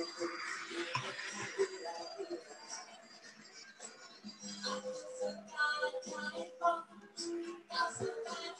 Thank you.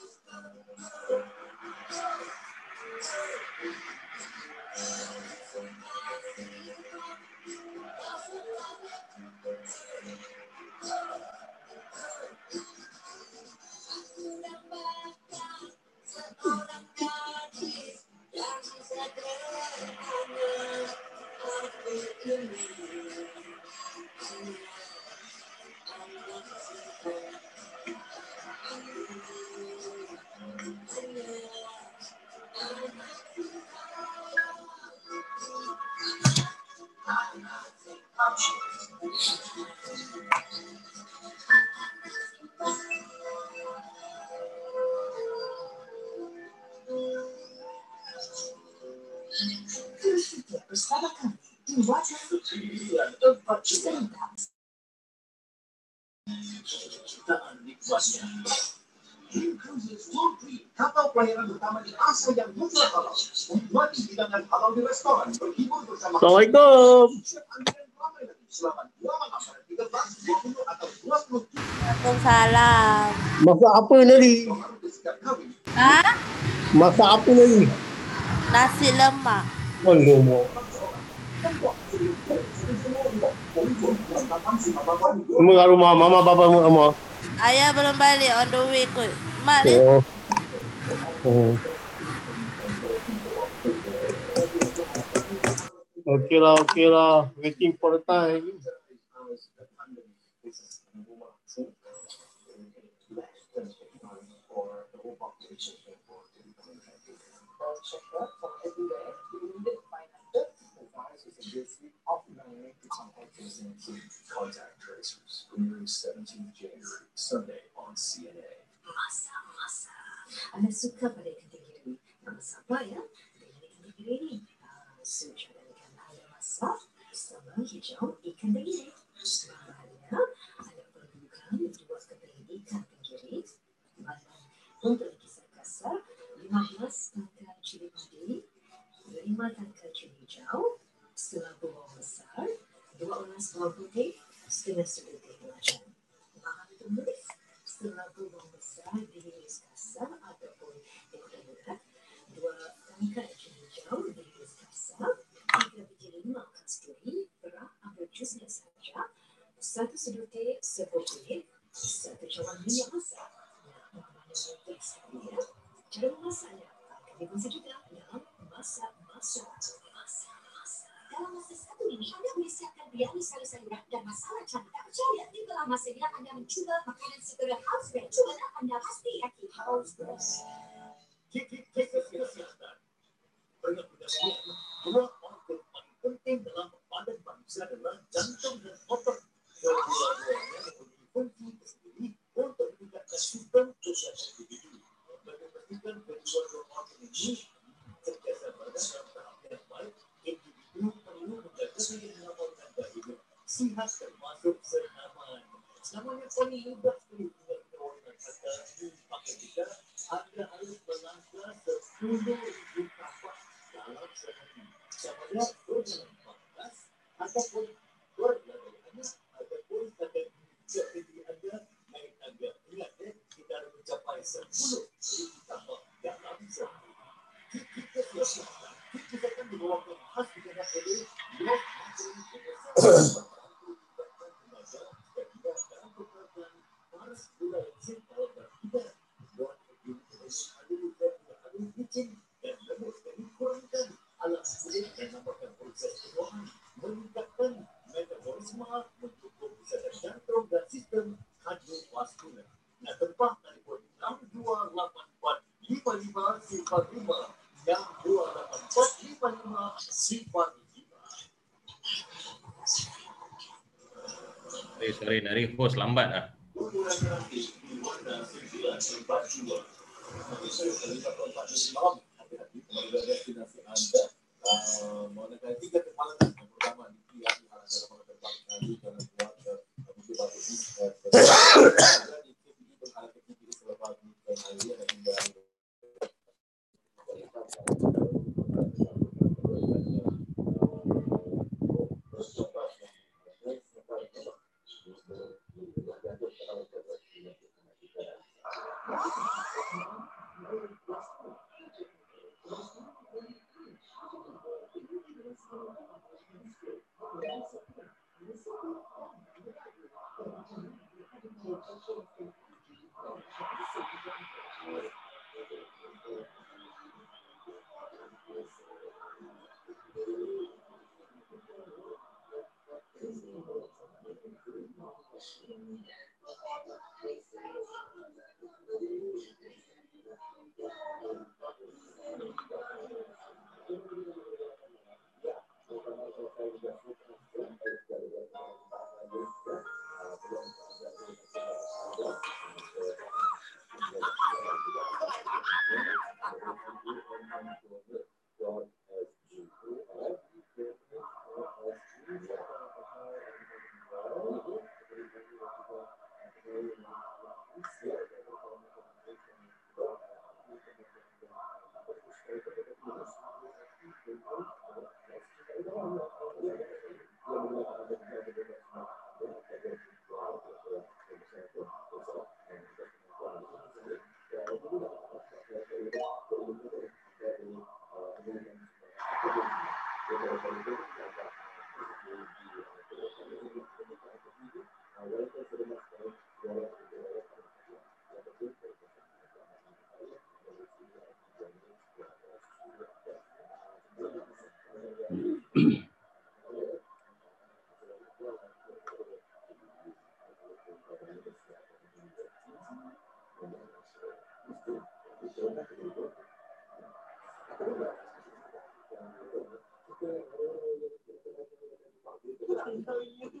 Bersama kami di Wajah Empat Cerita. Ciptaan nikmatnya. Kapal pelayaran utama di Asia yang mutlak halal, menikmati hidangan halal di restoran, berhibur bersama Assalamualaikum. Waalaikumsalam. Masak apa tadi? Ha? Masak apa tadi? Nasi lemak. Alamak. Semua kat rumah mama bapa mama. Ayah belum balik on the way kot. Mak ni Oh. Oh. Okay lah, okay lah. Waiting for the time. Contact tracers premiering 17th January, Sunday on CNA. Masa, masa. Anda suka pada ikan tenggiri? Masa apa ya? Dengan ikan tenggiri ni. Ah, Suja dan ikan ada masak bersama hijau ikan tenggiri. Bahannya, anda perlukan dua keping ikan tenggiri. Bahan untuk kisar kasar, 15 tangkai cili padi, 5 tangkai cili hijau, setengah bawang besar, dua oras bawang putih, setengah sebutir kacang. Bahan tumis, setengah bawang besar diiris kasar ataupun dikulit dua tangkai cili hijau diiris kasar, tiga biji lima kasturi, berat ambil jusnya saja, satu sedutir serbuk kulit, dari host lambat lah. Terima kasih. 嗯。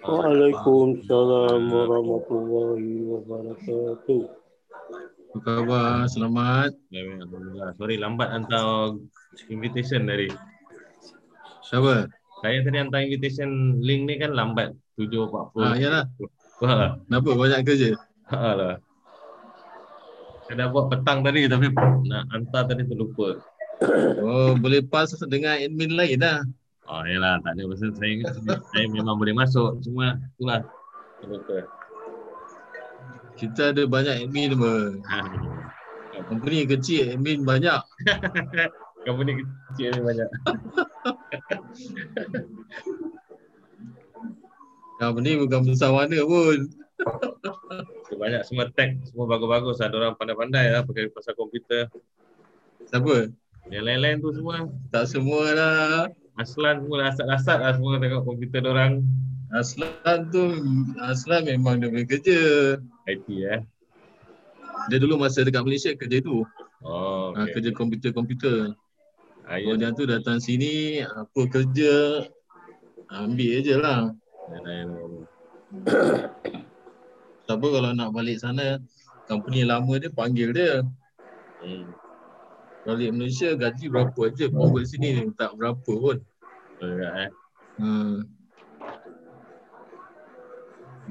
Waalaikumsalam warahmatullahi wabarakatuh. Apa khabar? Selamat. Baik, Alhamdulillah. Sorry lambat hantar invitation tadi. Siapa? Saya tadi hantar invitation link ni kan lambat. 7.40. Ah, yalah. Wah, Kenapa banyak kerja? ha lah. Saya dah buat petang tadi tapi nak hantar tadi terlupa. Oh, boleh pas dengan admin lain dah. Oh, yalah, tak ada pasal saya ingat saya memang boleh masuk. Cuma itulah. Kita ada banyak admin apa. Ha. Company kecil, admin banyak. Company kecil ni banyak. Company bukan besar mana pun. Banyak semua tag, semua bagus-bagus. Ada orang pandai-pandai lah pakai pasal komputer. Siapa? Yang lain-lain tu semua Tak semua lah. Aslan semua lasat-lasat lah semua tengok komputer orang Aslan tu, Aslan memang dia punya kerja. IT eh. Dia dulu masa dekat Malaysia kerja tu. Oh, Okay. okay. kerja komputer-komputer. Ayah Kemudian tu datang sini, apa kerja, ambil je lah. Siapa kalau nak balik sana, company lama dia panggil dia. Hmm. Balik Malaysia gaji berapa je, forward sini tak berapa pun. Betul juga eh. Hmm.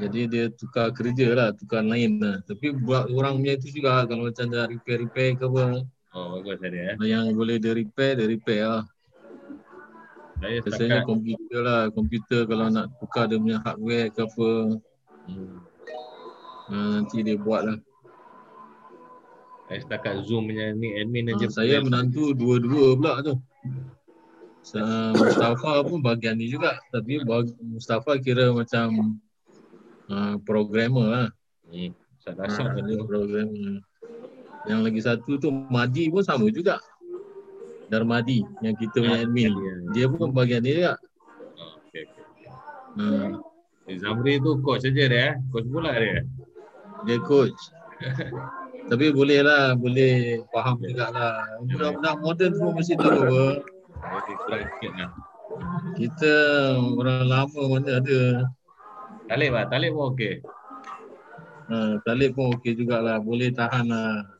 Jadi dia tukar kerja lah, tukar lain lah. Tapi buat orang punya itu juga kalau macam dah repair-repair ke apa. Oh, bagus tadi eh. Yang boleh dia repair, dia repair lah. Saya Biasanya setakat komputer lah, komputer kalau nak tukar dia punya hardware ke apa, hmm. ha, nanti dia buat lah. saya setakat Zoom punya ni admin Ha, aja. saya menantu dua-dua pula tu. Sa- Mustafa pun bahagian ni juga. Tapi Mustafa kira macam uh, programmer lah. Hmm. Saya Ha, rasa dia tu. programmer. Yang lagi satu tu Madi pun sama juga. Darmadi yang kita punya admin. Dia pun bahagian dia juga. Okay, okay. Ha, Zamri tu coach saja dia eh. Coach bola dia. dia coach. Tapi boleh lah, boleh faham juga lah. Budak-budak moden tu mesti tahu apa. Kita orang lama mana ada. Talib lah, Talib pun okey. Uh, Talib pun okey jugalah, boleh tahan lah.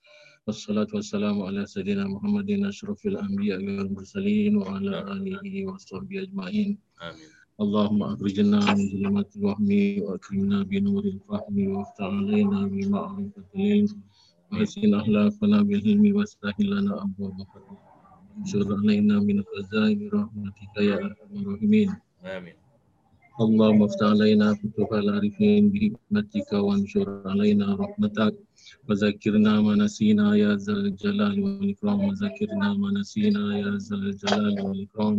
والصلاة والسلام على سيدنا محمد أشرف الأنبياء والمرسلين وعلى آله وصحبه أجمعين. آمين. اللهم أخرجنا من ظلمات الوهم وأكرمنا بنور الفهم وافتح علينا بمعرفة العلم وحسن أخلاقنا بالعلم واستهل لنا أبواب الخير انشر علينا من خزائن رحمتك يا أرحم الراحمين. آمين. اللهم افتح علينا فتوح العارفين بحكمتك وانشر علينا رحمتك. وذكرنا ما نسينا يا ذا الجلال والإكرام. وذكرنا ما نسينا يا ذا الجلال والإكرام.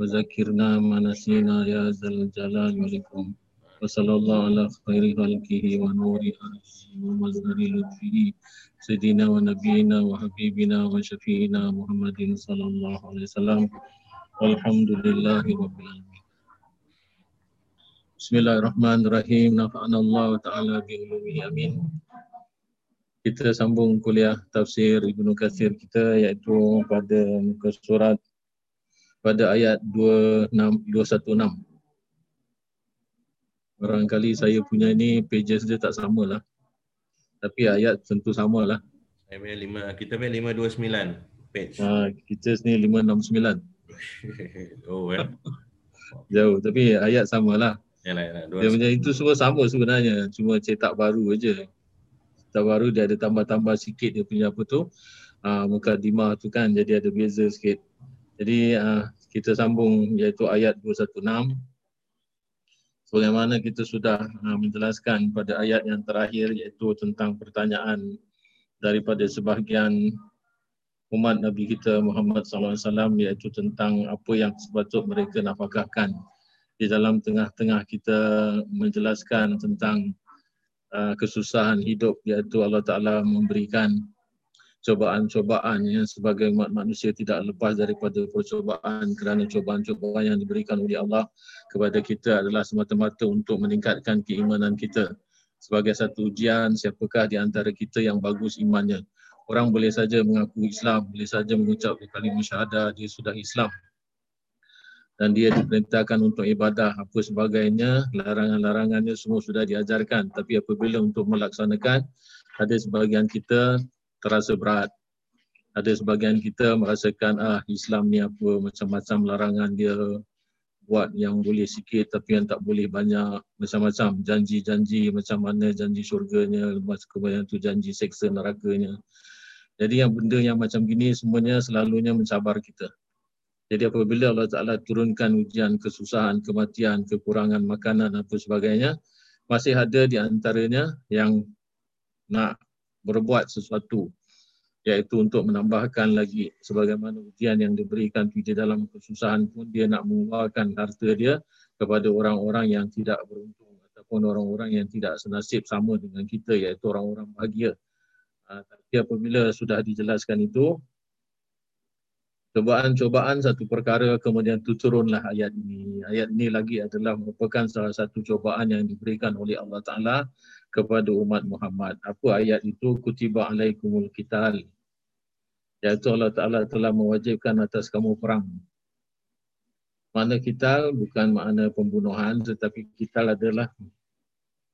وذكرنا ما نسينا يا ذا الجلال والإكرام. وصلى الله على خير خلقه ونور أرضه ومصدر لطفه. سيدنا ونبينا وحبيبنا وشفينا محمد صلى الله عليه وسلم. والحمد لله رب العالمين. Bismillahirrahmanirrahim. Nafa'ana Allah Ta'ala bi'ulumi amin. Kita sambung kuliah tafsir Ibnu Katsir kita iaitu pada muka surat pada ayat 26 216. Barangkali saya punya ni pages dia tak sama lah. Tapi ayat tentu sama lah. Saya punya lima, kita punya lima dua sembilan page. Ha, kita sini 569. oh, eh. Jauh. Tapi ayat sama lah. Yalah, yalah. Dua Dia punya itu semua sama sebenarnya. Cuma cetak baru aja. Cetak baru dia ada tambah-tambah sikit dia punya apa tu. Uh, mukadimah tu kan jadi ada beza sikit. Jadi uh, kita sambung iaitu ayat 216. Sebagaimana kita sudah uh, menjelaskan pada ayat yang terakhir iaitu tentang pertanyaan daripada sebahagian umat Nabi kita Muhammad SAW iaitu tentang apa yang sepatut mereka nafkahkan di dalam tengah-tengah kita menjelaskan tentang uh, kesusahan hidup iaitu Allah Ta'ala memberikan cobaan-cobaan yang sebagai umat manusia tidak lepas daripada percobaan kerana cobaan-cobaan yang diberikan oleh Allah kepada kita adalah semata-mata untuk meningkatkan keimanan kita. Sebagai satu ujian siapakah di antara kita yang bagus imannya? Orang boleh saja mengaku Islam boleh saja mengucap kalimah syahadah dia sudah Islam dan dia diperintahkan untuk ibadah apa sebagainya. Larangan-larangannya semua sudah diajarkan. Tapi apabila untuk melaksanakan ada sebahagian kita terasa berat. Ada sebahagian kita merasakan ah Islam ni apa macam-macam larangan dia buat yang boleh sikit tapi yang tak boleh banyak. Macam-macam. Janji-janji macam mana janji syurganya lepas kemudian tu janji seksa nerakanya. Jadi yang benda yang macam gini semuanya selalunya mencabar kita jadi apabila Allah Ta'ala turunkan ujian kesusahan, kematian, kekurangan makanan apa sebagainya, masih ada di antaranya yang nak berbuat sesuatu iaitu untuk menambahkan lagi sebagaimana ujian yang diberikan di dalam kesusahan pun dia nak mengeluarkan harta dia kepada orang-orang yang tidak beruntung ataupun orang-orang yang tidak senasib sama dengan kita iaitu orang-orang bahagia. Uh, tapi apabila sudah dijelaskan itu, cobaan-cobaan satu perkara kemudian tu turunlah ayat ini. Ayat ini lagi adalah merupakan salah satu cobaan yang diberikan oleh Allah Ta'ala kepada umat Muhammad. Apa ayat itu? Kutiba alaikumul kital. Iaitu Allah Ta'ala telah mewajibkan atas kamu perang. Makna kital bukan makna pembunuhan tetapi kital adalah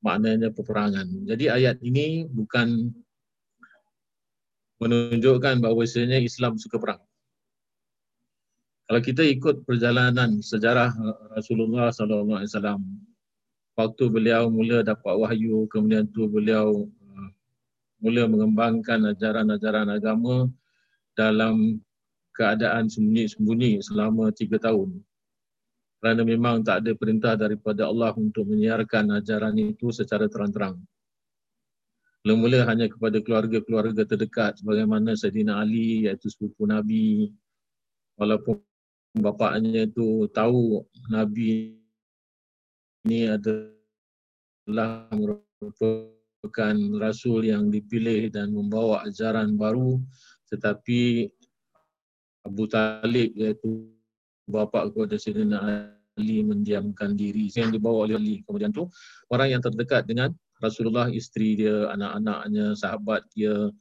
maknanya peperangan. Jadi ayat ini bukan menunjukkan bahawasanya Islam suka perang kalau kita ikut perjalanan sejarah Rasulullah sallallahu alaihi wasallam waktu beliau mula dapat wahyu kemudian tu beliau uh, mula mengembangkan ajaran-ajaran agama dalam keadaan sembunyi-sembunyi selama tiga tahun kerana memang tak ada perintah daripada Allah untuk menyiarkan ajaran itu secara terang-terang. Mula-mula hanya kepada keluarga-keluarga terdekat sebagaimana Sayyidina Ali iaitu sepupu Nabi walaupun bapaknya itu tahu Nabi ini adalah merupakan Rasul yang dipilih dan membawa ajaran baru tetapi Abu Talib iaitu bapa kepada Sayyidina Ali mendiamkan diri yang dibawa oleh Ali. Kemudian tu orang yang terdekat dengan Rasulullah, isteri dia, anak-anaknya, sahabat dia.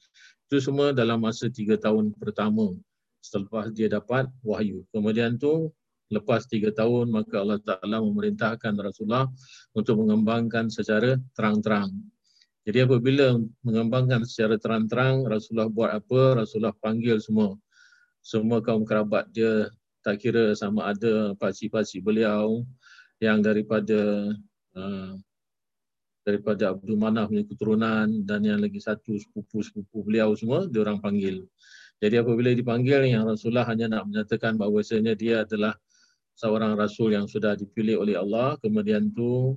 Itu semua dalam masa tiga tahun pertama selepas dia dapat wahyu. Kemudian tu lepas tiga tahun maka Allah Ta'ala memerintahkan Rasulullah untuk mengembangkan secara terang-terang. Jadi apabila mengembangkan secara terang-terang, Rasulullah buat apa? Rasulullah panggil semua. Semua kaum kerabat dia, tak kira sama ada pakcik-pakcik beliau yang daripada uh, daripada Abdul Manaf punya keturunan dan yang lagi satu sepupu-sepupu beliau semua, dia orang panggil. Jadi apabila dipanggil yang Rasulullah hanya nak menyatakan bahawasanya dia adalah seorang rasul yang sudah dipilih oleh Allah, kemudian tu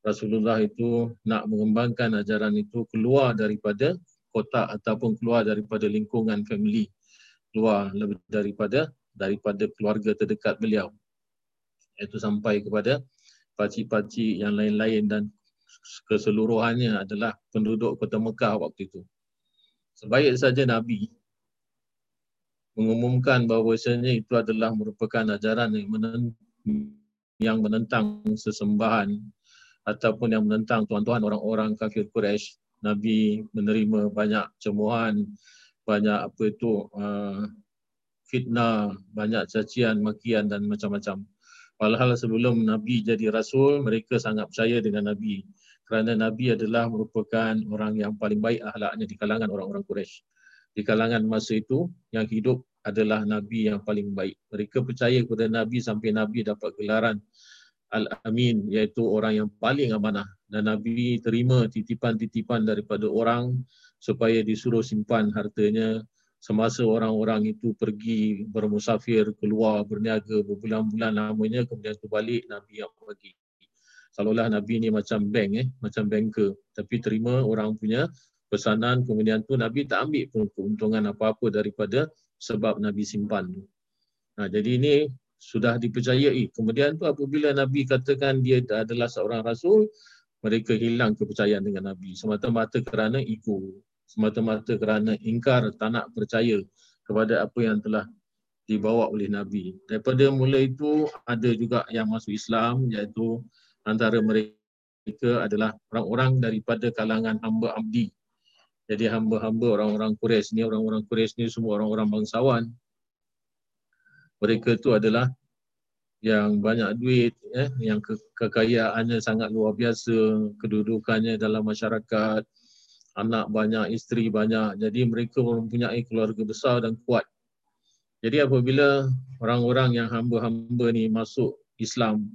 Rasulullah itu nak mengembangkan ajaran itu keluar daripada kotak ataupun keluar daripada lingkungan family, keluar lebih daripada daripada keluarga terdekat beliau. Itu sampai kepada pakcik-pakcik yang lain-lain dan keseluruhannya adalah penduduk kota Mekah waktu itu. Sebaik saja Nabi mengumumkan bahawasanya itu adalah merupakan ajaran yang, menentang, yang menentang sesembahan ataupun yang menentang tuan-tuan orang-orang kafir Quraisy Nabi menerima banyak cemuhan banyak apa itu uh, fitnah banyak cacian makian dan macam-macam Walhal sebelum Nabi jadi Rasul, mereka sangat percaya dengan Nabi. Kerana Nabi adalah merupakan orang yang paling baik ahlaknya di kalangan orang-orang Quraisy. Di kalangan masa itu, yang hidup adalah Nabi yang paling baik. Mereka percaya kepada Nabi sampai Nabi dapat gelaran Al-Amin iaitu orang yang paling amanah. Dan Nabi terima titipan-titipan daripada orang supaya disuruh simpan hartanya. Semasa orang-orang itu pergi bermusafir keluar berniaga berbulan-bulan lamanya kemudian tu balik Nabi yang bagi. Seolah Nabi ni macam bank eh macam banker. Tapi terima orang punya pesanan kemudian tu Nabi tak ambil pun keuntungan apa-apa daripada sebab Nabi simpan tu. Nah, jadi ini sudah dipercayai. Kemudian tu apabila Nabi katakan dia adalah seorang rasul, mereka hilang kepercayaan dengan Nabi semata-mata kerana ego, semata-mata kerana ingkar tak nak percaya kepada apa yang telah dibawa oleh Nabi. Daripada mula itu ada juga yang masuk Islam iaitu antara mereka adalah orang-orang daripada kalangan hamba abdi. Jadi hamba-hamba orang-orang Quraisy ni, orang-orang Quraisy ni semua orang-orang bangsawan mereka tu adalah yang banyak duit, eh, yang ke- kekayaannya sangat luar biasa, kedudukannya dalam masyarakat, anak banyak, isteri banyak. Jadi mereka mempunyai keluarga besar dan kuat. Jadi apabila orang-orang yang hamba-hamba ni masuk Islam,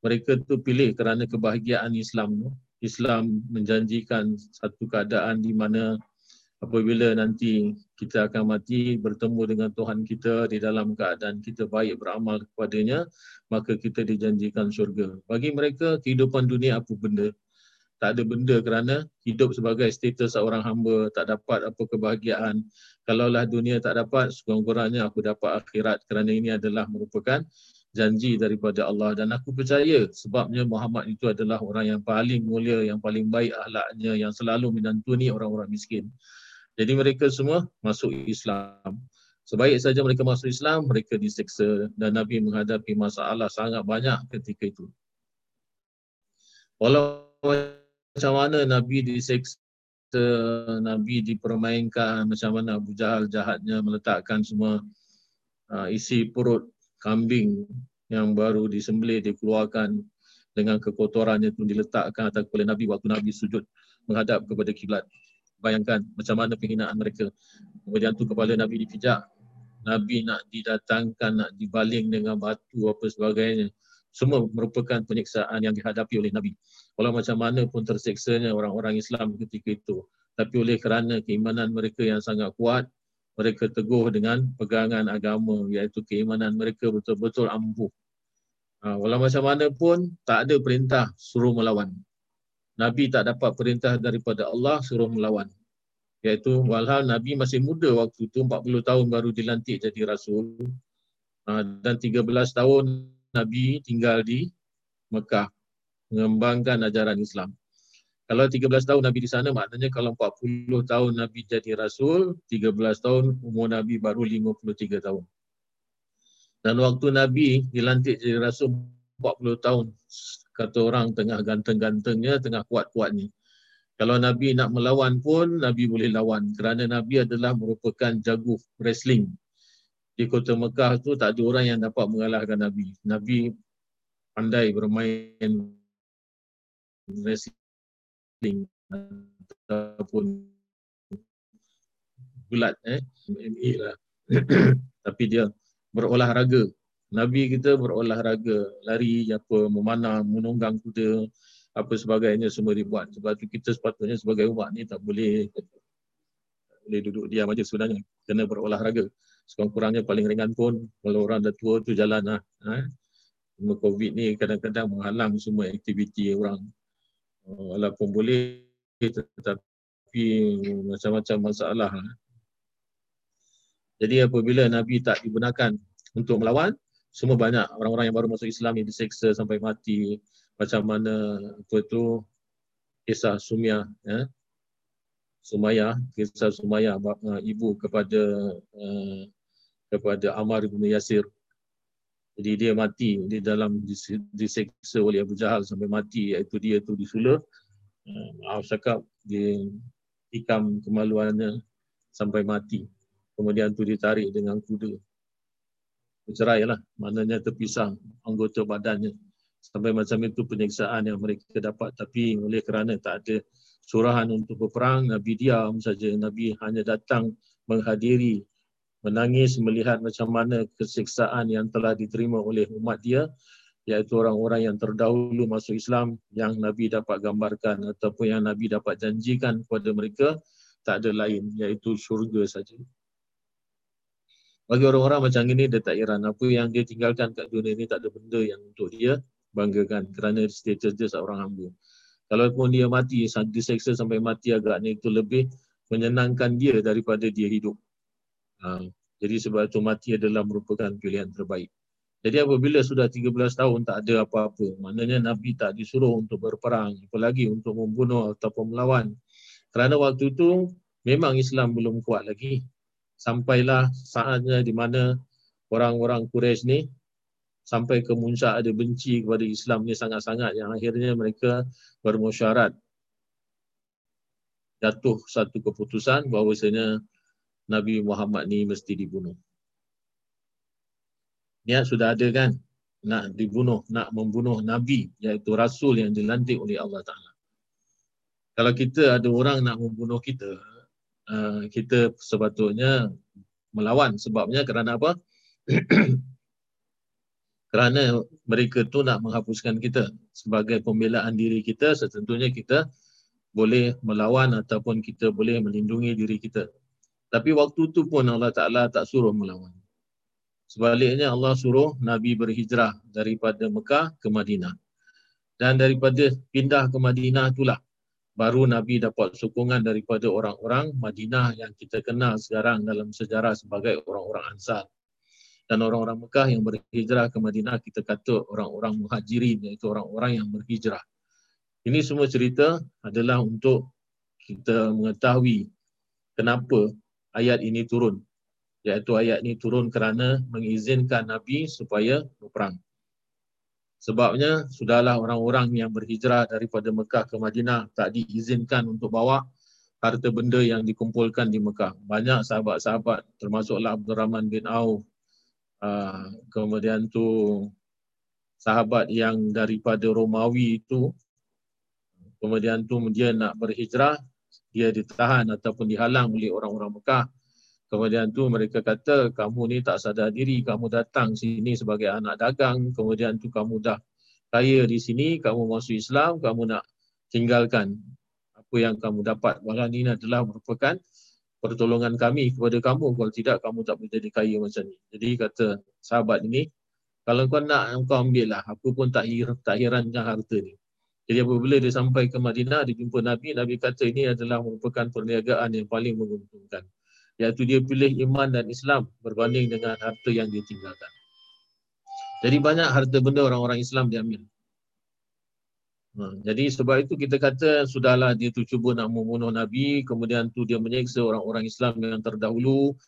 mereka tu pilih kerana kebahagiaan Islam tu. Islam menjanjikan satu keadaan di mana apabila nanti kita akan mati bertemu dengan Tuhan kita di dalam keadaan kita baik beramal kepadanya maka kita dijanjikan syurga. Bagi mereka kehidupan dunia apa benda? Tak ada benda kerana hidup sebagai status seorang hamba tak dapat apa kebahagiaan. Kalaulah dunia tak dapat sekurang-kurangnya aku dapat akhirat kerana ini adalah merupakan janji daripada Allah dan aku percaya sebabnya Muhammad itu adalah orang yang paling mulia yang paling baik akhlaknya yang selalu menyantuni orang-orang miskin jadi mereka semua masuk Islam. Sebaik saja mereka masuk Islam, mereka diseksa dan Nabi menghadapi masalah sangat banyak ketika itu. Walau macam mana Nabi diseksa, Nabi dipermainkan, macam mana Abu Jahal jahatnya meletakkan semua uh, isi perut kambing yang baru disembelih dikeluarkan dengan kekotorannya itu diletakkan atas kepala Nabi waktu Nabi sujud menghadap kepada kiblat bayangkan macam mana penghinaan mereka. Kemudian tu kepala Nabi dipijak. Nabi nak didatangkan, nak dibaling dengan batu apa sebagainya. Semua merupakan penyiksaan yang dihadapi oleh Nabi. Walau macam mana pun terseksanya orang-orang Islam ketika itu. Tapi oleh kerana keimanan mereka yang sangat kuat, mereka teguh dengan pegangan agama iaitu keimanan mereka betul-betul ampuh. Ha, walau macam mana pun tak ada perintah suruh melawan. Nabi tak dapat perintah daripada Allah suruh melawan. Iaitu walhal Nabi masih muda waktu itu 40 tahun baru dilantik jadi Rasul. Ha, dan 13 tahun Nabi tinggal di Mekah mengembangkan ajaran Islam. Kalau 13 tahun Nabi di sana maknanya kalau 40 tahun Nabi jadi Rasul, 13 tahun umur Nabi baru 53 tahun. Dan waktu Nabi dilantik jadi rasul 40 tahun, kata orang tengah ganteng-gantengnya, tengah kuat-kuatnya. Kalau Nabi nak melawan pun, Nabi boleh lawan. Kerana Nabi adalah merupakan jago wrestling. Di kota Mekah tu tak ada orang yang dapat mengalahkan Nabi. Nabi pandai bermain wrestling ataupun gulat eh MMA lah. Tapi dia berolahraga. Nabi kita berolahraga, lari apa memanah, menunggang kuda, apa sebagainya semua dibuat. Sebab tu kita sepatutnya sebagai umat ni tak boleh tak boleh duduk diam aja sebenarnya. Kena berolahraga. Sekurang-kurangnya paling ringan pun kalau orang dah tua tu jalan lah. Ha? COVID ni kadang-kadang menghalang semua aktiviti orang. Walaupun boleh tetapi macam-macam masalah. Ha? Jadi apabila Nabi tak digunakan untuk melawan, semua banyak orang-orang yang baru masuk Islam yang diseksa sampai mati. Macam mana apa tu kisah Sumia, ya. Sumaya, kisah Sumaya uh, ibu kepada uh, kepada Ammar bin Yasir. Jadi dia mati di dalam diseksa oleh Abu Jahal sampai mati iaitu dia tu disula. Uh, maaf cakap dia ikam kemaluannya sampai mati kemudian tu ditarik dengan kuda. Bercerai lah, maknanya terpisah anggota badannya. Sampai macam itu penyiksaan yang mereka dapat. Tapi oleh kerana tak ada surahan untuk berperang, Nabi diam saja. Nabi hanya datang menghadiri, menangis melihat macam mana kesiksaan yang telah diterima oleh umat dia iaitu orang-orang yang terdahulu masuk Islam yang Nabi dapat gambarkan ataupun yang Nabi dapat janjikan kepada mereka tak ada lain iaitu syurga saja. Bagi orang-orang macam ini, dia tak heran. Apa yang dia tinggalkan kat dunia ini tak ada benda yang untuk dia banggakan kerana status dia seorang hamba. Kalau pun dia mati, diseksa sampai mati agaknya itu lebih menyenangkan dia daripada dia hidup. Ha. Jadi sebab itu mati adalah merupakan pilihan terbaik. Jadi apabila sudah 13 tahun tak ada apa-apa, maknanya Nabi tak disuruh untuk berperang, apalagi untuk membunuh ataupun melawan. Kerana waktu itu memang Islam belum kuat lagi sampailah saatnya di mana orang-orang Quraisy ni sampai ke muncak ada benci kepada Islam ni sangat-sangat yang akhirnya mereka bermusyarat jatuh satu keputusan bahawasanya Nabi Muhammad ni mesti dibunuh. Niat sudah ada kan nak dibunuh, nak membunuh Nabi iaitu Rasul yang dilantik oleh Allah Ta'ala. Kalau kita ada orang nak membunuh kita, Uh, kita sepatutnya melawan sebabnya kerana apa? kerana mereka tu nak menghapuskan kita sebagai pembelaan diri kita setentunya kita boleh melawan ataupun kita boleh melindungi diri kita. Tapi waktu tu pun Allah Ta'ala tak suruh melawan. Sebaliknya Allah suruh Nabi berhijrah daripada Mekah ke Madinah. Dan daripada pindah ke Madinah itulah baru Nabi dapat sokongan daripada orang-orang Madinah yang kita kenal sekarang dalam sejarah sebagai orang-orang Ansar. Dan orang-orang Mekah yang berhijrah ke Madinah kita kata orang-orang muhajirin iaitu orang-orang yang berhijrah. Ini semua cerita adalah untuk kita mengetahui kenapa ayat ini turun. Iaitu ayat ini turun kerana mengizinkan Nabi supaya berperang. Sebabnya sudahlah orang-orang yang berhijrah daripada Mekah ke Madinah tak diizinkan untuk bawa harta benda yang dikumpulkan di Mekah. Banyak sahabat-sahabat termasuklah Abdul Rahman bin Auf. Uh, kemudian tu sahabat yang daripada Romawi itu kemudian tu dia nak berhijrah dia ditahan ataupun dihalang oleh orang-orang Mekah Kemudian tu mereka kata kamu ni tak sadar diri, kamu datang sini sebagai anak dagang, kemudian tu kamu dah kaya di sini, kamu masuk Islam, kamu nak tinggalkan apa yang kamu dapat. Bahkan ini adalah merupakan pertolongan kami kepada kamu. Kalau tidak, kamu tak boleh jadi kaya macam ni. Jadi kata sahabat ini, kalau kau nak, kau ambil lah. Aku pun tak, hir, tak herankan harta ni. Jadi apabila dia sampai ke Madinah, dia jumpa Nabi, Nabi kata ini adalah merupakan perniagaan yang paling menguntungkan iaitu dia pilih iman dan Islam berbanding dengan harta yang dia tinggalkan. Jadi banyak harta benda orang-orang Islam diambil. Ha, jadi sebab itu kita kata sudahlah dia tu cuba nak membunuh Nabi, kemudian tu dia menyeksa orang-orang Islam yang terdahulu,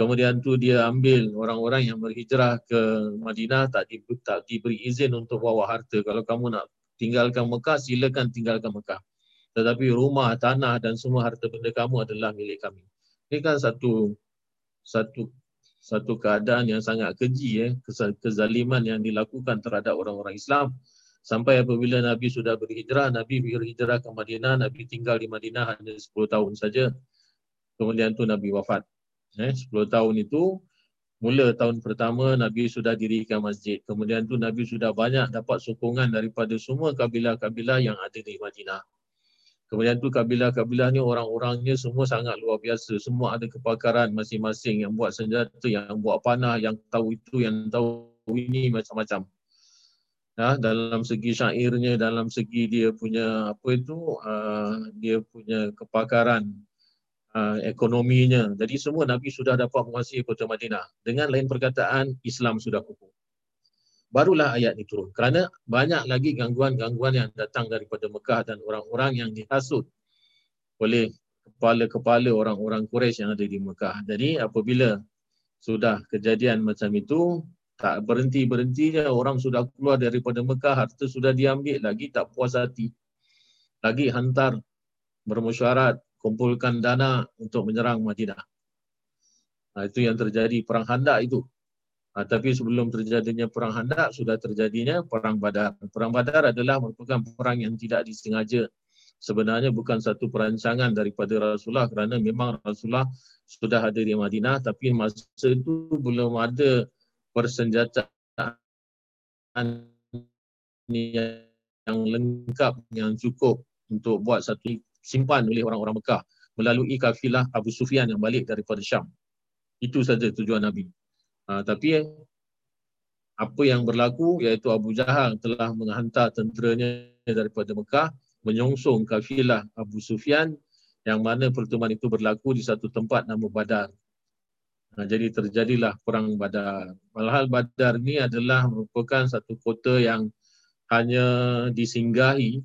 Kemudian tu dia ambil orang-orang yang berhijrah ke Madinah tak, di, tak diberi izin untuk bawa harta. Kalau kamu nak tinggalkan Mekah, silakan tinggalkan Mekah. Tetapi rumah, tanah dan semua harta benda kamu adalah milik kami. Ini kan satu satu satu keadaan yang sangat keji eh kezaliman yang dilakukan terhadap orang-orang Islam sampai apabila Nabi sudah berhijrah Nabi berhijrah ke Madinah Nabi tinggal di Madinah hanya 10 tahun saja kemudian tu Nabi wafat eh 10 tahun itu mula tahun pertama Nabi sudah dirikan masjid. Kemudian tu Nabi sudah banyak dapat sokongan daripada semua kabilah-kabilah yang ada di Madinah. Kemudian tu kabilah-kabilah ni orang-orangnya semua sangat luar biasa. Semua ada kepakaran masing-masing. Yang buat senjata yang buat panah yang tahu itu yang tahu ini macam-macam. Ya, dalam segi syairnya dalam segi dia punya apa itu uh, dia punya kepakaran uh, ekonominya. Jadi semua Nabi sudah dapat menguasai kota Madinah. Dengan lain perkataan, Islam sudah kukuh. Barulah ayat ini turun. Kerana banyak lagi gangguan-gangguan yang datang daripada Mekah dan orang-orang yang dihasut oleh kepala-kepala orang-orang Quraisy yang ada di Mekah. Jadi apabila sudah kejadian macam itu, tak berhenti-berhentinya orang sudah keluar daripada Mekah, harta sudah diambil lagi tak puas hati. Lagi hantar bermusyarat kumpulkan dana untuk menyerang Madinah. Ha, itu yang terjadi perang Handak itu. Ha, tapi sebelum terjadinya perang Handak sudah terjadinya perang Badar. Perang Badar adalah merupakan perang yang tidak disengaja. Sebenarnya bukan satu perancangan daripada Rasulullah kerana memang Rasulullah sudah ada di Madinah tapi masa itu belum ada persenjataan yang lengkap yang cukup untuk buat satu simpan oleh orang-orang Mekah melalui kafilah Abu Sufyan yang balik daripada Syam. Itu saja tujuan Nabi. Ha, tapi apa yang berlaku iaitu Abu Jahal telah menghantar tenteranya daripada Mekah menyongsong kafilah Abu Sufyan yang mana pertemuan itu berlaku di satu tempat nama Badar. Ha, jadi terjadilah perang Badar. Walhal Badar ini adalah merupakan satu kota yang hanya disinggahi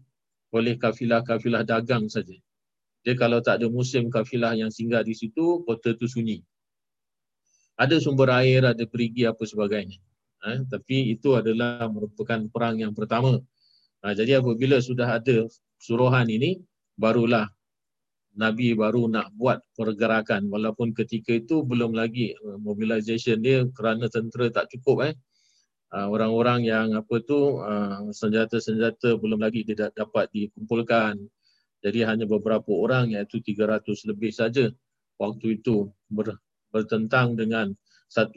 oleh kafilah-kafilah dagang saja. Dia kalau tak ada musim kafilah yang singgah di situ, kota itu sunyi. Ada sumber air, ada perigi apa sebagainya. Ha, tapi itu adalah merupakan perang yang pertama. Ha, jadi apabila sudah ada suruhan ini, barulah Nabi baru nak buat pergerakan walaupun ketika itu belum lagi uh, mobilization dia kerana tentera tak cukup eh uh, orang-orang yang apa tu uh, senjata-senjata belum lagi tidak dapat dikumpulkan. Jadi hanya beberapa orang iaitu 300 lebih saja waktu itu ber, bertentang dengan 1000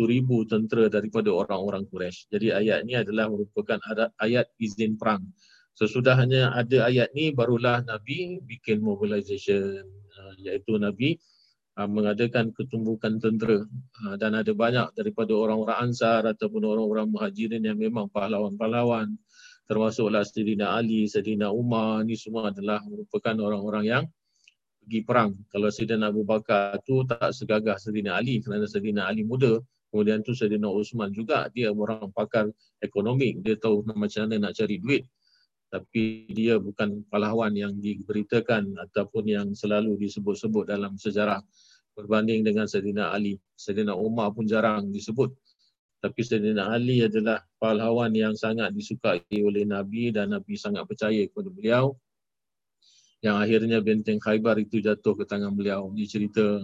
tentera daripada orang-orang Quraisy. Jadi ayat ini adalah merupakan ayat izin perang. Sesudahnya ada ayat ni barulah Nabi bikin mobilization uh, iaitu Nabi Ah, mengadakan ketumbukan tentera ah, dan ada banyak daripada orang-orang Ansar ataupun orang-orang Muhajirin yang memang pahlawan-pahlawan termasuklah Sayyidina Ali, Sayyidina Umar ni semua adalah merupakan orang-orang yang pergi perang. Kalau Sayyidina Abu Bakar tu tak segagah Sayyidina Ali kerana Sayyidina Ali muda. Kemudian tu Sayyidina Uthman juga dia orang pakar ekonomi. Dia tahu macam mana nak cari duit. Tapi dia bukan pahlawan yang diberitakan ataupun yang selalu disebut-sebut dalam sejarah berbanding dengan Sayyidina Ali. Sayyidina Umar pun jarang disebut. Tapi Sayyidina Ali adalah pahlawan yang sangat disukai oleh Nabi dan Nabi sangat percaya kepada beliau. Yang akhirnya benteng Khaybar itu jatuh ke tangan beliau. Ini cerita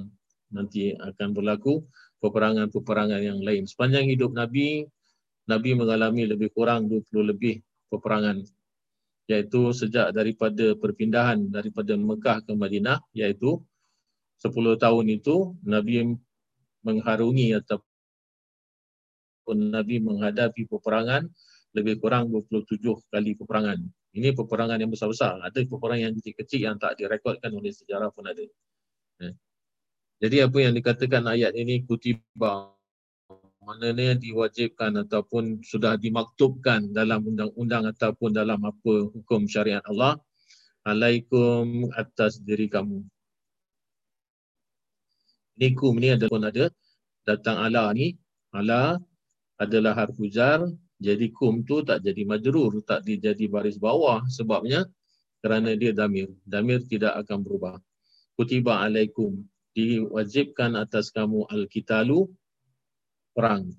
nanti akan berlaku peperangan-peperangan yang lain. Sepanjang hidup Nabi, Nabi mengalami lebih kurang 20 lebih peperangan iaitu sejak daripada perpindahan daripada Mekah ke Madinah iaitu 10 tahun itu Nabi mengharungi ataupun Nabi menghadapi peperangan lebih kurang 27 kali peperangan. Ini peperangan yang besar-besar. Ada peperangan yang kecil-kecil yang tak direkodkan oleh sejarah pun ada. Ya. Jadi apa yang dikatakan ayat ini kutiba maknanya diwajibkan ataupun sudah dimaktubkan dalam undang-undang ataupun dalam apa hukum syariat Allah alaikum atas diri kamu Nikum ni ada pun ada datang ala ni ala adalah harfu jar jadi kum tu tak jadi majrur tak jadi baris bawah sebabnya kerana dia damir damir tidak akan berubah kutiba alaikum diwajibkan atas kamu al-kitalu perang.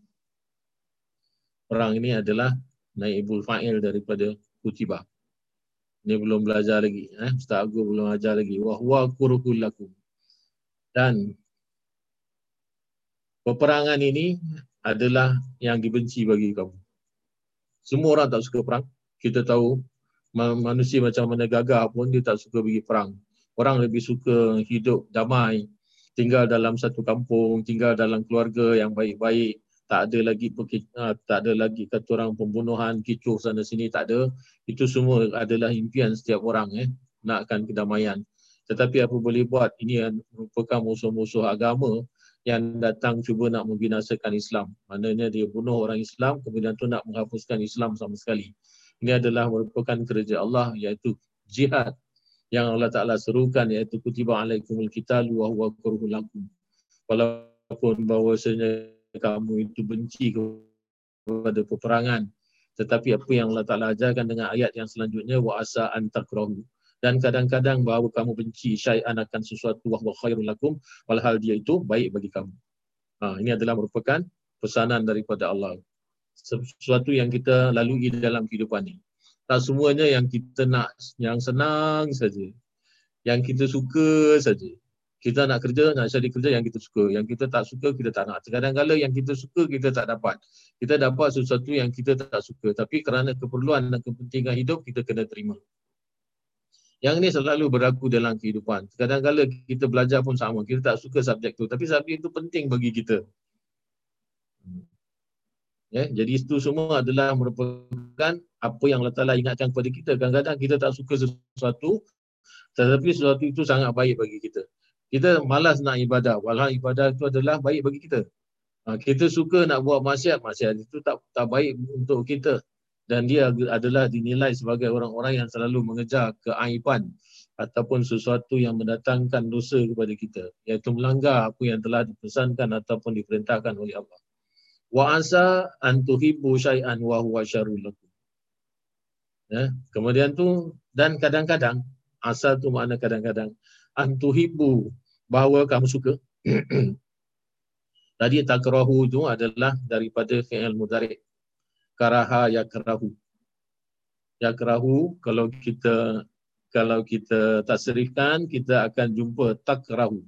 Perang ini adalah naibul fa'il daripada kutiba. Ini belum belajar lagi. Eh? Ustaz Agu belum ajar lagi. Wahwa kurukul lakum. Dan peperangan ini adalah yang dibenci bagi kamu. Semua orang tak suka perang. Kita tahu ma- manusia macam mana gagah pun dia tak suka pergi perang. Orang lebih suka hidup damai, tinggal dalam satu kampung, tinggal dalam keluarga yang baik-baik, tak ada lagi ah, tak ada lagi kata orang pembunuhan, kicuh sana sini tak ada. Itu semua adalah impian setiap orang eh nakkan kedamaian. Tetapi apa boleh buat ini merupakan musuh-musuh agama yang datang cuba nak membinasakan Islam. Maknanya dia bunuh orang Islam kemudian tu nak menghapuskan Islam sama sekali. Ini adalah merupakan kerja Allah iaitu jihad yang Allah Taala serukan iaitu kutiba alaikumul qital wa huwa kurhul lakum. Walaupun bahawasanya kamu itu benci kepada peperangan tetapi apa yang Allah Taala ajarkan dengan ayat yang selanjutnya wa asa an takrahu dan kadang-kadang bahawa kamu benci syai'an akan sesuatu wa khairul lakum walhal dia itu baik bagi kamu. Ha, ini adalah merupakan pesanan daripada Allah. Sesuatu yang kita lalui dalam kehidupan ini. Tak semuanya yang kita nak yang senang saja. Yang kita suka saja. Kita nak kerja, nak cari kerja yang kita suka. Yang kita tak suka, kita tak nak. Kadang-kadang yang kita suka, kita tak dapat. Kita dapat sesuatu yang kita tak suka. Tapi kerana keperluan dan kepentingan hidup, kita kena terima. Yang ini selalu berlaku dalam kehidupan. Kadang-kadang kita belajar pun sama. Kita tak suka subjek tu. Tapi subjek itu penting bagi kita. Ya, jadi itu semua adalah merupakan apa yang Allah Ta'ala ingatkan kepada kita. Kadang-kadang kita tak suka sesuatu, tetapi sesuatu itu sangat baik bagi kita. Kita malas nak ibadah, walau ibadah itu adalah baik bagi kita. Ha, kita suka nak buat maksiat, maksiat itu tak tak baik untuk kita. Dan dia adalah dinilai sebagai orang-orang yang selalu mengejar keaiban ataupun sesuatu yang mendatangkan dosa kepada kita. Iaitu melanggar apa yang telah dipesankan ataupun diperintahkan oleh Allah. Wa asa an tuhibbu syai'an wa huwa syarrul lakum. Ya, kemudian tu dan kadang-kadang asa tu makna kadang-kadang antuhibbu bahawa kamu suka. Tadi takrahu itu adalah daripada fi'il mudhari. Karaha yakrahu. Yakrahu kalau kita kalau kita tasrifkan kita akan jumpa takrahu.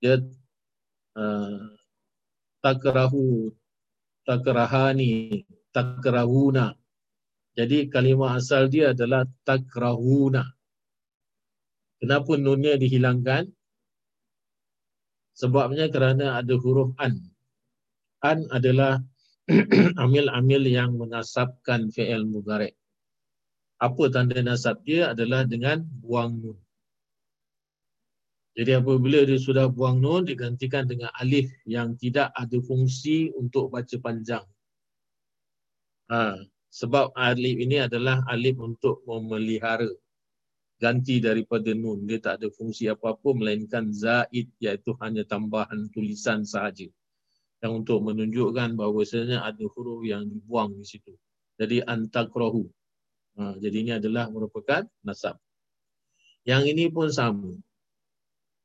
Dia uh, takrahu takrahani takrahuna. Jadi kalimah asal dia adalah takrahuna. Kenapa nunnya dihilangkan? Sebabnya kerana ada huruf an. An adalah amil-amil yang menasabkan fi'il mudhari. Apa tanda nasab dia adalah dengan buang nun. Jadi apabila dia sudah buang nun digantikan dengan alif yang tidak ada fungsi untuk baca panjang. Ha, sebab alif ini adalah alif untuk memelihara ganti daripada nun. Dia tak ada fungsi apa-apa melainkan zaid iaitu hanya tambahan tulisan sahaja. Yang untuk menunjukkan bahawasanya ada huruf yang dibuang di situ. Jadi antakrohu. Ha, jadi ini adalah merupakan nasab. Yang ini pun sama.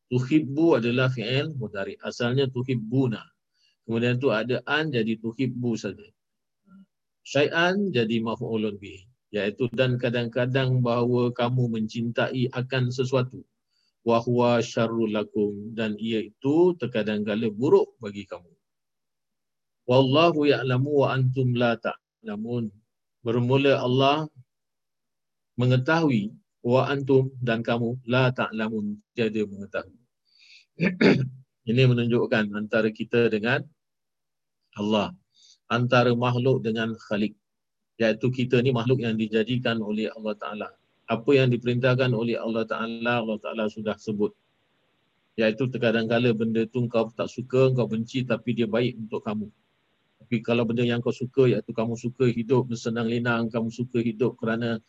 Tuhibbu adalah fi'il mudari. Asalnya tuhibbuna. Kemudian tu ada an jadi tuhibbu saja. Syai'an jadi maf'ulun bih iaitu dan kadang-kadang bahawa kamu mencintai akan sesuatu wahwa syarrul lakum dan ia itu terkadang-kala buruk bagi kamu wallahu ya'lamu wa antum la ta'lamun bermula Allah mengetahui wa antum dan kamu la ta'lamun tiada mengetahui ini menunjukkan antara kita dengan Allah antara makhluk dengan khalik iaitu kita ni makhluk yang dijadikan oleh Allah Ta'ala. Apa yang diperintahkan oleh Allah Ta'ala, Allah Ta'ala sudah sebut. Iaitu terkadang-kala benda tu kau tak suka, kau benci tapi dia baik untuk kamu. Tapi kalau benda yang kau suka, iaitu kamu suka hidup bersenang lenang, kamu suka hidup kerana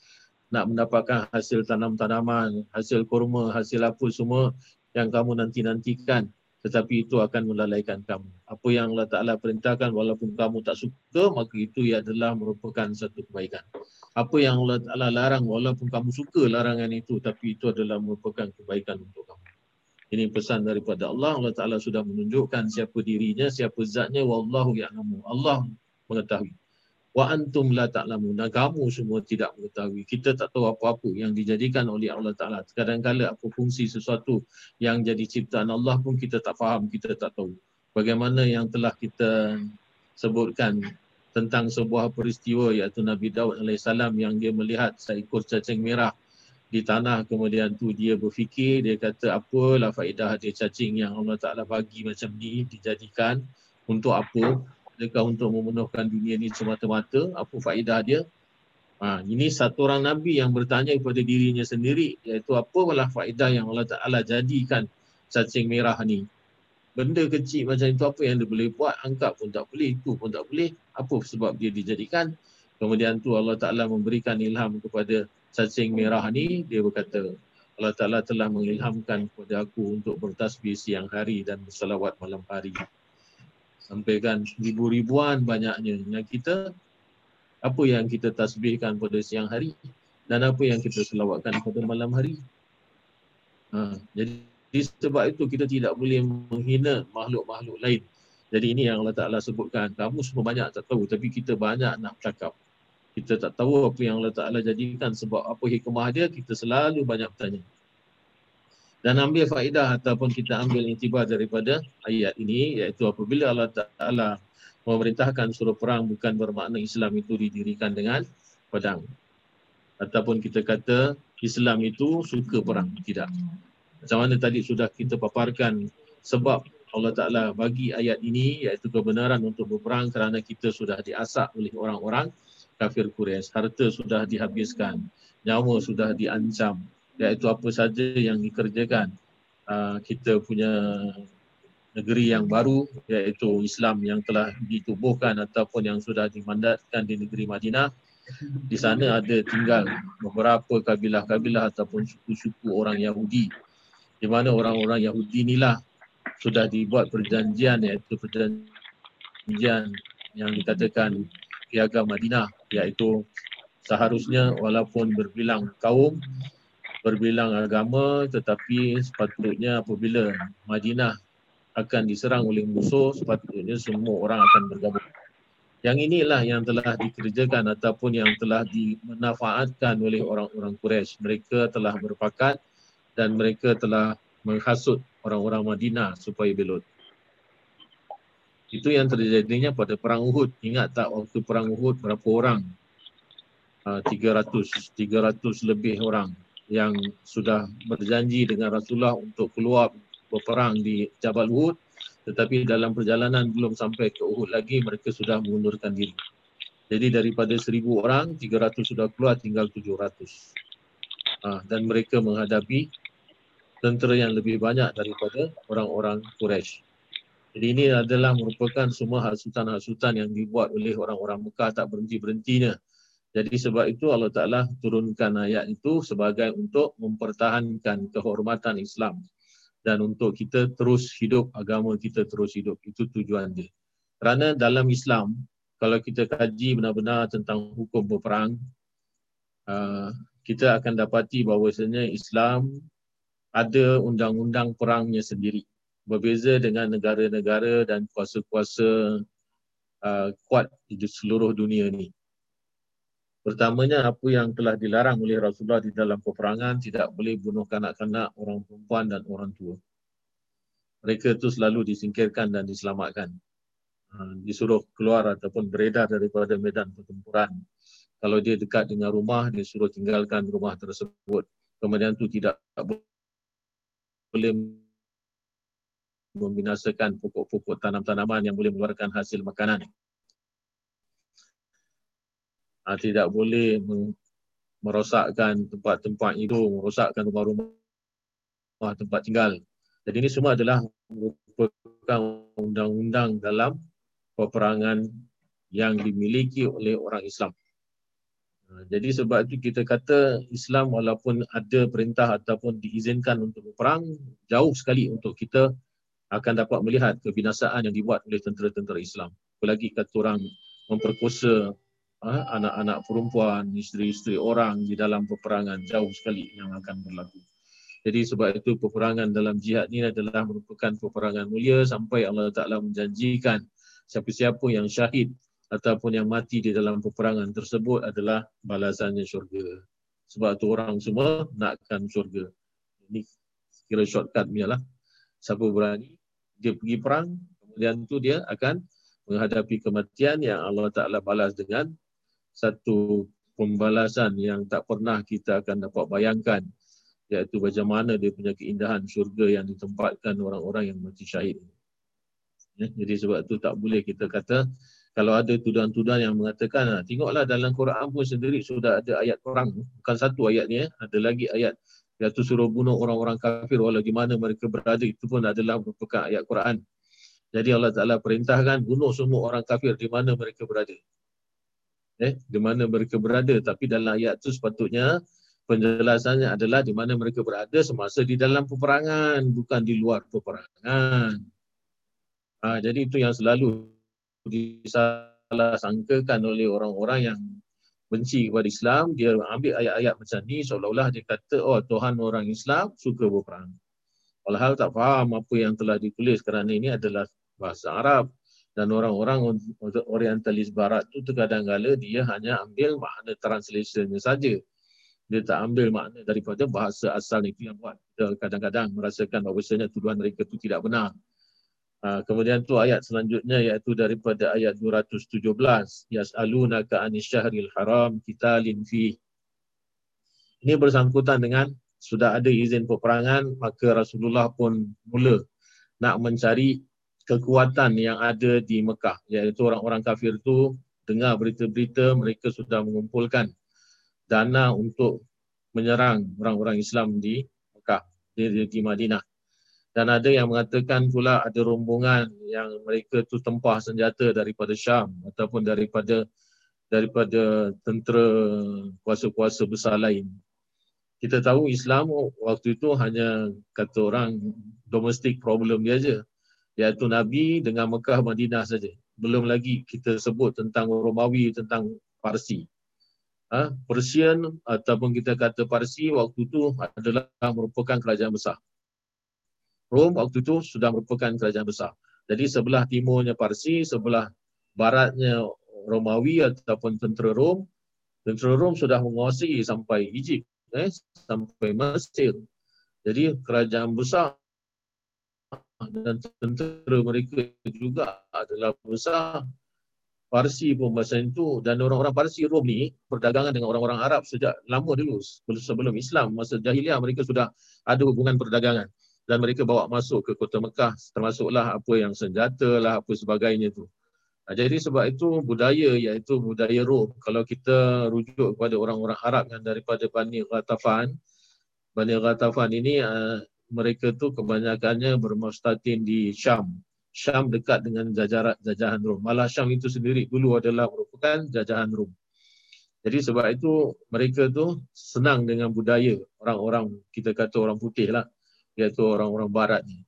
nak mendapatkan hasil tanam-tanaman, hasil kurma, hasil apa semua yang kamu nanti-nantikan tetapi itu akan melalaikan kamu. Apa yang Allah Ta'ala perintahkan walaupun kamu tak suka, maka itu adalah merupakan satu kebaikan. Apa yang Allah Ta'ala larang walaupun kamu suka larangan itu, tapi itu adalah merupakan kebaikan untuk kamu. Ini pesan daripada Allah. Allah Ta'ala sudah menunjukkan siapa dirinya, siapa zatnya. Wallahu ya'lamu. Allah mengetahui. Wa antum la ta'lamun. Dan kamu semua tidak mengetahui. Kita tak tahu apa-apa yang dijadikan oleh Allah Ta'ala. Kadang-kadang apa fungsi sesuatu yang jadi ciptaan Allah pun kita tak faham, kita tak tahu. Bagaimana yang telah kita sebutkan tentang sebuah peristiwa iaitu Nabi Daud AS yang dia melihat seekor cacing merah di tanah kemudian tu dia berfikir dia kata apalah faedah dia cacing yang Allah Taala bagi macam ni dijadikan untuk apa? Adakah untuk memenuhkan dunia ni semata-mata? Apa faedah dia? Ha, ini satu orang Nabi yang bertanya kepada dirinya sendiri iaitu apalah faedah yang Allah Taala jadikan cacing merah ni? Benda kecil macam itu apa yang dia boleh buat? Angkat pun tak boleh itu pun tak boleh. Apa sebab dia dijadikan? Kemudian tu Allah Taala memberikan ilham kepada cacing merah ni dia berkata Allah Ta'ala telah mengilhamkan kepada aku untuk bertasbih siang hari dan bersalawat malam hari. Sampaikan ribu-ribuan banyaknya. Yang kita, apa yang kita tasbihkan pada siang hari dan apa yang kita selawatkan pada malam hari. Ha, jadi sebab itu kita tidak boleh menghina makhluk-makhluk lain. Jadi ini yang Allah Ta'ala sebutkan. Kamu semua banyak tak tahu tapi kita banyak nak cakap kita tak tahu apa yang Allah Ta'ala jadikan sebab apa hikmah dia, kita selalu banyak bertanya. Dan ambil faedah ataupun kita ambil intibar daripada ayat ini iaitu apabila Allah Ta'ala memerintahkan suruh perang bukan bermakna Islam itu didirikan dengan pedang. Ataupun kita kata Islam itu suka perang. Tidak. Macam mana tadi sudah kita paparkan sebab Allah Ta'ala bagi ayat ini iaitu kebenaran untuk berperang kerana kita sudah diasak oleh orang-orang kafir Quraisy. Harta sudah dihabiskan, nyawa sudah diancam. Iaitu apa saja yang dikerjakan uh, kita punya negeri yang baru iaitu Islam yang telah ditubuhkan ataupun yang sudah dimandatkan di negeri Madinah. Di sana ada tinggal beberapa kabilah-kabilah ataupun suku-suku orang Yahudi. Di mana orang-orang Yahudi inilah sudah dibuat perjanjian iaitu perjanjian yang dikatakan piagam Madinah iaitu seharusnya walaupun berbilang kaum berbilang agama tetapi sepatutnya apabila Madinah akan diserang oleh musuh sepatutnya semua orang akan bergabung. Yang inilah yang telah dikerjakan ataupun yang telah dimanfaatkan oleh orang-orang Quraisy. Mereka telah berpakat dan mereka telah menghasut orang-orang Madinah supaya belot itu yang terjadinya pada perang Uhud. Ingat tak waktu perang Uhud berapa orang? Uh, 300, 300 lebih orang yang sudah berjanji dengan Rasulullah untuk keluar berperang di Jabal Uhud. Tetapi dalam perjalanan belum sampai ke Uhud lagi mereka sudah mengundurkan diri. Jadi daripada 1000 orang, 300 sudah keluar tinggal 700. Uh, dan mereka menghadapi tentera yang lebih banyak daripada orang-orang Quraisy. Jadi ini adalah merupakan semua hasutan-hasutan yang dibuat oleh orang-orang Mekah tak berhenti-berhentinya. Jadi sebab itu Allah Ta'ala turunkan ayat itu sebagai untuk mempertahankan kehormatan Islam. Dan untuk kita terus hidup, agama kita terus hidup. Itu tujuan dia. Kerana dalam Islam, kalau kita kaji benar-benar tentang hukum berperang, uh, kita akan dapati bahawasanya Islam ada undang-undang perangnya sendiri berbeza dengan negara-negara dan kuasa-kuasa uh, kuat di seluruh dunia ini. Pertamanya apa yang telah dilarang oleh Rasulullah di dalam peperangan tidak boleh bunuh kanak-kanak, orang perempuan dan orang tua. Mereka itu selalu disingkirkan dan diselamatkan. Uh, disuruh keluar ataupun beredar daripada medan pertempuran. Kalau dia dekat dengan rumah, disuruh tinggalkan rumah tersebut. Kemudian itu tidak boleh membinasakan pokok-pokok tanam-tanaman yang boleh mengeluarkan hasil makanan. Ha, tidak boleh merosakkan tempat-tempat itu, merosakkan rumah-rumah tempat tinggal. Jadi ini semua adalah merupakan undang-undang dalam peperangan yang dimiliki oleh orang Islam. Ha, jadi sebab itu kita kata Islam walaupun ada perintah ataupun diizinkan untuk berperang, jauh sekali untuk kita akan dapat melihat kebinasaan yang dibuat oleh tentera-tentera Islam. Apalagi kata orang memperkosa ha, anak-anak perempuan, isteri-isteri orang di dalam peperangan jauh sekali yang akan berlaku. Jadi sebab itu peperangan dalam jihad ni adalah merupakan peperangan mulia sampai Allah Ta'ala menjanjikan siapa-siapa yang syahid ataupun yang mati di dalam peperangan tersebut adalah balasannya syurga. Sebab tu orang semua nakkan syurga. Ini kira shortcut punya lah. Siapa berani, dia pergi perang, kemudian tu dia akan menghadapi kematian yang Allah Ta'ala balas dengan satu pembalasan yang tak pernah kita akan dapat bayangkan iaitu bagaimana dia punya keindahan syurga yang ditempatkan orang-orang yang mati syahid. Ya, jadi sebab tu tak boleh kita kata kalau ada tuduhan-tuduhan yang mengatakan ah, tengoklah dalam Quran pun sendiri sudah ada ayat perang bukan satu ayat ni ada lagi ayat iaitu suruh bunuh orang-orang kafir walau di mana mereka berada itu pun adalah merupakan ayat Quran. Jadi Allah Taala perintahkan bunuh semua orang kafir di mana mereka berada. Eh, di mana mereka berada tapi dalam ayat itu sepatutnya penjelasannya adalah di mana mereka berada semasa di dalam peperangan bukan di luar peperangan. Ha, jadi itu yang selalu disalah sangkakan oleh orang-orang yang benci kepada Islam, dia ambil ayat-ayat macam ni seolah-olah dia kata oh Tuhan orang Islam suka berperang. Walhal tak faham apa yang telah ditulis kerana ini adalah bahasa Arab dan orang-orang orientalis barat tu terkadang kala dia hanya ambil makna translationnya saja dia tak ambil makna daripada bahasa asal itu yang buat kita kadang-kadang merasakan bahawasanya tuduhan mereka itu tidak benar. Ha, kemudian tu ayat selanjutnya iaitu daripada ayat 217 yas'alunaka anisyahril haram qitalin fi ini bersangkutan dengan sudah ada izin peperangan maka Rasulullah pun mula nak mencari kekuatan yang ada di Mekah. Iaitu orang-orang kafir tu dengar berita-berita mereka sudah mengumpulkan dana untuk menyerang orang-orang Islam di Mekah, di, di, di Madinah. Dan ada yang mengatakan pula ada rombongan yang mereka tu tempah senjata daripada Syam ataupun daripada daripada tentera kuasa-kuasa besar lain. Kita tahu Islam waktu itu hanya kata orang domestic problem dia aja. Iaitu Nabi dengan Mekah Madinah saja. Belum lagi kita sebut tentang Romawi, tentang Parsi ha, Persian ataupun kita kata Parsi waktu itu adalah merupakan kerajaan besar. Rom waktu itu sudah merupakan kerajaan besar. Jadi sebelah timurnya Parsi, sebelah baratnya Romawi ataupun tentera Rom, tentera Rom sudah menguasai sampai Egypt, eh, sampai Mesir. Jadi kerajaan besar dan tentera mereka juga adalah besar Parsi pun masa itu dan orang-orang Parsi Rom ni perdagangan dengan orang-orang Arab sejak lama dulu sebelum Islam masa jahiliah mereka sudah ada hubungan perdagangan dan mereka bawa masuk ke kota Mekah termasuklah apa yang senjata lah apa sebagainya tu. Jadi sebab itu budaya iaitu budaya Rom kalau kita rujuk kepada orang-orang Arab yang daripada Bani Ghatafan Bani Ghatafan ini uh, mereka tu kebanyakannya bermustatin di Syam Syam dekat dengan jajaran jajahan Rom. Malah Syam itu sendiri dulu adalah merupakan jajahan Rom. Jadi sebab itu mereka tu senang dengan budaya orang-orang kita kata orang putih lah iaitu orang-orang barat ni.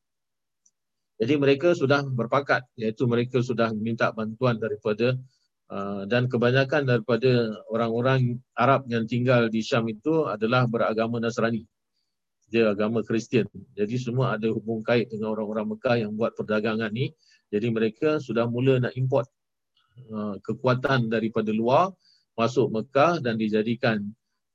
Jadi mereka sudah berpakat iaitu mereka sudah minta bantuan daripada uh, dan kebanyakan daripada orang-orang Arab yang tinggal di Syam itu adalah beragama Nasrani dia agama Kristian. Jadi semua ada hubung kait dengan orang-orang Mekah yang buat perdagangan ni. Jadi mereka sudah mula nak import uh, kekuatan daripada luar masuk Mekah dan dijadikan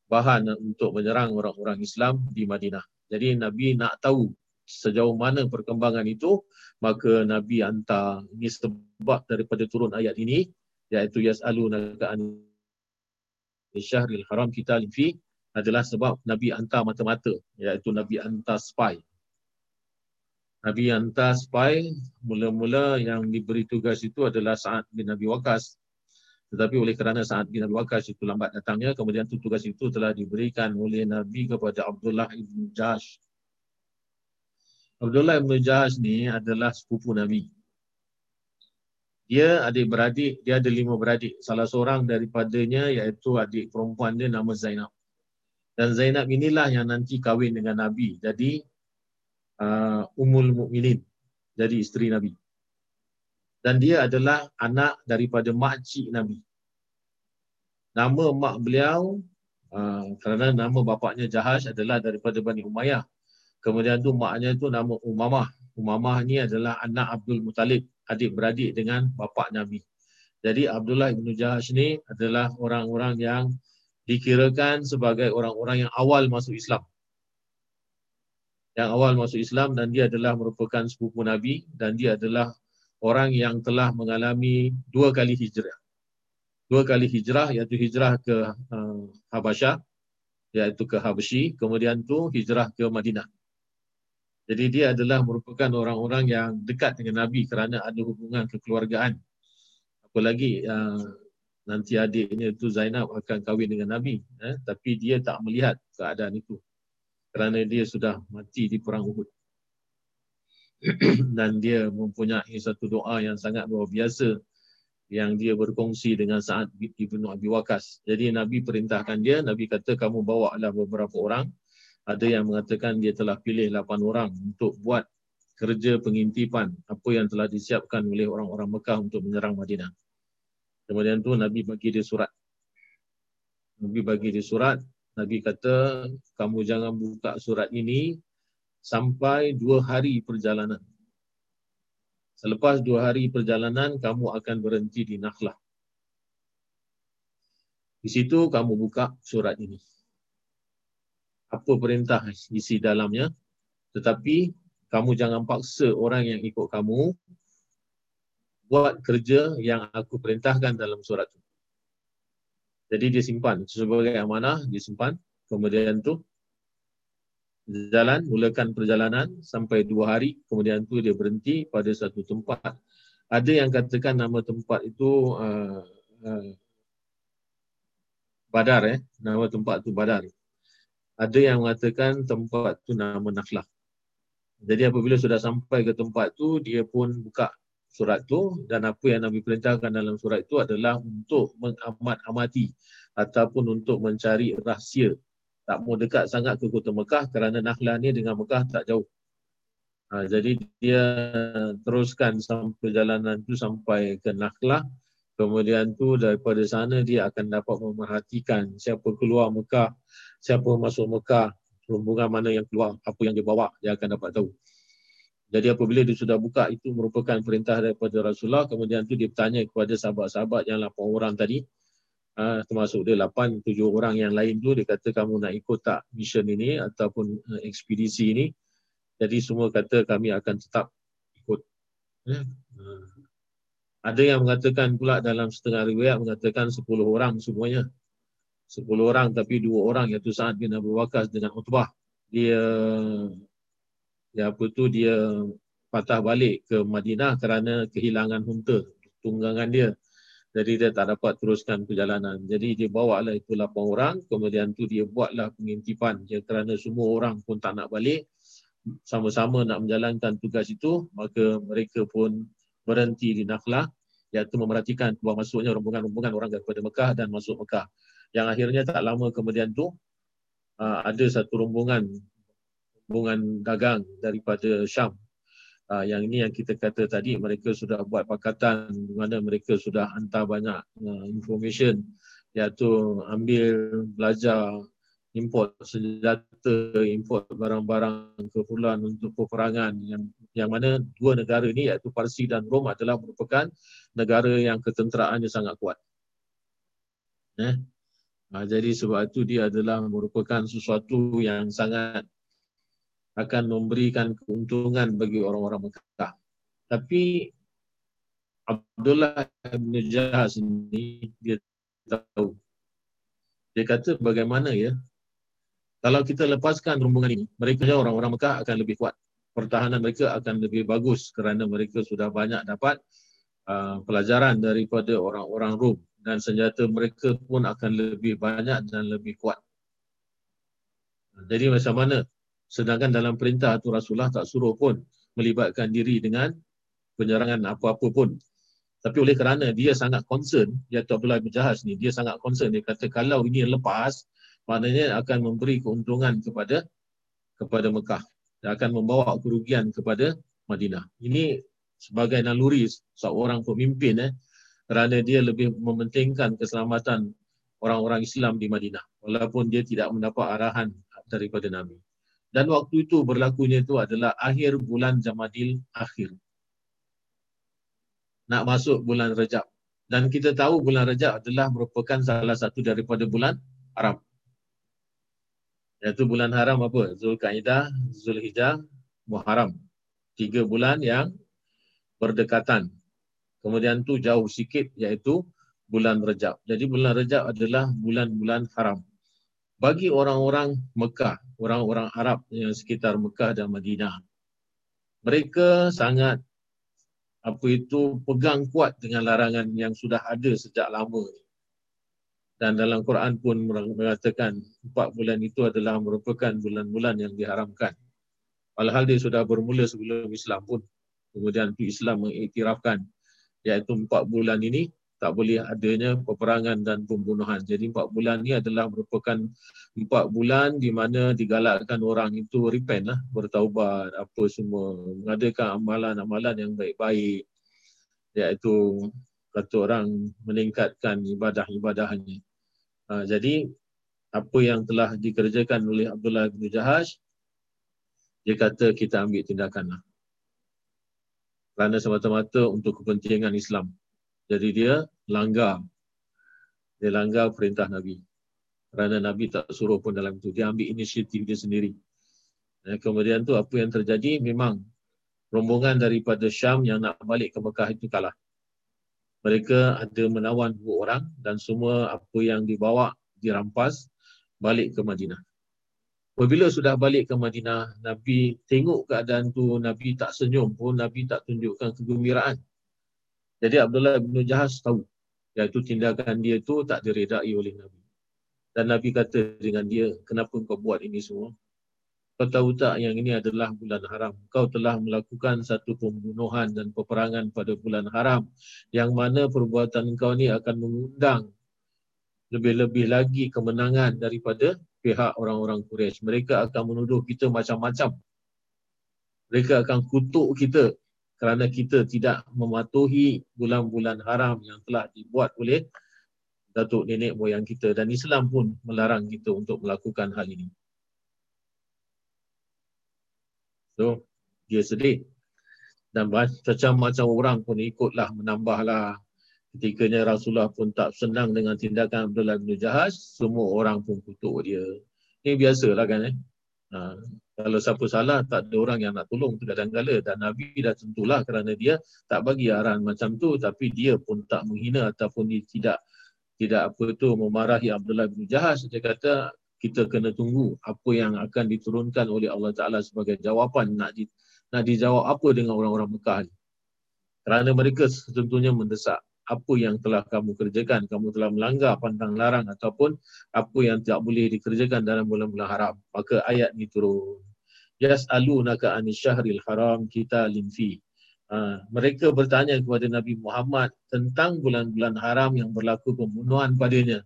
bahan untuk menyerang orang-orang Islam di Madinah. Jadi Nabi nak tahu sejauh mana perkembangan itu, maka Nabi hantar ini sebab daripada turun ayat ini iaitu yas'alunaka an syahril haram kita fi adalah sebab Nabi hantar mata-mata iaitu Nabi hantar spy. Nabi hantar spy mula-mula yang diberi tugas itu adalah Sa'ad bin Nabi Waqas. Tetapi oleh kerana bin Nabi Waqas itu lambat datangnya, kemudian tu tugas itu telah diberikan oleh Nabi kepada Abdullah bin Jash. Abdullah bin Jash ni adalah sepupu Nabi. Dia adik-beradik, dia ada lima beradik. Salah seorang daripadanya iaitu adik perempuan dia nama Zainab. Dan Zainab inilah yang nanti kahwin dengan Nabi. Jadi uh, Ummul Mukminin. Jadi isteri Nabi. Dan dia adalah anak daripada makcik Nabi. Nama mak beliau uh, kerana nama bapaknya Jahash adalah daripada Bani Umayyah. Kemudian tu maknya tu nama Umamah. Umamah ni adalah anak Abdul Muttalib, adik-beradik dengan bapa Nabi. Jadi Abdullah bin Jahash ni adalah orang-orang yang dikirakan sebagai orang-orang yang awal masuk Islam. Yang awal masuk Islam dan dia adalah merupakan sepupu Nabi dan dia adalah orang yang telah mengalami dua kali hijrah. Dua kali hijrah iaitu hijrah ke uh, Habasyah iaitu ke Habsyi, kemudian tu hijrah ke Madinah. Jadi dia adalah merupakan orang-orang yang dekat dengan Nabi kerana ada hubungan kekeluargaan. Apalagi uh, nanti adiknya tu Zainab akan kahwin dengan Nabi. Eh? Tapi dia tak melihat keadaan itu. Kerana dia sudah mati di perang Uhud. Dan dia mempunyai satu doa yang sangat luar biasa yang dia berkongsi dengan Sa'ad ibn Abi Waqas. Jadi Nabi perintahkan dia, Nabi kata kamu bawa lah beberapa orang ada yang mengatakan dia telah pilih 8 orang untuk buat kerja pengintipan apa yang telah disiapkan oleh orang-orang Mekah untuk menyerang Madinah. Kemudian tu Nabi bagi dia surat. Nabi bagi dia surat. Nabi kata, kamu jangan buka surat ini sampai dua hari perjalanan. Selepas dua hari perjalanan, kamu akan berhenti di Nakhlah. Di situ kamu buka surat ini apa perintah isi dalamnya tetapi kamu jangan paksa orang yang ikut kamu buat kerja yang aku perintahkan dalam surat itu. Jadi dia simpan sebagai amanah, dia simpan. Kemudian tu jalan, mulakan perjalanan sampai dua hari. Kemudian tu dia berhenti pada satu tempat. Ada yang katakan nama tempat itu uh, uh, Badar eh. Nama tempat tu Badar ada yang mengatakan tempat tu nama Nakhlah. Jadi apabila sudah sampai ke tempat tu, dia pun buka surat tu dan apa yang Nabi perintahkan dalam surat itu adalah untuk mengamat-amati ataupun untuk mencari rahsia. Tak mau dekat sangat ke kota Mekah kerana Nakhlah ni dengan Mekah tak jauh. Ha, jadi dia teruskan perjalanan tu sampai ke Nakhlah. Kemudian tu daripada sana dia akan dapat memerhatikan siapa keluar Mekah, siapa masuk Mekah, rombongan mana yang keluar, apa yang dia bawa, dia akan dapat tahu. Jadi apabila dia sudah buka, itu merupakan perintah daripada Rasulullah. Kemudian tu dia bertanya kepada sahabat-sahabat yang 8 orang tadi, uh, termasuk dia 8, 7 orang yang lain tu, dia kata kamu nak ikut tak mission ini ataupun uh, ekspedisi ini. Jadi semua kata kami akan tetap ikut. Uh, ada yang mengatakan pula dalam setengah riwayat mengatakan 10 orang semuanya. 10 orang tapi dua orang iaitu Sa'ad bin Abu Waqas dengan Utbah. Dia ya apa tu dia patah balik ke Madinah kerana kehilangan hunta tunggangan dia. Jadi dia tak dapat teruskan perjalanan. Jadi dia bawa lah itu 8 orang. Kemudian tu dia buatlah pengintipan. Ya, kerana semua orang pun tak nak balik. Sama-sama nak menjalankan tugas itu. Maka mereka pun berhenti di Nakhlah iaitu memerhatikan keluar masuknya rombongan-rombongan orang daripada Mekah dan masuk Mekah. Yang akhirnya tak lama kemudian tu uh, ada satu rombongan rombongan dagang daripada Syam. Uh, yang ini yang kita kata tadi mereka sudah buat pakatan di mana mereka sudah hantar banyak uh, information iaitu ambil belajar import senjata, import barang-barang keperluan untuk peperangan yang yang mana dua negara ini iaitu Parsi dan Rom adalah merupakan negara yang ketenteraannya sangat kuat. Eh? Ha, jadi sebab itu dia adalah merupakan sesuatu yang sangat akan memberikan keuntungan bagi orang-orang Mekah. Tapi Abdullah bin Jahaz ini dia tahu. Dia kata bagaimana ya kalau kita lepaskan rombongan ini, mereka orang-orang Mekah akan lebih kuat. Pertahanan mereka akan lebih bagus kerana mereka sudah banyak dapat uh, pelajaran daripada orang-orang Rom dan senjata mereka pun akan lebih banyak dan lebih kuat. Jadi macam mana? Sedangkan dalam perintah tu Rasulullah tak suruh pun melibatkan diri dengan penyerangan apa-apa pun. Tapi oleh kerana dia sangat concern, iaitu Abdullah bin Jahaz ni, dia sangat concern. Dia kata kalau ini lepas, maknanya akan memberi keuntungan kepada kepada Mekah dan akan membawa kerugian kepada Madinah. Ini sebagai naluri seorang pemimpin eh kerana dia lebih mementingkan keselamatan orang-orang Islam di Madinah walaupun dia tidak mendapat arahan daripada Nabi. Dan waktu itu berlakunya itu adalah akhir bulan Jamadil akhir. Nak masuk bulan Rejab. Dan kita tahu bulan Rejab adalah merupakan salah satu daripada bulan haram. Iaitu bulan haram apa? Zulkaidah, Zulhijjah, Muharram. Tiga bulan yang berdekatan. Kemudian tu jauh sikit iaitu bulan Rejab. Jadi bulan Rejab adalah bulan-bulan haram. Bagi orang-orang Mekah, orang-orang Arab yang sekitar Mekah dan Madinah. Mereka sangat apa itu pegang kuat dengan larangan yang sudah ada sejak lama. Dan dalam Quran pun mengatakan empat bulan itu adalah merupakan bulan-bulan yang diharamkan. Walhal dia sudah bermula sebelum Islam pun. Kemudian Islam mengiktirafkan iaitu empat bulan ini tak boleh adanya peperangan dan pembunuhan. Jadi empat bulan ini adalah merupakan empat bulan di mana digalakkan orang itu repent lah, bertaubat, apa semua, mengadakan amalan-amalan yang baik-baik, iaitu kata orang meningkatkan ibadah-ibadahnya. Ha, jadi apa yang telah dikerjakan oleh Abdullah bin Jahash, dia kata kita ambil tindakan lah. Kerana semata-mata untuk kepentingan Islam. Jadi dia langgar. Dia langgar perintah Nabi. Kerana Nabi tak suruh pun dalam itu. Dia ambil inisiatif dia sendiri. Dan kemudian tu apa yang terjadi memang rombongan daripada Syam yang nak balik ke Mekah itu kalah. Mereka ada menawan dua orang dan semua apa yang dibawa dirampas balik ke Madinah. Apabila sudah balik ke Madinah, Nabi tengok keadaan tu, Nabi tak senyum pun, Nabi tak tunjukkan kegembiraan. Jadi Abdullah bin Jahaz tahu iaitu tindakan dia tu tak diredai oleh Nabi. Dan Nabi kata dengan dia, kenapa kau buat ini semua? Kau tahu tak yang ini adalah bulan haram. Kau telah melakukan satu pembunuhan dan peperangan pada bulan haram yang mana perbuatan kau ni akan mengundang lebih-lebih lagi kemenangan daripada pihak orang-orang Quraisy. Mereka akan menuduh kita macam-macam. Mereka akan kutuk kita kerana kita tidak mematuhi bulan-bulan haram yang telah dibuat oleh datuk nenek moyang kita dan Islam pun melarang kita untuk melakukan hal ini. So, dia sedih. Dan macam-macam orang pun ikutlah menambahlah ketikanya Rasulullah pun tak senang dengan tindakan Abdullah bin Jahaz, semua orang pun kutuk dia. Ini biasalah kan eh. Ha, kalau siapa salah tak ada orang yang nak tolong tu kadang-kala dan Nabi dah tentulah kerana dia tak bagi arahan macam tu tapi dia pun tak menghina ataupun dia tidak tidak apa tu memarahi Abdullah bin Jahaz dia kata kita kena tunggu apa yang akan diturunkan oleh Allah Taala sebagai jawapan nak di, nak dijawab apa dengan orang-orang Mekah ni. Kerana mereka tentunya mendesak apa yang telah kamu kerjakan, kamu telah melanggar pantang larang ataupun apa yang tidak boleh dikerjakan dalam bulan-bulan haram. Maka ayat ni turun yas'alunaka anis syahril haram kita linfi. Uh, mereka bertanya kepada Nabi Muhammad tentang bulan-bulan haram yang berlaku pembunuhan padanya.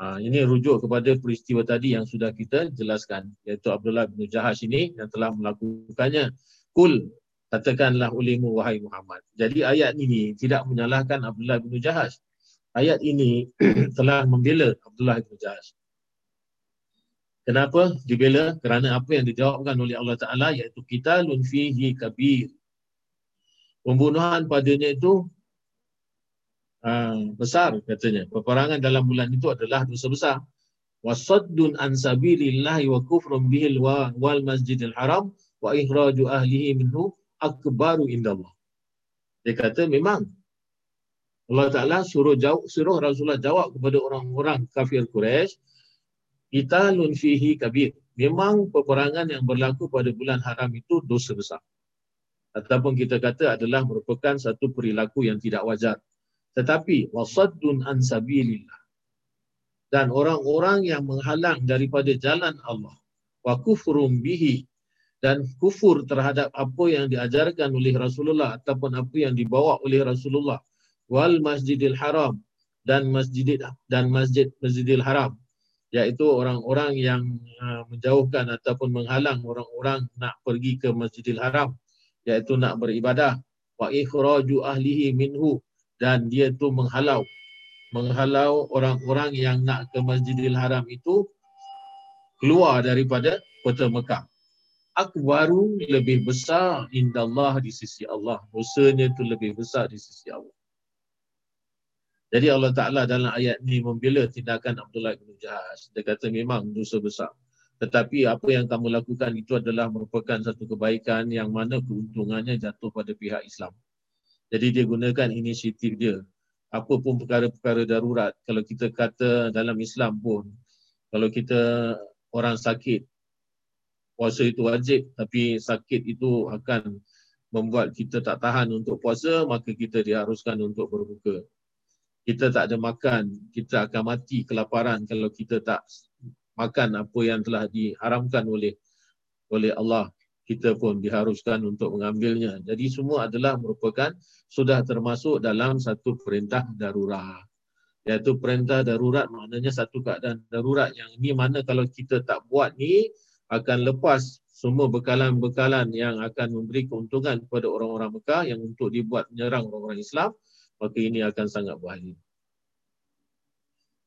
Uh, ini rujuk kepada peristiwa tadi yang sudah kita jelaskan. Iaitu Abdullah bin Jahash ini yang telah melakukannya. Kul, katakanlah ulimu wahai Muhammad. Jadi ayat ini tidak menyalahkan Abdullah bin Jahash. Ayat ini telah membela Abdullah bin Jahash. Kenapa dibela? Kerana apa yang dijawabkan oleh Allah Ta'ala iaitu kita lunfihi kabir. Pembunuhan padanya itu uh, besar katanya. Peperangan dalam bulan itu adalah dosa besar. Wasaddun an sabilillahi wa kufrun bihil wa wal masjidil haram wa ikhraju ahlihi minhu akbaru indallah. Dia kata memang Allah Ta'ala suruh, jawab, suruh Rasulullah jawab kepada orang-orang kafir Quraisy Qitalun fihi kabir. Memang peperangan yang berlaku pada bulan haram itu dosa besar. Ataupun kita kata adalah merupakan satu perilaku yang tidak wajar. Tetapi wasaddun an sabilillah. Dan orang-orang yang menghalang daripada jalan Allah. Wa kufrum bihi. Dan kufur terhadap apa yang diajarkan oleh Rasulullah ataupun apa yang dibawa oleh Rasulullah. Wal masjidil haram. Dan masjid dan masjid masjidil haram. Iaitu orang-orang yang uh, menjauhkan ataupun menghalang orang-orang nak pergi ke Masjidil Haram. Iaitu nak beribadah. Wa ikhraju ahlihi minhu. Dan dia tu menghalau. Menghalau orang-orang yang nak ke Masjidil Haram itu keluar daripada kota Mekah akbaru lebih besar indallah di sisi Allah. Dosanya itu lebih besar di sisi Allah. Jadi Allah Ta'ala dalam ayat ni membela tindakan Abdullah bin Jahash. Dia kata memang dosa besar. Tetapi apa yang kamu lakukan itu adalah merupakan satu kebaikan yang mana keuntungannya jatuh pada pihak Islam. Jadi dia gunakan inisiatif dia. Apa pun perkara-perkara darurat. Kalau kita kata dalam Islam pun, kalau kita orang sakit, puasa itu wajib tapi sakit itu akan membuat kita tak tahan untuk puasa, maka kita diharuskan untuk berbuka kita tak ada makan, kita akan mati kelaparan kalau kita tak makan apa yang telah diharamkan oleh oleh Allah. Kita pun diharuskan untuk mengambilnya. Jadi semua adalah merupakan sudah termasuk dalam satu perintah darurat. Iaitu perintah darurat maknanya satu keadaan darurat yang ini mana kalau kita tak buat ni akan lepas semua bekalan-bekalan yang akan memberi keuntungan kepada orang-orang Mekah yang untuk dibuat menyerang orang-orang Islam maka ini akan sangat bahaya.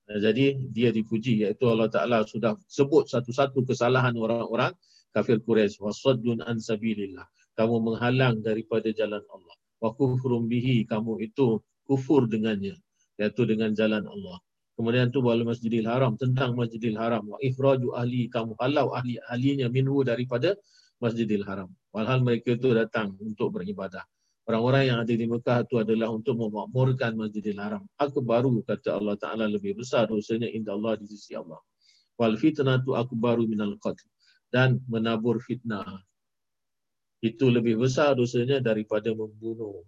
Nah, jadi dia dipuji iaitu Allah Taala sudah sebut satu-satu kesalahan orang-orang kafir Quraisy wasaddun an sabilillah. Kamu menghalang daripada jalan Allah. Wa kufrum bihi kamu itu kufur dengannya iaitu dengan jalan Allah. Kemudian tu wal Masjidil Haram tentang Masjidil Haram wa ikhraju ahli kamu halau ahli ahlinya minhu daripada Masjidil Haram. Walhal mereka itu datang untuk beribadah. Orang-orang yang ada di Mekah itu adalah untuk memakmurkan Masjidil Haram. Aku baru kata Allah Ta'ala lebih besar dosanya indah Allah di sisi Allah. Wal fitnah tu aku baru minal qatl. Dan menabur fitnah. Itu lebih besar dosanya daripada membunuh.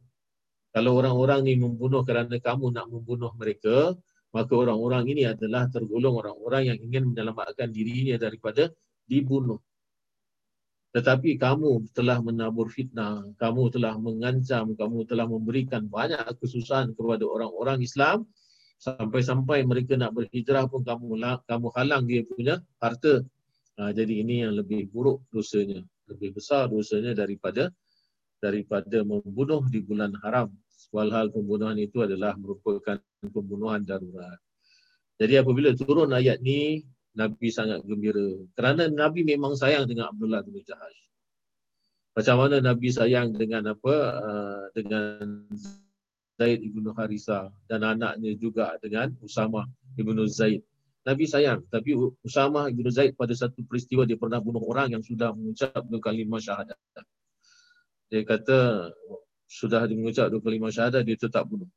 Kalau orang-orang ni membunuh kerana kamu nak membunuh mereka, maka orang-orang ini adalah tergolong orang-orang yang ingin menyelamatkan dirinya daripada dibunuh. Tetapi kamu telah menabur fitnah, kamu telah mengancam, kamu telah memberikan banyak kesusahan kepada orang-orang Islam sampai-sampai mereka nak berhijrah pun kamu kamu halang dia punya harta. Ha, jadi ini yang lebih buruk dosanya, lebih besar dosanya daripada daripada membunuh di bulan haram. Walhal pembunuhan itu adalah merupakan pembunuhan darurat. Jadi apabila turun ayat ni Nabi sangat gembira. Kerana Nabi memang sayang dengan Abdullah bin Jahash. Macam mana Nabi sayang dengan apa? Uh, dengan Zaid ibnu Harisa dan anaknya juga dengan Usama ibnu Zaid. Nabi sayang. Tapi Usama ibnu Zaid pada satu peristiwa dia pernah bunuh orang yang sudah mengucap dua kalimah syahadat. Dia kata sudah mengucap dua kalimah syahadat dia tetap bunuh.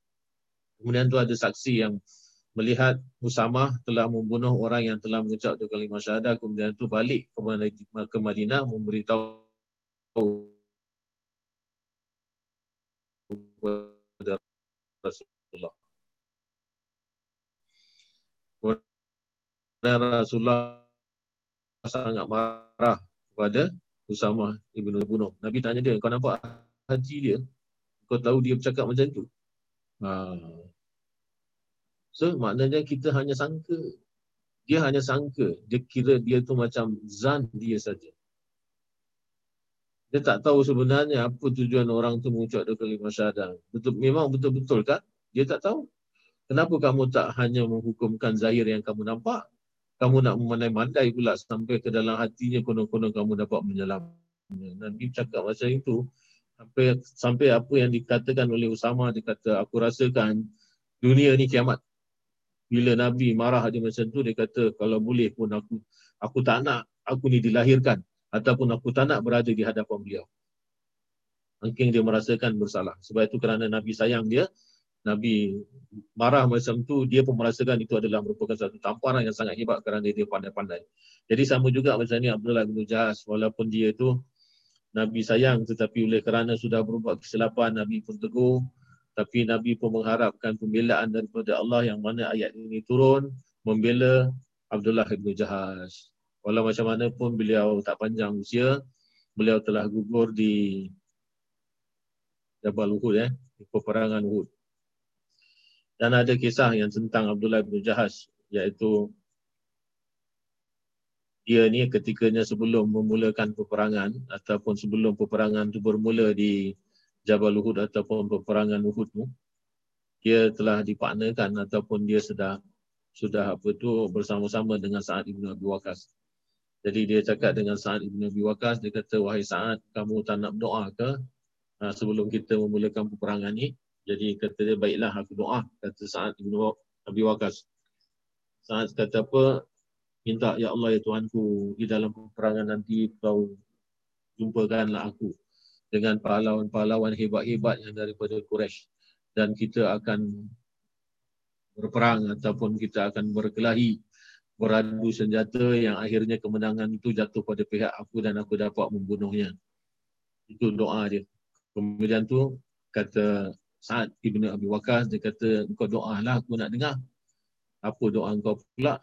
Kemudian tu ada saksi yang melihat Usamah telah membunuh orang yang telah mengucap dua kalimah syahadah kemudian itu balik ke Madinah memberitahu kepada Rasulullah. Dan Rasulullah sangat marah kepada Usamah ibnu bunuh. Nabi tanya dia, kau nampak hati dia? Kau tahu dia bercakap macam tu? Ha, So maknanya kita hanya sangka. Dia hanya sangka. Dia kira dia tu macam zan dia saja. Dia tak tahu sebenarnya apa tujuan orang tu mengucap dua kalimah syahadah. Betul, memang betul-betul kan? Dia tak tahu. Kenapa kamu tak hanya menghukumkan zahir yang kamu nampak? Kamu nak memandai-mandai pula sampai ke dalam hatinya konon-konon kamu dapat menyelamatnya. Nabi cakap macam itu. Sampai sampai apa yang dikatakan oleh Usama, dia kata, aku rasakan dunia ni kiamat bila Nabi marah dia macam tu dia kata kalau boleh pun aku aku tak nak aku ni dilahirkan ataupun aku tak nak berada di hadapan beliau. Mungkin dia merasakan bersalah. Sebab itu kerana Nabi sayang dia, Nabi marah macam tu, dia pun merasakan itu adalah merupakan satu tamparan yang sangat hebat kerana dia pandai-pandai. Jadi sama juga macam ni Abdullah bin Jahaz, walaupun dia tu Nabi sayang tetapi oleh kerana sudah berbuat kesilapan, Nabi pun tegur, tapi Nabi pun mengharapkan pembelaan daripada Allah yang mana ayat ini turun membela Abdullah bin Jahaz. Walau macam mana pun beliau tak panjang usia, beliau telah gugur di Jabal Uhud eh, di peperangan Uhud. Dan ada kisah yang tentang Abdullah bin Jahaz iaitu dia ni ketikanya sebelum memulakan peperangan ataupun sebelum peperangan itu bermula di Jabal Uhud ataupun peperangan Uhud tu dia telah dipartnerkan ataupun dia sudah sudah apa tu bersama-sama dengan Sa'ad Ibn Abi Waqas. Jadi dia cakap dengan Sa'ad ibn Abi Waqas, dia kata, wahai Sa'ad, kamu tak nak berdoa ke uh, sebelum kita memulakan peperangan ni? Jadi kata dia, baiklah aku doa, kata Sa'ad ibn Abi Waqas. Sa'ad kata apa? Minta, ya Allah ya Tuhanku, di dalam peperangan nanti kau jumpakanlah aku dengan pahlawan-pahlawan hebat-hebat yang daripada Quraisy dan kita akan berperang ataupun kita akan berkelahi beradu senjata yang akhirnya kemenangan itu jatuh pada pihak aku dan aku dapat membunuhnya. Itu doa dia. Kemudian tu kata Sa'ad ibn Abi Waqas dia kata engkau doalah aku nak dengar. Apa doa engkau pula?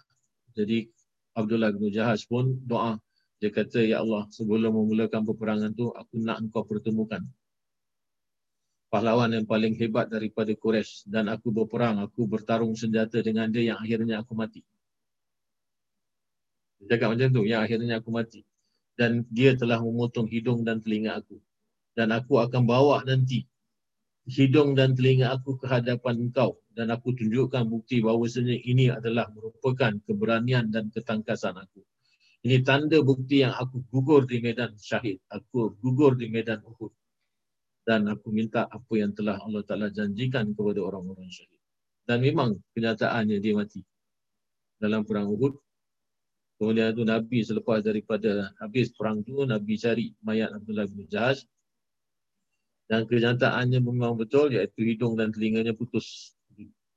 Jadi Abdullah bin Jahaz pun doa. Dia kata, Ya Allah, sebelum memulakan peperangan tu, aku nak engkau pertemukan. Pahlawan yang paling hebat daripada Quraisy dan aku berperang, aku bertarung senjata dengan dia yang akhirnya aku mati. Dia cakap macam tu, yang akhirnya aku mati. Dan dia telah memotong hidung dan telinga aku. Dan aku akan bawa nanti hidung dan telinga aku ke hadapan engkau dan aku tunjukkan bukti bahawasanya ini adalah merupakan keberanian dan ketangkasan aku. Ini tanda bukti yang aku gugur di medan syahid. Aku gugur di medan Uhud. Dan aku minta apa yang telah Allah Ta'ala janjikan kepada orang-orang syahid. Dan memang kenyataannya dia mati. Dalam perang Uhud. Kemudian tu Nabi selepas daripada habis perang tu, Nabi cari mayat Abdullah bin Jahash. Dan kenyataannya memang betul iaitu hidung dan telinganya putus.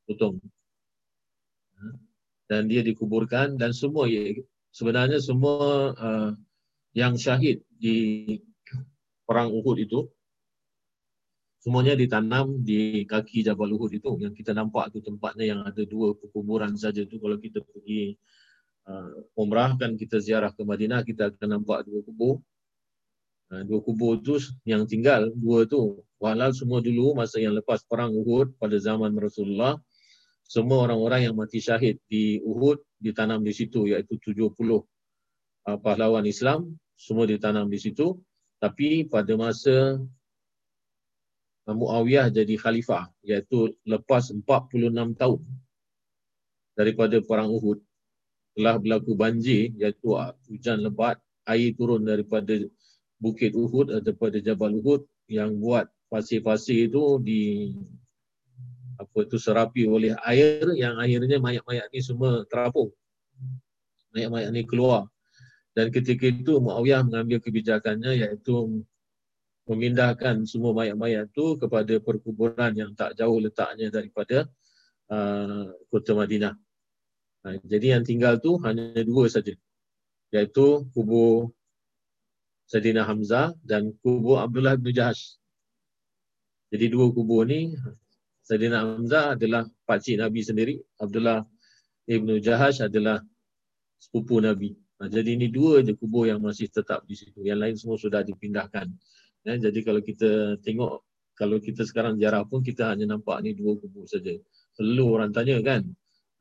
Potong. Ha? Dan dia dikuburkan dan semua sebenarnya semua uh, yang syahid di perang Uhud itu semuanya ditanam di kaki Jabal Uhud itu yang kita nampak tu tempatnya yang ada dua perkuburan saja tu kalau kita pergi uh, umrah kan kita ziarah ke Madinah kita akan nampak dua kubur uh, dua kubur tu yang tinggal dua tu walau semua dulu masa yang lepas perang Uhud pada zaman Rasulullah semua orang-orang yang mati syahid di Uhud ditanam di situ iaitu 70 uh, pahlawan Islam semua ditanam di situ. Tapi pada masa uh, Muawiyah jadi khalifah iaitu lepas 46 tahun daripada perang Uhud telah berlaku banjir iaitu uh, hujan lebat air turun daripada bukit Uhud atau daripada Jabal Uhud yang buat pasir-pasir itu di apa itu serapi oleh air yang akhirnya mayat-mayat ni semua terapung. Mayat-mayat ni keluar. Dan ketika itu Muawiyah mengambil kebijakannya iaitu memindahkan semua mayat-mayat itu kepada perkuburan yang tak jauh letaknya daripada uh, kota Madinah. Uh, jadi yang tinggal tu hanya dua saja. Iaitu kubur Sayyidina Hamzah dan kubur Abdullah bin Jahash. Jadi dua kubur ni Sayyidina Hamzah adalah pakcik Nabi sendiri. Abdullah Ibnu Jahash adalah sepupu Nabi. Nah, jadi ini dua je kubur yang masih tetap di situ. Yang lain semua sudah dipindahkan. Ya, jadi kalau kita tengok, kalau kita sekarang jarah pun kita hanya nampak ni dua kubur saja. Selalu orang tanya kan,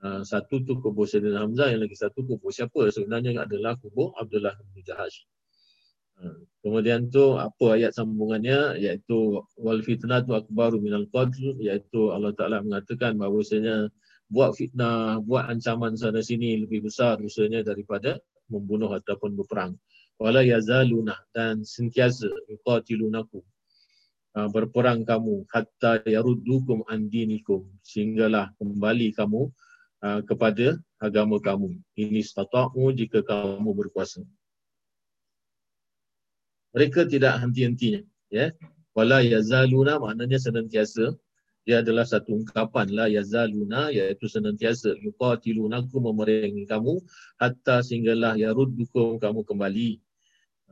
uh, satu tu kubur Sayyidina Hamzah, yang lagi satu kubur siapa? Sebenarnya adalah kubur Abdullah Ibnu Jahash. Ha, kemudian tu apa ayat sambungannya iaitu wal fitnatu akbaru minal qatl iaitu Allah Taala mengatakan bahawasanya buat fitnah, buat ancaman sana sini lebih besar dosanya daripada membunuh ataupun berperang. Wala yazaluna dan sentiasa yuqatilunakum ha, berperang kamu hatta yaruddukum an dinikum sehinggalah kembali kamu ha, kepada agama kamu. Ini stata'u jika kamu berkuasa mereka tidak henti-hentinya ya. Wala yazaluna maknanya senantiasa. Dia adalah satu ungkapan la yazaluna iaitu senantiasa. Yuqatilunakum memerangi kamu hatta sehinggalah yaruddukum kamu kembali.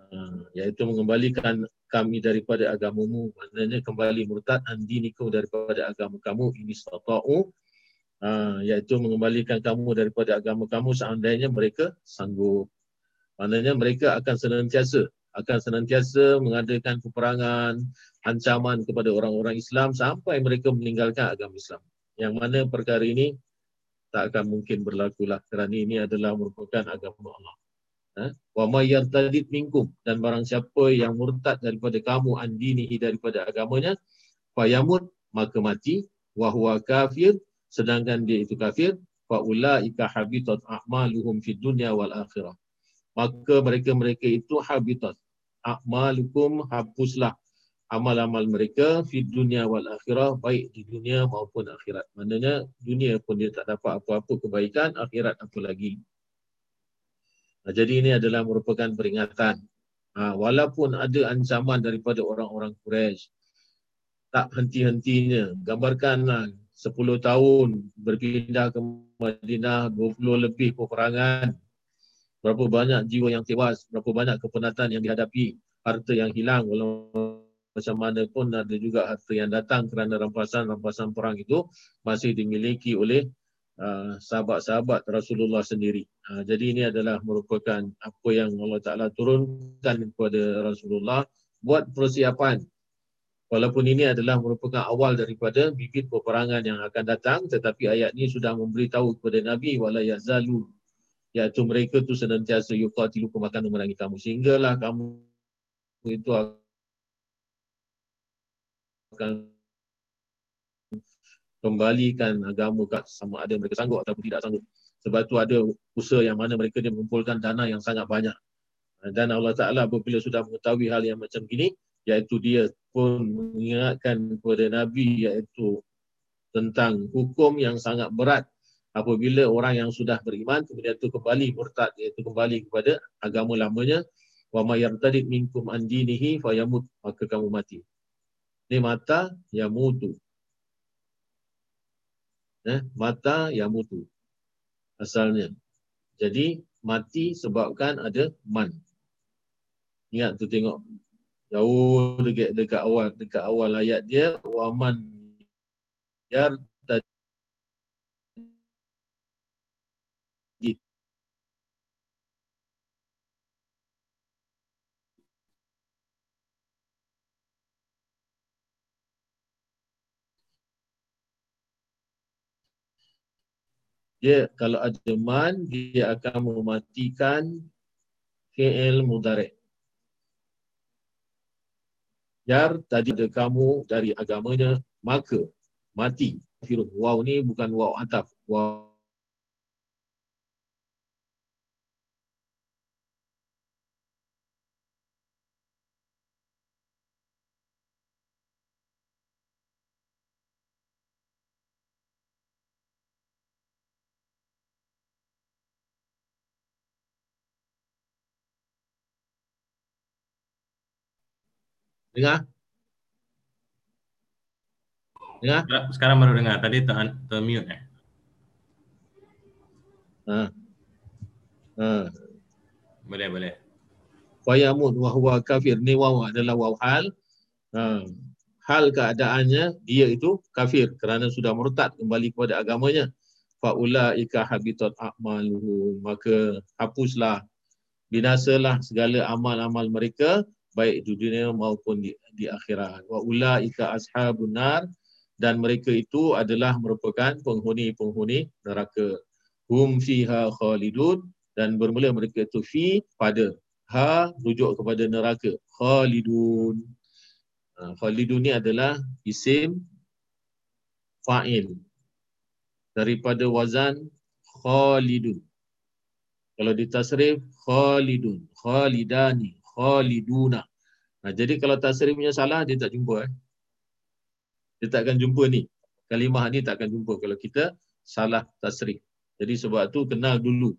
Uh, iaitu mengembalikan kami daripada agamamu. Maknanya kembali murtad andinikum daripada agama kamu. Ini stata'u uh, iaitu mengembalikan kamu daripada agama kamu. Seandainya mereka sanggup. Maknanya mereka akan senantiasa akan senantiasa mengadakan peperangan, ancaman kepada orang-orang Islam sampai mereka meninggalkan agama Islam. Yang mana perkara ini tak akan mungkin berlaku lah kerana ini adalah merupakan agama Allah. Ha? Wa may yartadid minkum dan barang siapa yang murtad daripada kamu andinihi daripada agamanya fayamut maka mati wa huwa kafir sedangkan dia itu kafir fa ulaika habitat a'maluhum fid dunya wal akhirah maka mereka-mereka itu habitat. A'malukum hapuslah amal-amal mereka fi dunia wal akhirah baik di dunia maupun akhirat. Maknanya dunia pun dia tak dapat apa-apa kebaikan, akhirat apa lagi. Nah, jadi ini adalah merupakan peringatan. Ha, walaupun ada ancaman daripada orang-orang Quraisy, tak henti-hentinya. Gambarkanlah 10 tahun berpindah ke Madinah, 20 lebih peperangan, berapa banyak jiwa yang tewas, berapa banyak kepenatan yang dihadapi, harta yang hilang, walau macam mana pun ada juga harta yang datang kerana rampasan-rampasan perang itu masih dimiliki oleh uh, sahabat-sahabat Rasulullah sendiri. Uh, jadi ini adalah merupakan apa yang Allah Ta'ala turunkan kepada Rasulullah buat persiapan. Walaupun ini adalah merupakan awal daripada bibit peperangan yang akan datang tetapi ayat ini sudah memberitahu kepada Nabi wala yazalu iaitu mereka tu senantiasa yuqatilukum akan memerangi kamu sehinggalah kamu itu akan kembalikan agama kat sama ada mereka sanggup ataupun tidak sanggup. Sebab tu ada usaha yang mana mereka dia mengumpulkan dana yang sangat banyak. Dan Allah Ta'ala apabila sudah mengetahui hal yang macam gini iaitu dia pun mengingatkan kepada Nabi iaitu tentang hukum yang sangat berat. Apabila orang yang sudah beriman kemudian itu kembali murtad iaitu kembali kepada agama lamanya wa may yartadid minkum an dinihi fayamut maka kamu mati. Ni mata yamutu. Eh mata yamutu. Asalnya. Jadi mati sebabkan ada man. Ingat tu tengok. Jauh dekat dekat awal dekat awal ayat dia wa man dia kalau ada man dia akan mematikan fi'il mudhari. Yar tadi ada kamu dari agamanya maka mati. Firun. Wow ni bukan wow ataf. Wow dengar? Dengar? Sekarang baru dengar. Tadi ter, ter mute eh. Ha. Ha. Boleh, boleh. Fayamut wa huwa kafir. Ni waw adalah waw hal. Ha. Hal keadaannya dia itu kafir kerana sudah murtad kembali kepada agamanya. Faulaika habitat a'maluhum. Maka hapuslah binasalah segala amal-amal mereka baik di dunia maupun di, di akhirat. Wa ulaika ashabun nar dan mereka itu adalah merupakan penghuni-penghuni neraka. Hum fiha khalidun dan bermula mereka itu fi pada ha rujuk kepada neraka. Khalidun. Ha, khalidun ni adalah isim fa'il daripada wazan khalidun. Kalau ditasrif khalidun, khalidani, khaliduna. Nah, jadi kalau tasrifnya salah dia tak jumpa eh. Dia tak akan jumpa ni. Kalimah ni tak akan jumpa kalau kita salah tasrif. Jadi sebab tu kenal dulu.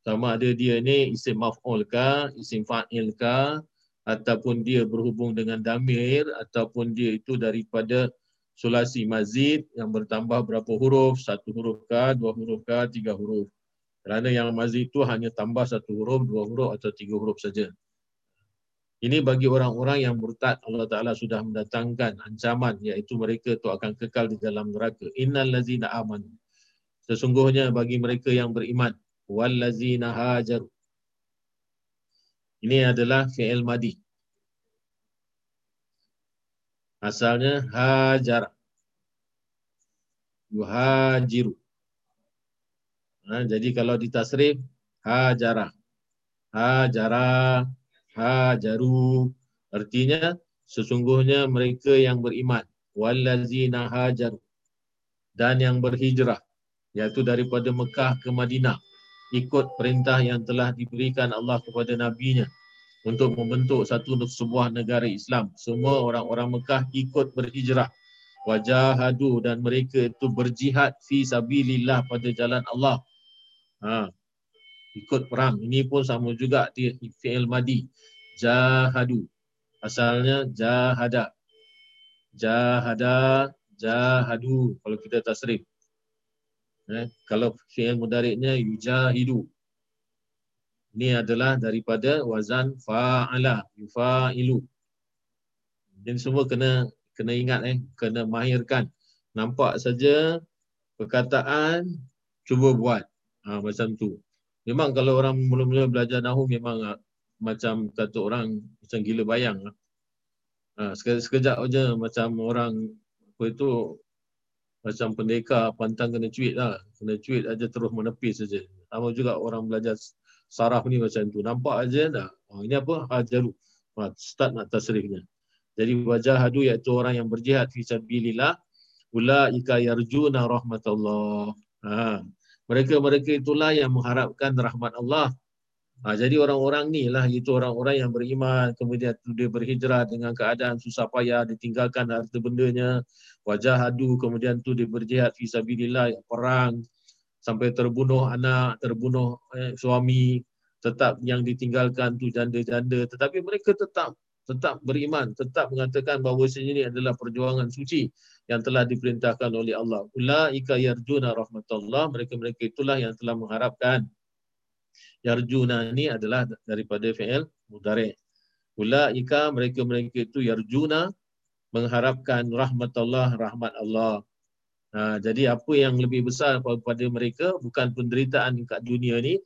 Sama ada dia ni isim maf'ul ka, isim fa'il ka ataupun dia berhubung dengan damir ataupun dia itu daripada sulasi mazid yang bertambah berapa huruf, satu huruf ka, dua huruf ka, tiga huruf. Kerana yang mazid itu hanya tambah satu huruf, dua huruf atau tiga huruf saja. Ini bagi orang-orang yang murtad Allah Taala sudah mendatangkan ancaman iaitu mereka itu akan kekal di dalam neraka. Innal ladzina amanu. Sesungguhnya bagi mereka yang beriman wal ladzina hajar. Ini adalah fi'il madi. Asalnya hajar. Yuhajiru. Ha, jadi kalau ditasrif hajara. Hajara hajaru artinya sesungguhnya mereka yang beriman wallazina hajaru dan yang berhijrah iaitu daripada Mekah ke Madinah ikut perintah yang telah diberikan Allah kepada Nabi-Nya untuk membentuk satu sebuah negara Islam. Semua orang-orang Mekah ikut berhijrah. Wajahadu dan mereka itu berjihad fi sabilillah pada jalan Allah. Ha. Ikut perang. Ini pun sama juga di fi'il madi. Jahadu. Asalnya jahada. Jahada, jahadu. Kalau kita tasrif. Eh, kalau fi'il mudariknya yujahidu. Ini adalah daripada wazan fa'ala, yufa'ilu. Jadi semua kena kena ingat eh, kena mahirkan. Nampak saja perkataan cuba buat. Ha, macam tu. Memang kalau orang mula-mula belajar nahu memang macam kata orang macam gila bayang. Ha, sekejap, sekejap aja macam orang apa itu macam pendekar pantang kena cuit lah. Kena cuit aja terus menepis saja. Sama juga orang belajar saraf ni macam tu. Nampak aja dah. Oh, ini apa? Hajaru. Ha, start nak tasrifnya. Jadi wajah hadu iaitu orang yang berjihad fi sabilillah. Ulaika yarjuna rahmatullah. Ha. Mereka-mereka itulah yang mengharapkan rahmat Allah. Ha, jadi orang-orang ni lah itu orang-orang yang beriman kemudian dia berhijrah dengan keadaan susah payah ditinggalkan harta bendanya wajah hadu kemudian tu dia berjihad fi sabilillah perang sampai terbunuh anak, terbunuh eh, suami, tetap yang ditinggalkan tu janda-janda tetapi mereka tetap tetap beriman, tetap mengatakan bahawa ini adalah perjuangan suci yang telah diperintahkan oleh Allah. Ulaika yarjuna rahmatullah, mereka-mereka itulah yang telah mengharapkan. Yarjuna ini adalah daripada fi'il mudhari'. Ulaika mereka-mereka itu yarjuna mengharapkan rahmatullah, rahmat Allah. Ha, jadi apa yang lebih besar pada mereka bukan penderitaan kat dunia ni.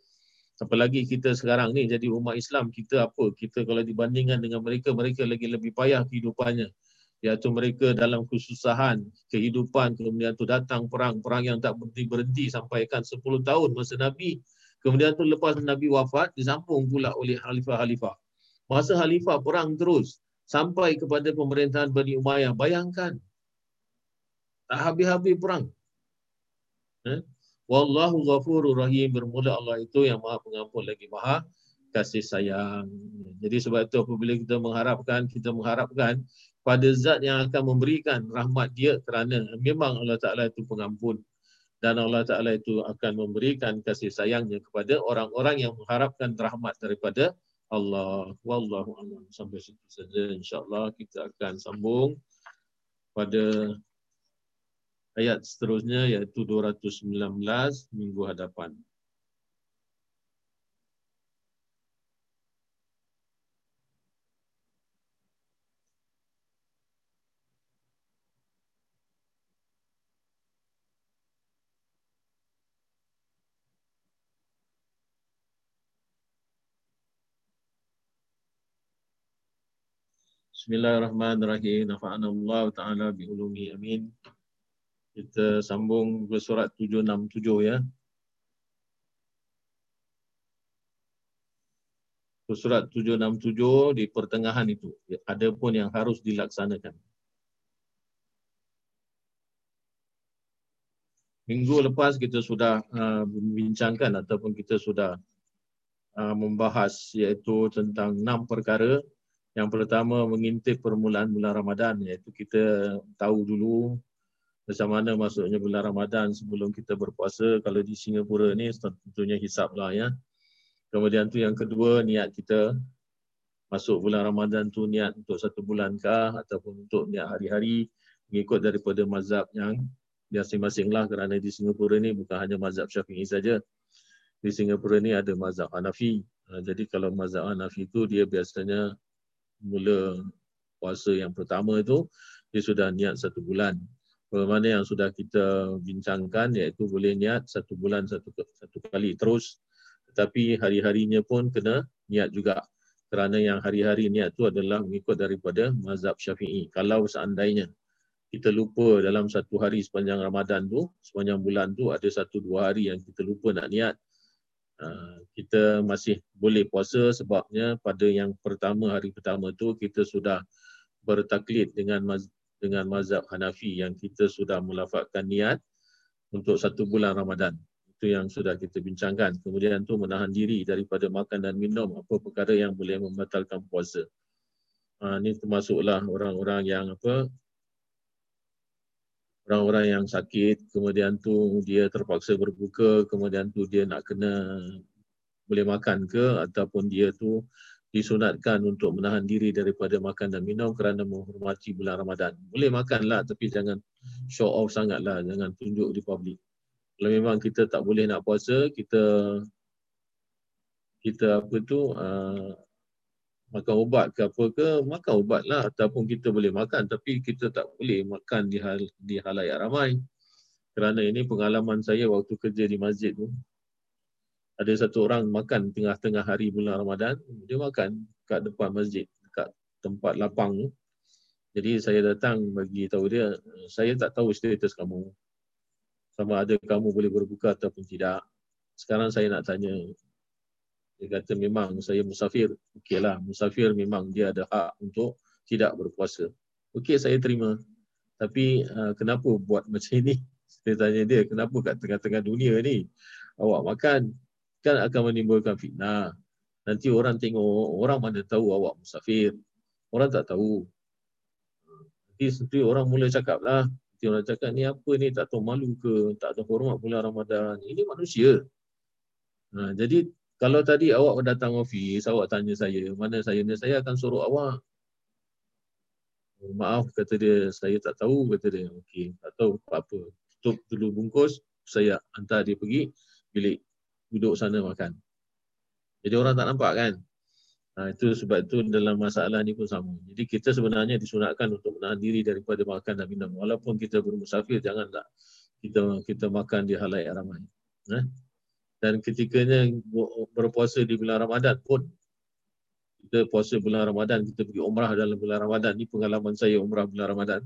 Apalagi kita sekarang ni jadi umat Islam, kita apa? Kita kalau dibandingkan dengan mereka, mereka lagi lebih payah kehidupannya. Iaitu mereka dalam kesusahan, kehidupan, kemudian tu datang perang, perang yang tak berhenti-berhenti sampaikan 10 tahun masa Nabi. Kemudian tu lepas Nabi wafat, disambung pula oleh khalifah-khalifah. Masa khalifah perang terus sampai kepada pemerintahan Bani Umayyah. Bayangkan, tak habis-habis perang. Eh? Wallahu ghafurur rahim. Bermula Allah itu yang maha pengampun lagi maha kasih sayang. Jadi sebab itu apabila kita mengharapkan, kita mengharapkan pada zat yang akan memberikan rahmat dia kerana memang Allah Ta'ala itu pengampun. Dan Allah Ta'ala itu akan memberikan kasih sayangnya kepada orang-orang yang mengharapkan rahmat daripada Allah. Wallahu a'lam. Sampai situ saja insya-Allah kita akan sambung pada ayat seterusnya iaitu 219 minggu hadapan. Bismillahirrahmanirrahim. Nafa'ana Allah Ta'ala bi'ulumi amin. Kita sambung ke surat 767 ya. Surat 767 di pertengahan itu. Ada pun yang harus dilaksanakan. Minggu lepas kita sudah uh, membincangkan ataupun kita sudah uh, membahas iaitu tentang enam perkara yang pertama mengintip permulaan bulan Ramadan iaitu kita tahu dulu macam mana masuknya bulan Ramadan sebelum kita berpuasa kalau di Singapura ni tentunya hisap lah ya. Kemudian tu yang kedua niat kita masuk bulan Ramadan tu niat untuk satu bulan kah ataupun untuk niat hari-hari mengikut daripada mazhab yang masing-masing lah kerana di Singapura ni bukan hanya mazhab Syafi'i saja. Di Singapura ni ada mazhab Hanafi. Ha, jadi kalau mazhab Hanafi tu dia biasanya mula puasa yang pertama itu dia sudah niat satu bulan. Bagaimana yang sudah kita bincangkan iaitu boleh niat satu bulan satu satu kali terus tetapi hari-harinya pun kena niat juga kerana yang hari-hari niat itu adalah mengikut daripada mazhab Syafi'i. Kalau seandainya kita lupa dalam satu hari sepanjang Ramadan tu, sepanjang bulan tu ada satu dua hari yang kita lupa nak niat, kita masih boleh puasa sebabnya pada yang pertama hari pertama tu kita sudah bertaklid dengan dengan mazhab Hanafi yang kita sudah melafazkan niat untuk satu bulan Ramadan. Itu yang sudah kita bincangkan. Kemudian tu menahan diri daripada makan dan minum apa perkara yang boleh membatalkan puasa. Ha, ini termasuklah orang-orang yang apa orang-orang yang sakit, kemudian tu dia terpaksa berbuka, kemudian tu dia nak kena boleh makan ke ataupun dia tu disunatkan untuk menahan diri daripada makan dan minum kerana menghormati bulan Ramadan. Boleh makanlah tapi jangan show off sangatlah, jangan tunjuk di publik. Kalau memang kita tak boleh nak puasa, kita kita apa tu uh, makan ubat ke apa ke, makan ubat lah ataupun kita boleh makan tapi kita tak boleh makan di hal di halayak ramai. Kerana ini pengalaman saya waktu kerja di masjid tu. Ada satu orang makan tengah-tengah hari bulan Ramadan, dia makan kat depan masjid, kat tempat lapang tu. Jadi saya datang bagi tahu dia, saya tak tahu status kamu. Sama ada kamu boleh berbuka ataupun tidak. Sekarang saya nak tanya, dia kata memang saya musafir. Okeylah, musafir memang dia ada hak untuk tidak berpuasa. Okey, saya terima. Tapi uh, kenapa buat macam ini? Saya tanya dia, kenapa kat tengah-tengah dunia ni awak makan kan akan menimbulkan fitnah. Nanti orang tengok, orang mana tahu awak musafir. Orang tak tahu. Nanti, nanti orang mula cakap lah. Nanti orang cakap ni apa ni tak tahu malu ke, tak tahu hormat bulan Ramadan. Ini manusia. Ha, jadi kalau tadi awak datang ofis, awak tanya saya, mana saya ni, saya akan suruh awak. Oh, maaf, kata dia, saya tak tahu, kata dia. Okey, tak tahu apa-apa. Tutup dulu bungkus, saya hantar dia pergi bilik duduk sana makan. Jadi orang tak nampak kan? Ha, itu sebab itu dalam masalah ni pun sama. Jadi kita sebenarnya disunatkan untuk menahan diri daripada makan dan minum. Walaupun kita bermusafir, janganlah kita kita makan di halayak ramai. Ha? Dan ketikanya berpuasa di bulan Ramadan pun kita puasa bulan Ramadan, kita pergi umrah dalam bulan Ramadan. Ini pengalaman saya umrah bulan Ramadan.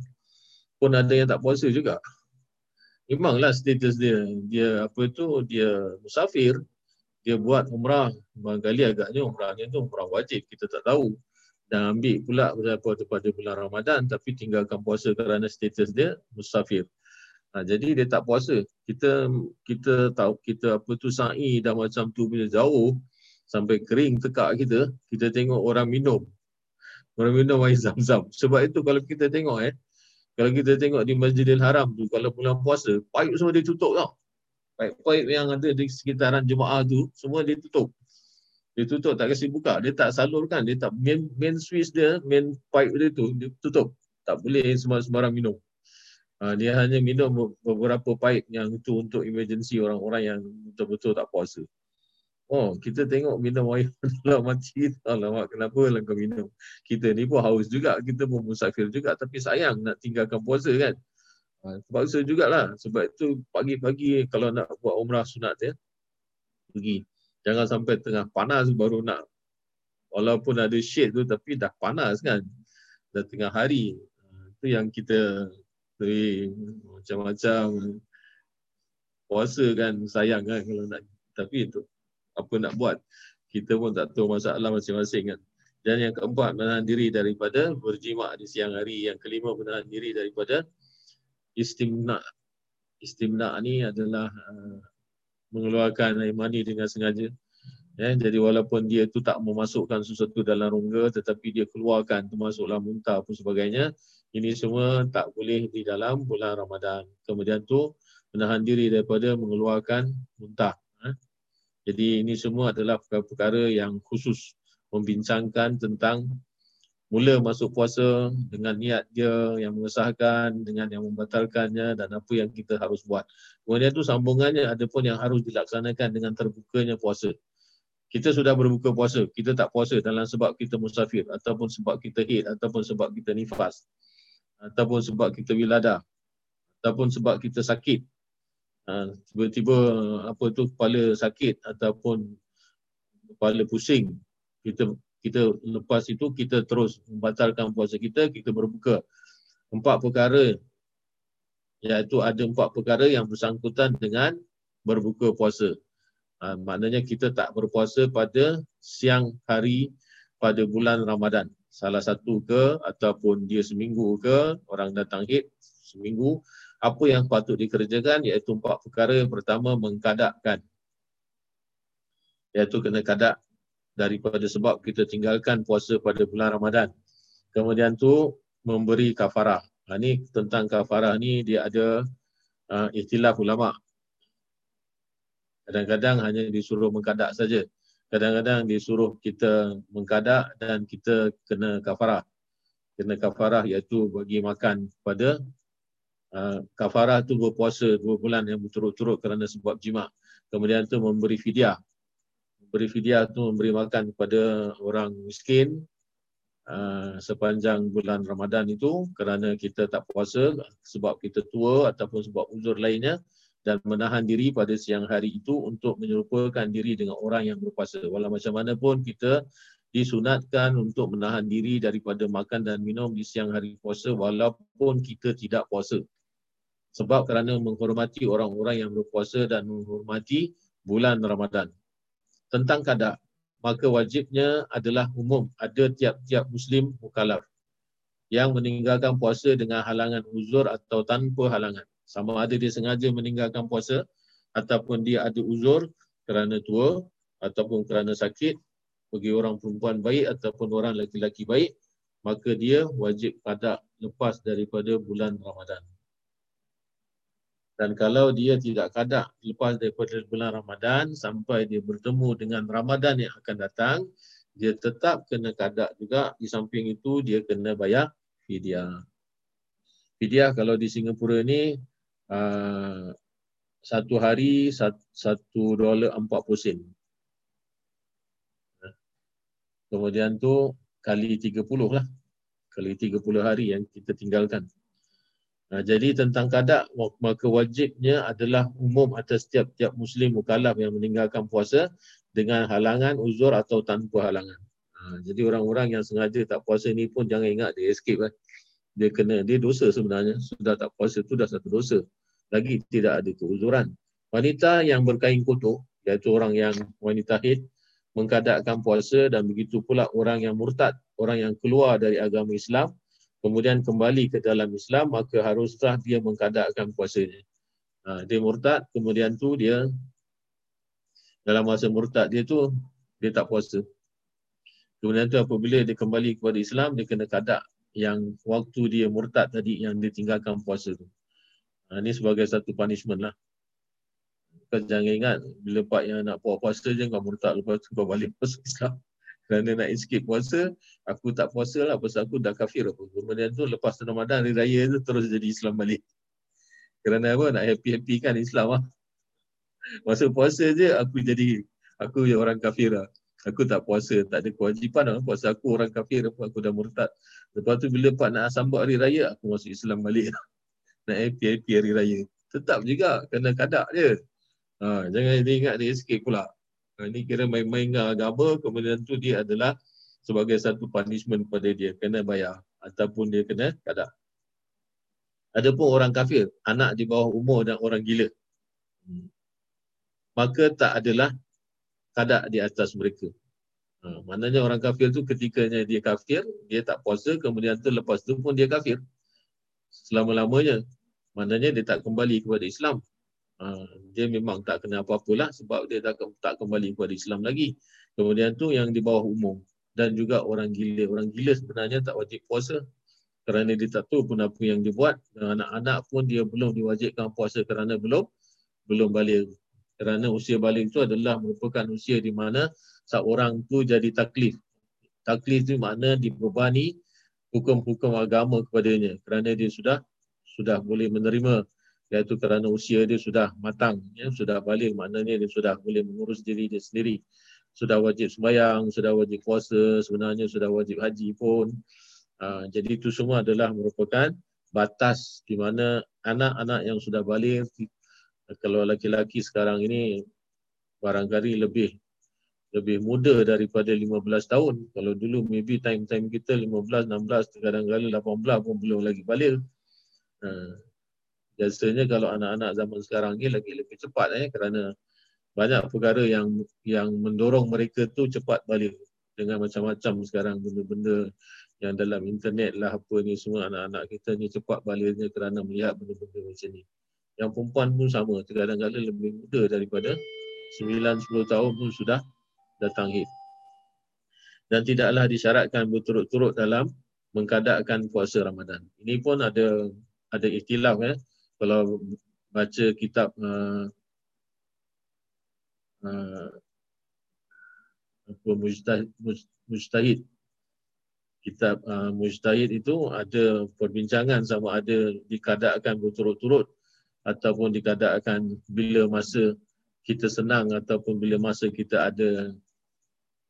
Pun ada yang tak puasa juga. Memanglah status dia, dia apa tu, dia musafir, dia buat umrah. Barangkali agaknya umrahnya tu umrah wajib, kita tak tahu. Dan ambil pula pada, pada bulan Ramadan tapi tinggalkan puasa kerana status dia musafir. Ha, jadi dia tak puasa. Kita kita tahu kita apa tu sa'i dah macam tu bila jauh sampai kering tekak kita, kita tengok orang minum. Orang minum air zam-zam. Sebab itu kalau kita tengok eh, kalau kita tengok di Masjidil Haram tu, kalau bulan puasa, paip semua dia tutup tau. Paip-paip yang ada di sekitaran jemaah tu, semua dia tutup. Dia tutup, tak kasi buka. Dia tak salurkan. Dia tak, main, main switch dia, main pipe dia tu, dia tutup. Tak boleh sembarang minum. Uh, dia hanya minum beberapa paip yang itu untuk emergency orang-orang yang betul-betul tak puasa. Oh, kita tengok minum air dalam mati. Alamak, kenapa lah kau minum? Kita ni pun haus juga. Kita pun musafir juga. Tapi sayang nak tinggalkan puasa kan. Uh, terpaksa jugalah. Sebab itu pagi-pagi kalau nak buat umrah sunat ya. Pergi. Jangan sampai tengah panas baru nak. Walaupun ada shade tu tapi dah panas kan. Dah tengah hari. Itu yang kita tapi macam-macam. Puasa kan sayang kan kalau nak. Tapi itu apa nak buat? Kita pun tak tahu masalah masing-masing kan. Dan yang keempat menahan diri daripada berjimat di siang hari. Yang kelima menahan diri daripada istimna. Istimna ni adalah uh, mengeluarkan air mani dengan sengaja. Ya, jadi walaupun dia tu tak memasukkan sesuatu dalam rongga tetapi dia keluarkan termasuklah muntah pun sebagainya ini semua tak boleh di dalam bulan Ramadan. Kemudian tu menahan diri daripada mengeluarkan muntah. Ha? Jadi ini semua adalah perkara-perkara yang khusus membincangkan tentang mula masuk puasa dengan niat dia yang mengesahkan, dengan yang membatalkannya dan apa yang kita harus buat. Kemudian tu sambungannya ada pun yang harus dilaksanakan dengan terbukanya puasa kita sudah berbuka puasa, kita tak puasa dalam sebab kita musafir ataupun sebab kita haid ataupun sebab kita nifas ataupun sebab kita wiladah ataupun sebab kita sakit. Ha, tiba-tiba apa tu kepala sakit ataupun kepala pusing. Kita kita lepas itu kita terus membatalkan puasa kita, kita berbuka. Empat perkara iaitu ada empat perkara yang bersangkutan dengan berbuka puasa. Ha, maknanya kita tak berpuasa pada siang hari pada bulan Ramadan. Salah satu ke ataupun dia seminggu ke orang datang hid seminggu apa yang patut dikerjakan iaitu empat perkara. Yang pertama mengkadakkan. Iaitu kena kadak daripada sebab kita tinggalkan puasa pada bulan Ramadan. Kemudian tu memberi kafarah. Ha, ni tentang kafarah ni dia ada uh, ikhtilaf ulama. Kadang-kadang hanya disuruh mengkadak saja. Kadang-kadang disuruh kita mengkadak dan kita kena kafarah. Kena kafarah iaitu bagi makan kepada uh, kafarah tu berpuasa dua bulan yang berturut-turut kerana sebab jima. Kemudian tu memberi fidyah. Memberi fidyah tu memberi makan kepada orang miskin uh, sepanjang bulan Ramadan itu kerana kita tak puasa sebab kita tua ataupun sebab uzur lainnya dan menahan diri pada siang hari itu untuk menyerupakan diri dengan orang yang berpuasa. Walau macam mana pun kita disunatkan untuk menahan diri daripada makan dan minum di siang hari puasa walaupun kita tidak puasa. Sebab kerana menghormati orang-orang yang berpuasa dan menghormati bulan Ramadan. Tentang kadar, maka wajibnya adalah umum. Ada tiap-tiap Muslim mukalaf yang meninggalkan puasa dengan halangan uzur atau tanpa halangan. Sama ada dia sengaja meninggalkan puasa ataupun dia ada uzur kerana tua ataupun kerana sakit bagi orang perempuan baik ataupun orang lelaki-lelaki baik maka dia wajib pada lepas daripada bulan Ramadan. Dan kalau dia tidak kadak lepas daripada bulan Ramadan sampai dia bertemu dengan Ramadan yang akan datang, dia tetap kena kadak juga. Di samping itu dia kena bayar fidyah. Fidyah kalau di Singapura ni uh, satu hari satu dolar empat puluh sen. Kemudian tu kali tiga puluh lah. Kali tiga puluh hari yang kita tinggalkan. Nah, jadi tentang kadak, maka wajibnya adalah umum atas setiap-tiap Muslim mukallaf yang meninggalkan puasa dengan halangan, uzur atau tanpa halangan. Nah, jadi orang-orang yang sengaja tak puasa ni pun jangan ingat dia escape. Kan? Dia kena, dia dosa sebenarnya. Sudah tak puasa tu dah satu dosa lagi tidak ada keuzuran. Wanita yang berkain kotor, iaitu orang yang wanita haid, mengkadakkan puasa dan begitu pula orang yang murtad, orang yang keluar dari agama Islam, kemudian kembali ke dalam Islam, maka haruslah dia mengkadakkan puasanya. Ha, dia murtad, kemudian tu dia dalam masa murtad dia tu, dia tak puasa. Kemudian tu apabila dia kembali kepada Islam, dia kena kadak yang waktu dia murtad tadi yang dia tinggalkan puasa tu. Ha, ini sebagai satu punishment lah. Kau jangan ingat bila pak yang nak puas puasa je kau murtad lepas tu kau balik puasa Islam. Kerana nak escape puasa, aku tak puasa lah pasal aku dah kafir apa. Kemudian tu lepas Ramadan hari raya tu terus jadi Islam balik. Kerana apa? Nak happy-happy kan Islam lah. Masa puasa je aku jadi aku orang kafir lah. Aku tak puasa, tak ada kewajipan lah. Puasa aku orang kafir aku dah murtad. Lepas tu bila pak nak sambut hari raya, aku masuk Islam balik. nak happy-happy hari raya. Tetap juga kena kadak je. Ha, jangan dia ingat dia escape pula. Ha, ini kira main-main dengan agama, kemudian tu dia adalah sebagai satu punishment pada dia. Kena bayar. Ataupun dia kena kadak. Ada pun orang kafir, anak di bawah umur dan orang gila. Hmm. Maka tak adalah kadak di atas mereka. Ha, maknanya orang kafir tu ketikanya dia kafir, dia tak puasa, kemudian tu lepas tu pun dia kafir. Selama-lamanya maknanya dia tak kembali kepada Islam. Uh, dia memang tak kena apa-apalah sebab dia tak, tak kembali kepada Islam lagi. Kemudian tu yang di bawah umum dan juga orang gila. Orang gila sebenarnya tak wajib puasa kerana dia tak tahu pun apa yang dia buat. Dan anak-anak pun dia belum diwajibkan puasa kerana belum belum balik. Kerana usia balik itu adalah merupakan usia di mana seorang tu jadi taklif. Taklif itu makna dibebani hukum-hukum agama kepadanya. Kerana dia sudah sudah boleh menerima. Iaitu kerana usia dia sudah matang ya sudah balik maknanya dia sudah boleh mengurus diri dia sendiri. Sudah wajib sembahyang sudah wajib puasa sebenarnya sudah wajib haji pun. Uh, jadi itu semua adalah merupakan batas di mana anak-anak yang sudah balik kalau laki-laki sekarang ini barangkali lebih lebih muda daripada 15 tahun. Kalau dulu maybe time-time kita 15, 16, kadang-kadang 18 pun belum lagi balik. Ha. Biasanya kalau anak-anak zaman sekarang ni lagi lebih cepat eh kerana banyak perkara yang yang mendorong mereka tu cepat balik dengan macam-macam sekarang benda-benda yang dalam internet lah apa ni semua anak-anak kita ni cepat baliknya kerana melihat benda-benda macam ni. Yang perempuan pun sama, kadang-kadang lebih muda daripada 9-10 tahun pun sudah datang hid. Dan tidaklah disyaratkan berturut-turut dalam mengkadakkan puasa Ramadan. Ini pun ada ada ikhtilaf eh. Kalau baca kitab uh, uh, mujtahid kitab uh, mujtahid itu ada perbincangan sama ada dikadakkan berturut-turut ataupun dikadakkan bila masa kita senang ataupun bila masa kita ada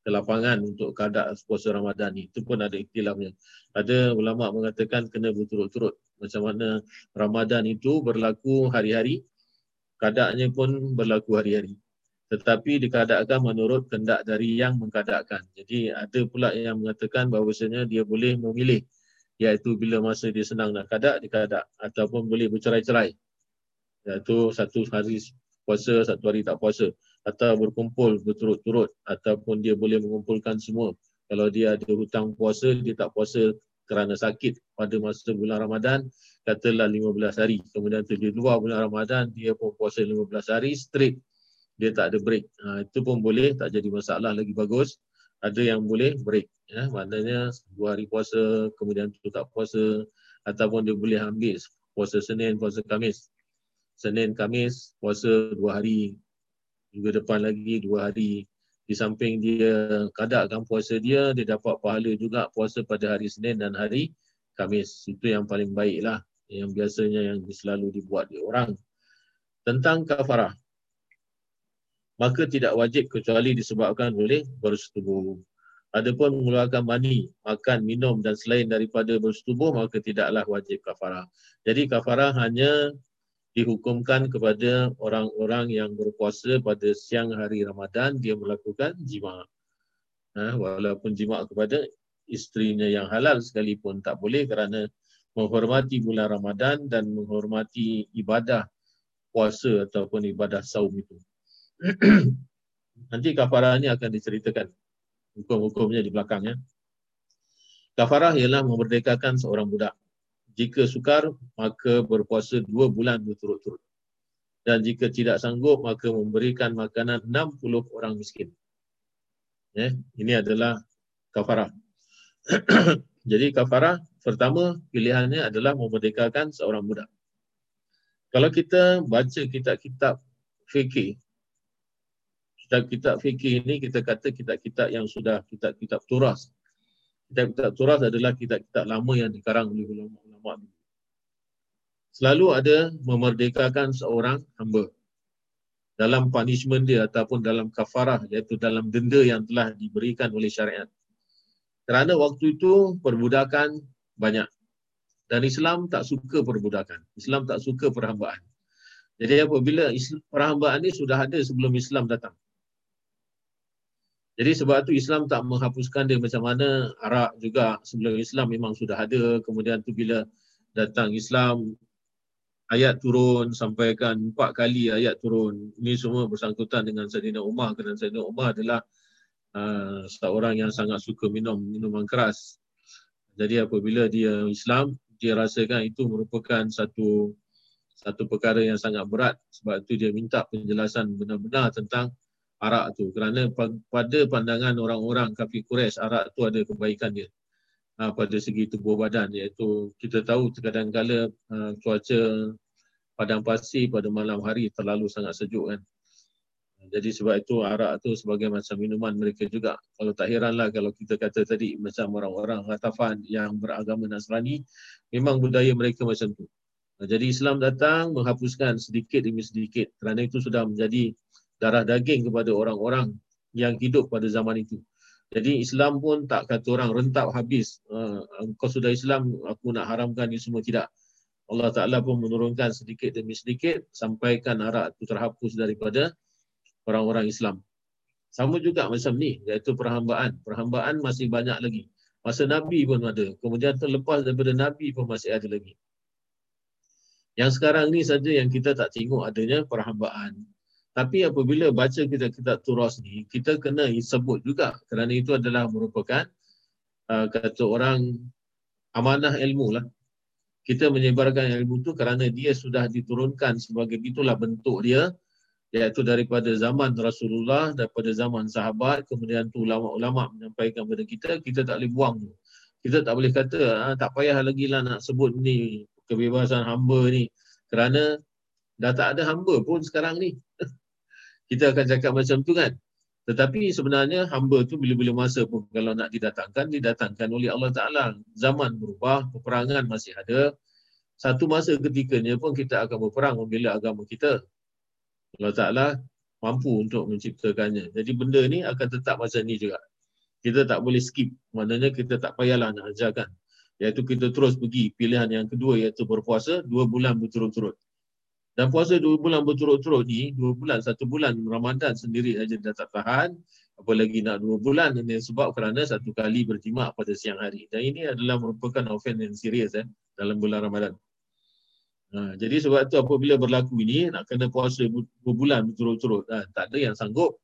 kelapangan untuk kadak puasa Ramadan ni. Itu pun ada ikhtilafnya. Ada ulama mengatakan kena berturut-turut. Macam mana Ramadan itu berlaku hari-hari, kadaknya pun berlaku hari-hari. Tetapi dikadakkan menurut kendak dari yang mengkadakkan. Jadi ada pula yang mengatakan bahawasanya dia boleh memilih iaitu bila masa dia senang nak kadak, dikadak. Ataupun boleh bercerai-cerai. Iaitu satu hari puasa, satu hari tak puasa atau berkumpul berturut-turut ataupun dia boleh mengumpulkan semua. Kalau dia ada hutang puasa, dia tak puasa kerana sakit pada masa bulan Ramadan, katalah 15 hari. Kemudian tu dia luar bulan Ramadan, dia pun puasa 15 hari straight. Dia tak ada break. Ha, itu pun boleh, tak jadi masalah lagi bagus. Ada yang boleh break. Ya, maknanya dua hari puasa, kemudian tu tak puasa. Ataupun dia boleh ambil puasa Senin, puasa Kamis. Senin, Kamis, puasa dua hari, minggu depan lagi dua hari. Di samping dia kadakkan puasa dia, dia dapat pahala juga puasa pada hari Senin dan hari Kamis. Itu yang paling baik lah. Yang biasanya yang selalu dibuat di orang. Tentang kafarah. Maka tidak wajib kecuali disebabkan oleh bersetubuh. Adapun mengeluarkan mani, makan, minum dan selain daripada bersetubuh, maka tidaklah wajib kafarah. Jadi kafarah hanya dihukumkan kepada orang-orang yang berpuasa pada siang hari Ramadan dia melakukan jima. Ha, walaupun jima kepada isterinya yang halal sekalipun tak boleh kerana menghormati bulan Ramadan dan menghormati ibadah puasa ataupun ibadah saum itu. Nanti kafarah ini akan diceritakan hukum-hukumnya di belakangnya. Kafarah ialah memerdekakan seorang budak. Jika sukar, maka berpuasa dua bulan berturut-turut. Dan jika tidak sanggup, maka memberikan makanan 60 orang miskin. Ya, ini adalah kafarah. Jadi kafarah pertama pilihannya adalah memerdekakan seorang budak. Kalau kita baca kitab-kitab fikih, kitab-kitab fikih ini kita kata kitab-kitab yang sudah kitab-kitab turas. Kitab-kitab turas adalah kitab-kitab lama yang dikarang oleh ulama ulama dulu. Selalu ada memerdekakan seorang hamba dalam punishment dia ataupun dalam kafarah iaitu dalam denda yang telah diberikan oleh syariat. Kerana waktu itu perbudakan banyak. Dan Islam tak suka perbudakan. Islam tak suka perhambaan. Jadi apabila perhambaan ini sudah ada sebelum Islam datang. Jadi sebab tu Islam tak menghapuskan dia macam mana Arab juga sebelum Islam memang sudah ada. Kemudian tu bila datang Islam ayat turun sampaikan empat kali ayat turun. Ini semua bersangkutan dengan Sayyidina Umar kerana Sayyidina Umar adalah uh, seorang yang sangat suka minum minuman keras. Jadi apabila dia Islam, dia rasakan itu merupakan satu satu perkara yang sangat berat sebab itu dia minta penjelasan benar-benar tentang arak tu. Kerana pada pandangan orang-orang kafir Quraisy arak tu ada kebaikan dia. Ha, pada segi tubuh badan. Iaitu kita tahu kadang-kala uh, cuaca padang pasir pada malam hari terlalu sangat sejuk kan. Jadi sebab itu arak tu sebagai macam minuman mereka juga. Kalau tak heranlah kalau kita kata tadi macam orang-orang Ghatafan yang beragama Nasrani memang budaya mereka macam tu. Jadi Islam datang menghapuskan sedikit demi sedikit. Kerana itu sudah menjadi darah daging kepada orang-orang yang hidup pada zaman itu. Jadi Islam pun tak kata orang rentap habis. Uh, kau sudah Islam, aku nak haramkan ini semua. Tidak. Allah Ta'ala pun menurunkan sedikit demi sedikit sampaikan arak itu terhapus daripada orang-orang Islam. Sama juga macam ni, iaitu perhambaan. Perhambaan masih banyak lagi. Masa Nabi pun ada. Kemudian terlepas daripada Nabi pun masih ada lagi. Yang sekarang ni saja yang kita tak tengok adanya perhambaan. Tapi apabila baca kita kitab turas ni, kita kena sebut juga kerana itu adalah merupakan uh, kata orang amanah ilmu lah. Kita menyebarkan ilmu tu kerana dia sudah diturunkan sebagai itulah bentuk dia iaitu daripada zaman Rasulullah, daripada zaman sahabat, kemudian tu ulama-ulama menyampaikan kepada kita, kita tak boleh buang tu. Kita tak boleh kata, ah, tak payah lagi lah nak sebut ni kebebasan hamba ni. Kerana dah tak ada hamba pun sekarang ni. Kita akan cakap macam tu kan. Tetapi sebenarnya hamba tu bila-bila masa pun kalau nak didatangkan, didatangkan oleh Allah Ta'ala. Zaman berubah, peperangan masih ada. Satu masa ketikanya pun kita akan berperang membela agama kita. Allah Ta'ala mampu untuk menciptakannya. Jadi benda ni akan tetap macam ni juga. Kita tak boleh skip. Maknanya kita tak payahlah nak ajarkan. Iaitu kita terus pergi pilihan yang kedua iaitu berpuasa dua bulan berturut-turut. Dan puasa dua bulan berturut-turut ni, dua bulan, satu bulan Ramadan sendiri saja dah tak tahan. Apalagi nak dua bulan ini sebab kerana satu kali berjimat pada siang hari. Dan ini adalah merupakan offense yang serius eh, dalam bulan Ramadan. Ha, jadi sebab tu apabila berlaku ini, nak kena puasa dua bulan berturut-turut. Ha, tak ada yang sanggup.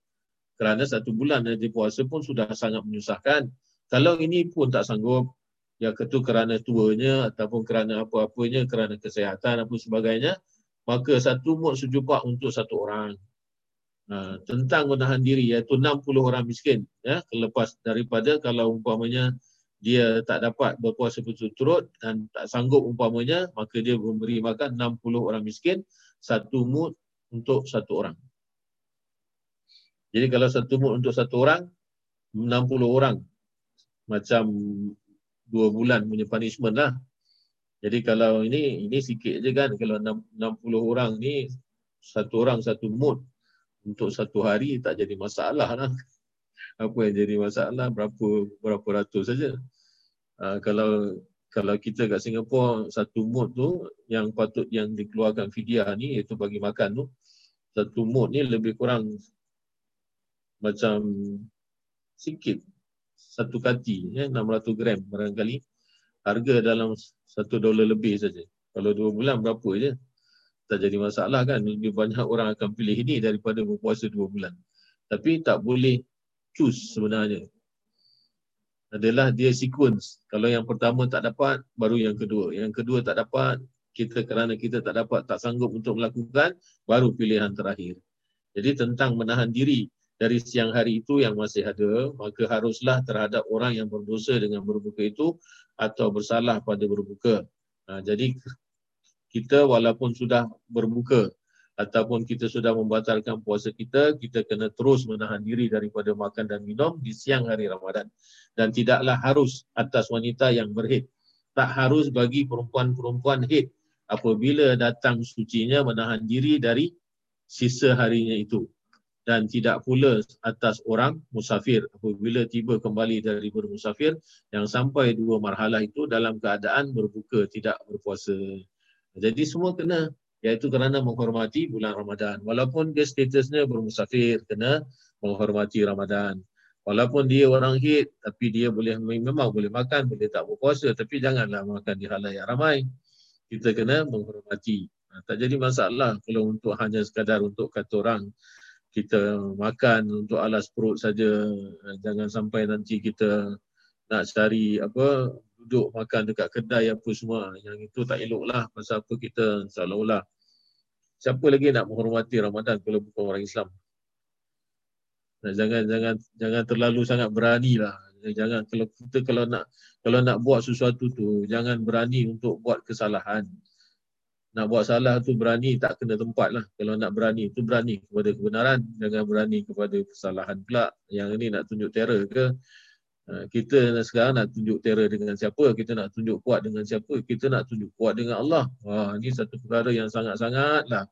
Kerana satu bulan nanti puasa pun sudah sangat menyusahkan. Kalau ini pun tak sanggup, ya ketu kerana tuanya ataupun kerana apa-apanya, kerana kesihatan apa sebagainya, maka satu mut sejupak untuk satu orang. Ha, tentang menahan diri iaitu 60 orang miskin ya lepas daripada kalau umpamanya dia tak dapat berpuasa berturut-turut dan tak sanggup umpamanya maka dia memberi makan 60 orang miskin satu mut untuk satu orang. Jadi kalau satu mut untuk satu orang 60 orang macam dua bulan punya punishment lah jadi kalau ini ini sikit je kan kalau 60 orang ni satu orang satu mood untuk satu hari tak jadi masalah lah. Apa yang jadi masalah berapa berapa ratus saja. Uh, kalau kalau kita kat Singapura satu mood tu yang patut yang dikeluarkan fidyah ni iaitu bagi makan tu satu mood ni lebih kurang macam sikit satu kati ya 600 gram barangkali harga dalam satu dolar lebih saja. Kalau dua bulan berapa je? Tak jadi masalah kan. Lebih banyak orang akan pilih ini daripada berpuasa dua bulan. Tapi tak boleh choose sebenarnya. Adalah dia sequence. Kalau yang pertama tak dapat, baru yang kedua. Yang kedua tak dapat, kita kerana kita tak dapat, tak sanggup untuk melakukan, baru pilihan terakhir. Jadi tentang menahan diri dari siang hari itu yang masih ada, maka haruslah terhadap orang yang berdosa dengan berbuka itu atau bersalah pada berbuka. Ha, jadi kita walaupun sudah berbuka ataupun kita sudah membatalkan puasa kita, kita kena terus menahan diri daripada makan dan minum di siang hari Ramadan. Dan tidaklah harus atas wanita yang berhid. Tak harus bagi perempuan-perempuan hid apabila datang sucinya menahan diri dari sisa harinya itu dan tidak pula atas orang musafir apabila tiba kembali dari bermusafir yang sampai dua marhalah itu dalam keadaan berbuka tidak berpuasa. Jadi semua kena iaitu kerana menghormati bulan Ramadan. Walaupun dia statusnya bermusafir kena menghormati Ramadan. Walaupun dia orang hid tapi dia boleh memang boleh makan, boleh tak berpuasa tapi janganlah makan di halayak ramai. Kita kena menghormati. Tak jadi masalah kalau untuk hanya sekadar untuk kata orang kita makan untuk alas perut saja. Jangan sampai nanti kita nak cari apa duduk makan dekat kedai apa semua. Yang itu tak eloklah pasal apa kita seolah-olah. Siapa lagi nak menghormati Ramadan kalau bukan orang Islam? Jangan jangan jangan terlalu sangat beranilah. Jangan kalau kita kalau nak kalau nak buat sesuatu tu jangan berani untuk buat kesalahan nak buat salah tu berani tak kena tempat lah. Kalau nak berani tu berani kepada kebenaran. Jangan berani kepada kesalahan pula. Yang ini nak tunjuk terror ke? Ha, kita sekarang nak tunjuk terror dengan siapa? Kita nak tunjuk kuat dengan siapa? Kita nak tunjuk kuat dengan Allah. Wah, ini satu perkara yang sangat-sangat lah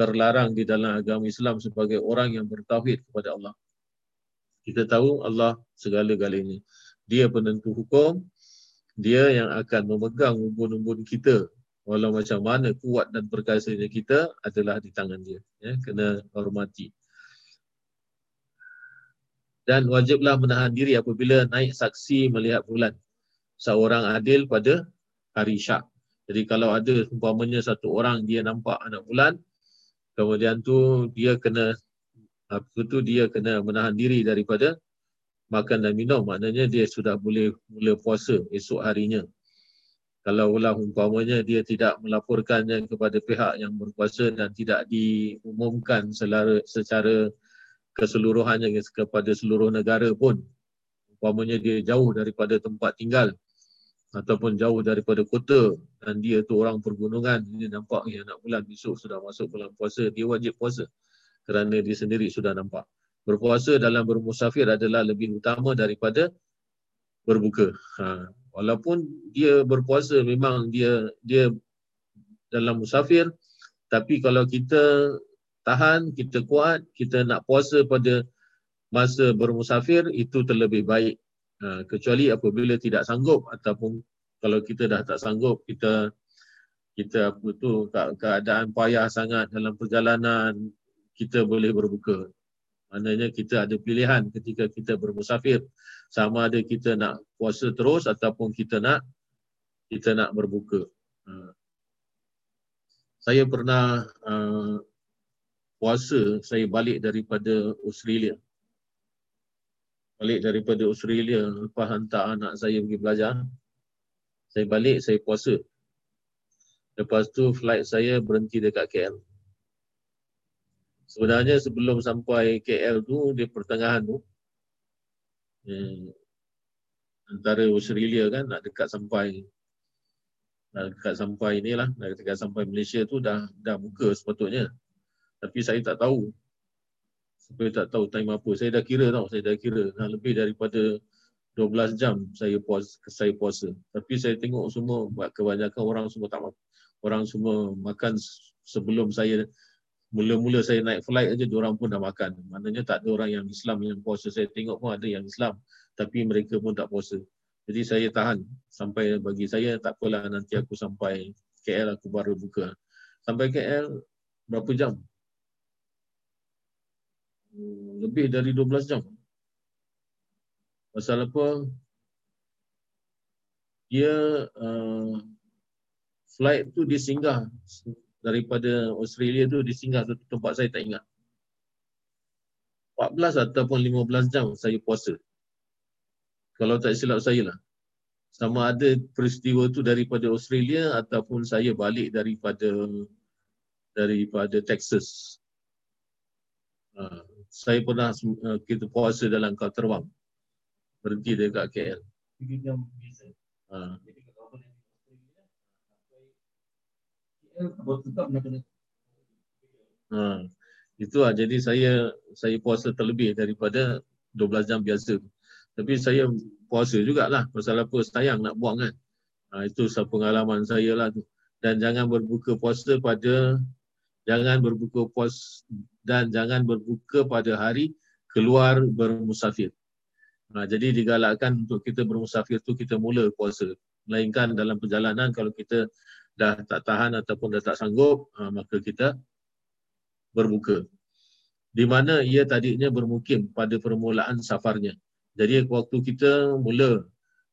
terlarang di dalam agama Islam sebagai orang yang bertauhid kepada Allah. Kita tahu Allah segala-galanya. Dia penentu hukum. Dia yang akan memegang umbun-umbun kita walau macam mana kuat dan perkasanya kita adalah di tangan dia ya kena hormati. Dan wajiblah menahan diri apabila naik saksi melihat bulan. Seorang adil pada hari syak. Jadi kalau ada umpamanya satu orang dia nampak anak bulan kemudian tu dia kena apa tu dia kena menahan diri daripada makan dan minum. Maknanya dia sudah boleh mula puasa esok harinya. Kalau ulah umpamanya dia tidak melaporkannya kepada pihak yang berkuasa dan tidak diumumkan secara, secara keseluruhannya kepada seluruh negara pun umpamanya dia jauh daripada tempat tinggal ataupun jauh daripada kota dan dia tu orang pergunungan dia nampak ya nak bulan besok sudah masuk bulan puasa dia wajib puasa kerana dia sendiri sudah nampak berpuasa dalam bermusafir adalah lebih utama daripada berbuka ha. Walaupun dia berpuasa memang dia dia dalam musafir tapi kalau kita tahan kita kuat kita nak puasa pada masa bermusafir itu terlebih baik Ha, kecuali apabila tidak sanggup ataupun kalau kita dah tak sanggup kita kita apa tu ke- keadaan payah sangat dalam perjalanan kita boleh berbuka. Maknanya kita ada pilihan ketika kita bermusafir sama ada kita nak puasa terus ataupun kita nak kita nak berbuka. Ha. Saya pernah uh, puasa saya balik daripada Australia balik daripada Australia lepas hantar anak saya pergi belajar. Saya balik, saya puasa. Lepas tu flight saya berhenti dekat KL. Sebenarnya sebelum sampai KL tu, di pertengahan tu, eh, antara Australia kan nak dekat sampai nak dekat sampai ni lah, nak dekat sampai Malaysia tu dah dah buka sepatutnya. Tapi saya tak tahu saya tak tahu time apa. Saya dah kira tau, saya dah kira dah lebih daripada 12 jam saya puas saya puasa. Tapi saya tengok semua kebanyakan orang semua tak. Orang semua makan sebelum saya mula-mula saya naik flight aja orang pun dah makan. Maknanya tak ada orang yang Islam yang puasa. Saya tengok pun ada yang Islam tapi mereka pun tak puasa. Jadi saya tahan sampai bagi saya tak apalah nanti aku sampai KL aku baru buka. Sampai KL berapa jam? Lebih dari 12 jam. Pasal apa? Dia uh, flight tu dia singgah daripada Australia tu dia singgah satu tempat saya tak ingat. 14 ataupun 15 jam saya puasa. Kalau tak silap saya lah. Sama ada peristiwa tu daripada Australia ataupun saya balik daripada daripada Texas. Uh, saya pernah uh, kita puasa dalam kau terbang berhenti dekat KL. Ha. Ha. Itu lah. Jadi saya saya puasa terlebih daripada 12 jam biasa. Tapi saya puasa jugalah. Pasal apa sayang nak buang kan. Ha, itu pengalaman saya lah tu. Dan jangan berbuka puasa pada jangan berbuka puas dan jangan berbuka pada hari keluar bermusafir. Ha, jadi digalakkan untuk kita bermusafir tu kita mula puasa. Melainkan dalam perjalanan kalau kita dah tak tahan ataupun dah tak sanggup, ha, maka kita berbuka. Di mana ia tadinya bermukim pada permulaan safarnya. Jadi waktu kita mula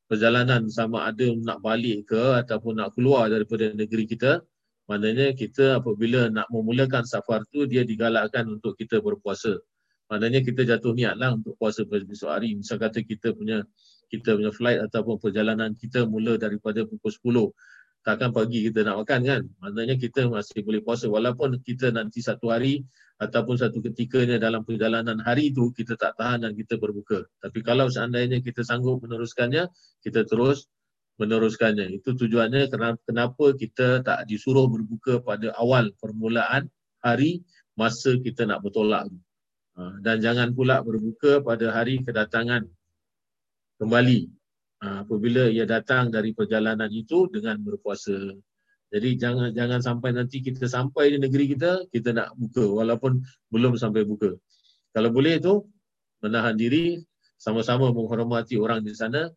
perjalanan sama ada nak balik ke ataupun nak keluar daripada negeri kita, maknanya kita apabila nak memulakan safar tu dia digalakkan untuk kita berpuasa. Maknanya kita jatuh niat lah untuk puasa besok hari. Misal kata kita punya kita punya flight ataupun perjalanan kita mula daripada pukul 10. Takkan pagi kita nak makan kan? Maknanya kita masih boleh puasa walaupun kita nanti satu hari ataupun satu ketikanya dalam perjalanan hari itu kita tak tahan dan kita berbuka. Tapi kalau seandainya kita sanggup meneruskannya, kita terus meneruskannya. Itu tujuannya kenapa kita tak disuruh berbuka pada awal permulaan hari masa kita nak bertolak. Ha, dan jangan pula berbuka pada hari kedatangan kembali apabila ia datang dari perjalanan itu dengan berpuasa. Jadi jangan jangan sampai nanti kita sampai di negeri kita kita nak buka walaupun belum sampai buka. Kalau boleh itu menahan diri sama-sama menghormati orang di sana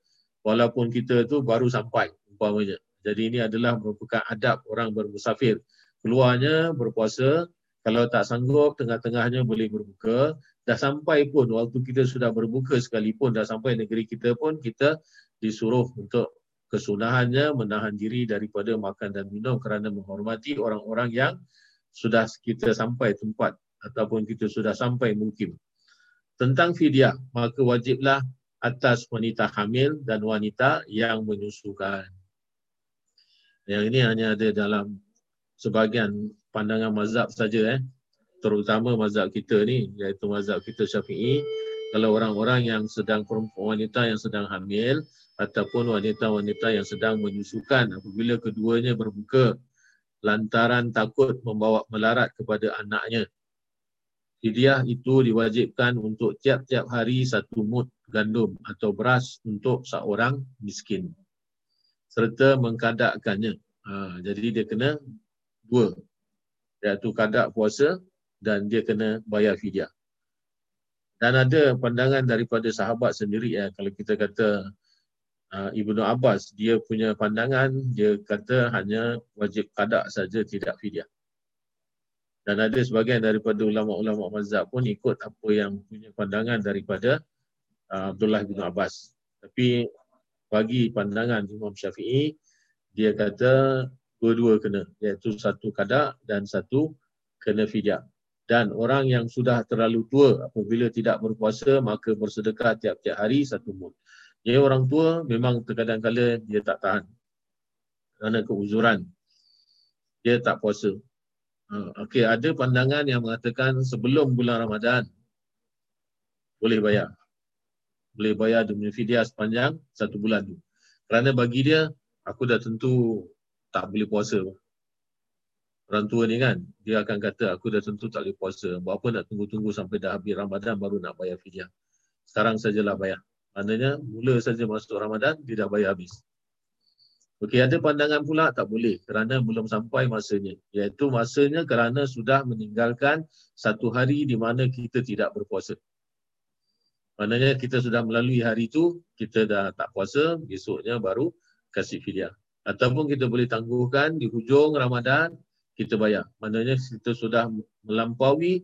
walaupun kita tu baru sampai umpamanya. Jadi ini adalah merupakan adab orang bermusafir. Keluarnya berpuasa kalau tak sanggup, tengah-tengahnya boleh berbuka. Dah sampai pun, waktu kita sudah berbuka sekalipun, dah sampai negeri kita pun, kita disuruh untuk kesunahannya menahan diri daripada makan dan minum kerana menghormati orang-orang yang sudah kita sampai tempat ataupun kita sudah sampai mungkin. Tentang fidyah, maka wajiblah atas wanita hamil dan wanita yang menyusukan. Yang ini hanya ada dalam sebahagian pandangan mazhab saja eh. Terutama mazhab kita ni iaitu mazhab kita Syafi'i kalau orang-orang yang sedang perempuan wanita yang sedang hamil ataupun wanita-wanita yang sedang menyusukan apabila keduanya berbuka lantaran takut membawa melarat kepada anaknya. Fidyah itu diwajibkan untuk tiap-tiap hari satu mud gandum atau beras untuk seorang miskin. Serta mengkadakkannya. Ha, jadi dia kena dua. Iaitu kadak puasa dan dia kena bayar fidyah. Dan ada pandangan daripada sahabat sendiri ya kalau kita kata uh, Ibnu Abbas dia punya pandangan dia kata hanya wajib kadak saja tidak fidyah. Dan ada sebagian daripada ulama-ulama mazhab pun ikut apa yang punya pandangan daripada uh, Abdullah bin Abbas. Tapi bagi pandangan Imam Syafi'i dia kata dua-dua kena iaitu satu kadak dan satu kena fidyah dan orang yang sudah terlalu tua apabila tidak berpuasa maka bersedekah tiap-tiap hari satu mud. Jadi orang tua memang terkadang kala dia tak tahan kerana keuzuran. Dia tak puasa. Ha, Okey, ada pandangan yang mengatakan sebelum bulan Ramadan boleh bayar. Boleh bayar demi fidyah sepanjang satu bulan tu. Kerana bagi dia, aku dah tentu tak boleh puasa orang tua ni kan, dia akan kata aku dah tentu tak boleh puasa. Buat apa nak tunggu-tunggu sampai dah habis Ramadan baru nak bayar fidyah. Sekarang sajalah bayar. Maknanya mula saja masuk Ramadan, dia dah bayar habis. Okey, ada pandangan pula tak boleh kerana belum sampai masanya. Iaitu masanya kerana sudah meninggalkan satu hari di mana kita tidak berpuasa. Maknanya kita sudah melalui hari itu, kita dah tak puasa, besoknya baru kasih fidyah. Ataupun kita boleh tangguhkan di hujung Ramadan, kita bayar. Maknanya kita sudah melampaui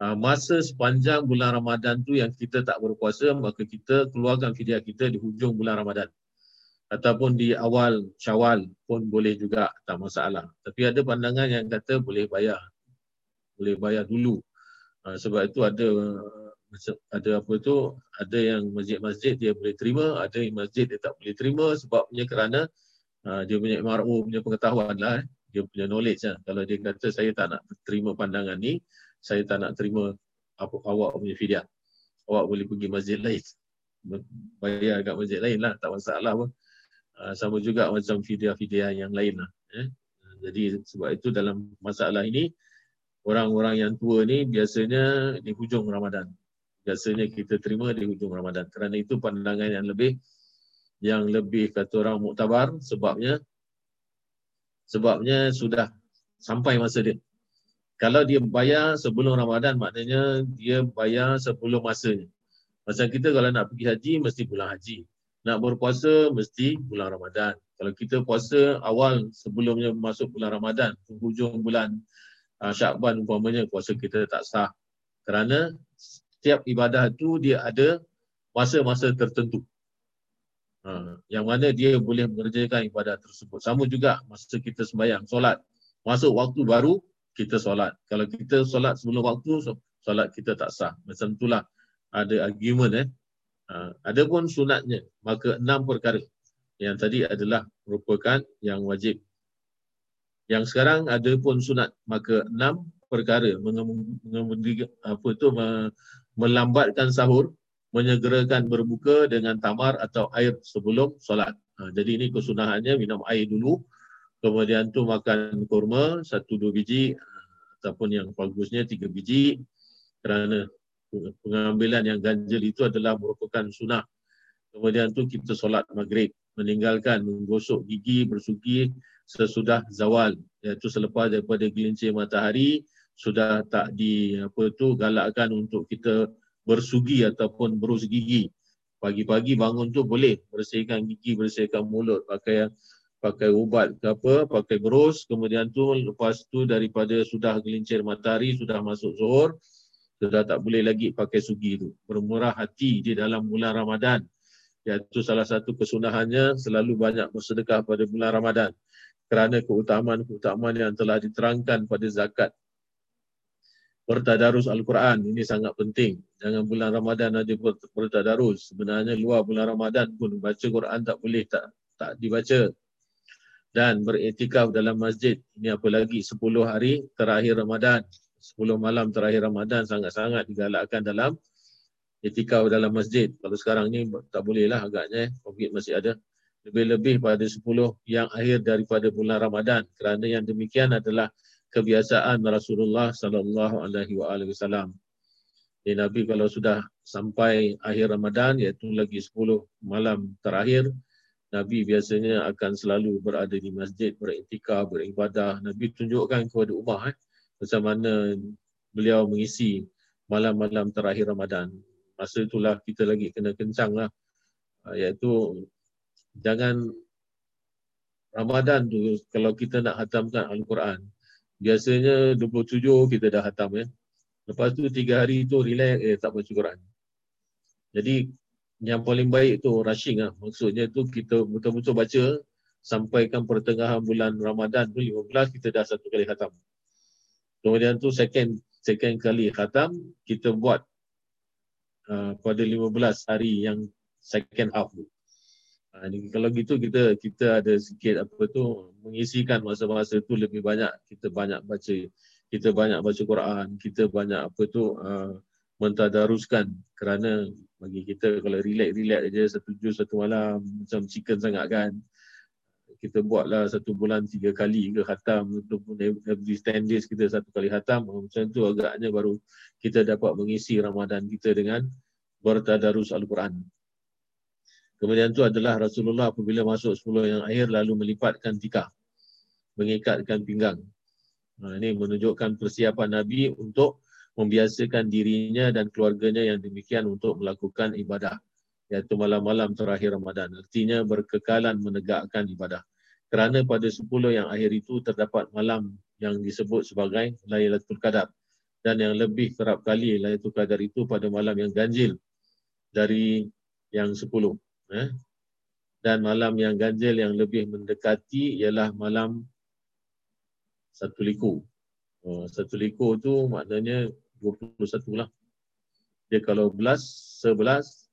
masa sepanjang bulan Ramadan tu yang kita tak berpuasa, maka kita keluarkan fidyah kita di hujung bulan Ramadan. Ataupun di awal syawal pun boleh juga, tak masalah. Tapi ada pandangan yang kata boleh bayar. Boleh bayar dulu. Uh, sebab itu ada ada apa tu ada yang masjid-masjid dia boleh terima ada yang masjid dia tak boleh terima sebabnya kerana uh, dia punya MRO punya pengetahuan lah eh dia punya knowledge lah. Kalau dia kata saya tak nak terima pandangan ni, saya tak nak terima apa awak punya fidyah. Awak boleh pergi masjid lain. Bayar kat masjid lain lah, tak masalah pun. Uh, sama juga macam fidyah-fidyah yang lain lah. Eh? Jadi sebab itu dalam masalah ini, orang-orang yang tua ni biasanya di hujung Ramadan. Biasanya kita terima di hujung Ramadan. Kerana itu pandangan yang lebih yang lebih kata orang muktabar sebabnya sebabnya sudah sampai masa dia. Kalau dia bayar sebelum Ramadan maknanya dia bayar sebelum masanya. Macam kita kalau nak pergi haji mesti bulan haji. Nak berpuasa mesti bulan Ramadan. Kalau kita puasa awal sebelumnya masuk bulan Ramadan, hujung bulan uh, Syakban umpamanya puasa kita tak sah. Kerana setiap ibadah tu dia ada masa-masa tertentu. Ha, yang mana dia boleh mengerjakan ibadat tersebut. Sama juga masa kita sembahyang, solat. Masuk waktu baru, kita solat. Kalau kita solat sebelum waktu, solat kita tak sah. Macam itulah ada argument. Eh. Ha, ada pun sunatnya, maka enam perkara. Yang tadi adalah merupakan yang wajib. Yang sekarang ada pun sunat, maka enam perkara. Apa itu, melambatkan sahur, menyegerakan berbuka dengan tamar atau air sebelum solat. Ha, jadi ini kesunahannya minum air dulu. Kemudian tu makan kurma satu dua biji ataupun yang bagusnya tiga biji kerana pengambilan yang ganjil itu adalah merupakan sunnah. Kemudian tu kita solat maghrib meninggalkan menggosok gigi bersugi sesudah zawal iaitu selepas daripada gelincir matahari sudah tak di apa tu galakkan untuk kita bersugi ataupun berus gigi. Pagi-pagi bangun tu boleh bersihkan gigi, bersihkan mulut, pakai pakai ubat ke apa, pakai berus. Kemudian tu lepas tu daripada sudah gelincir matahari, sudah masuk zuhur, sudah tak boleh lagi pakai sugi tu. Bermurah hati di dalam bulan Ramadan. Iaitu salah satu kesunahannya selalu banyak bersedekah pada bulan Ramadan. Kerana keutamaan-keutamaan yang telah diterangkan pada zakat bertadarus Al-Quran. Ini sangat penting. Jangan bulan Ramadan ada ber- bertadarus. Sebenarnya luar bulan Ramadan pun baca Quran tak boleh tak tak dibaca. Dan beriktikaf dalam masjid. Ini apa lagi 10 hari terakhir Ramadan. 10 malam terakhir Ramadan sangat-sangat digalakkan dalam iktikaf dalam masjid. Kalau sekarang ni tak boleh lah agaknya. Covid masih ada. Lebih-lebih pada 10 yang akhir daripada bulan Ramadan. Kerana yang demikian adalah kebiasaan Rasulullah sallallahu alaihi wasallam. Jadi Nabi kalau sudah sampai akhir Ramadan iaitu lagi 10 malam terakhir Nabi biasanya akan selalu berada di masjid beriktikaf beribadah. Nabi tunjukkan kepada umat eh, macam mana beliau mengisi malam-malam terakhir Ramadan. Masa itulah kita lagi kena kencang lah. Ah, Iaitu jangan Ramadan tu kalau kita nak hatamkan Al-Quran biasanya 27 kita dah hatam ya. Lepas tu tiga hari tu relax eh tak baca Quran. Jadi yang paling baik tu rushing lah. Maksudnya tu kita betul-betul baca sampaikan pertengahan bulan Ramadan tu 15 kita dah satu kali khatam. Kemudian tu second second kali khatam kita buat uh, pada 15 hari yang second half tu. Ni, kalau gitu kita kita ada sikit apa tu mengisikan masa-masa tu lebih banyak kita banyak baca kita banyak baca Quran kita banyak apa tu uh, mentadaruskan kerana bagi kita kalau relax relax aja satu juz satu malam macam chicken sangat kan kita buatlah satu bulan tiga kali ke khatam ataupun every 10 days kita satu kali khatam macam tu agaknya baru kita dapat mengisi Ramadan kita dengan bertadarus Al-Quran Kemudian itu adalah Rasulullah apabila masuk 10 yang akhir lalu melipatkan tikar. Mengikatkan pinggang. Ha, ini menunjukkan persiapan Nabi untuk membiasakan dirinya dan keluarganya yang demikian untuk melakukan ibadah. Iaitu malam-malam terakhir Ramadan. Artinya berkekalan menegakkan ibadah. Kerana pada 10 yang akhir itu terdapat malam yang disebut sebagai Lailatul Qadar. Dan yang lebih kerap kali Lailatul Qadar itu pada malam yang ganjil dari yang 10 eh? dan malam yang ganjil yang lebih mendekati ialah malam satu liku. Oh, satu liku tu maknanya 21 lah. Dia kalau belas, sebelas,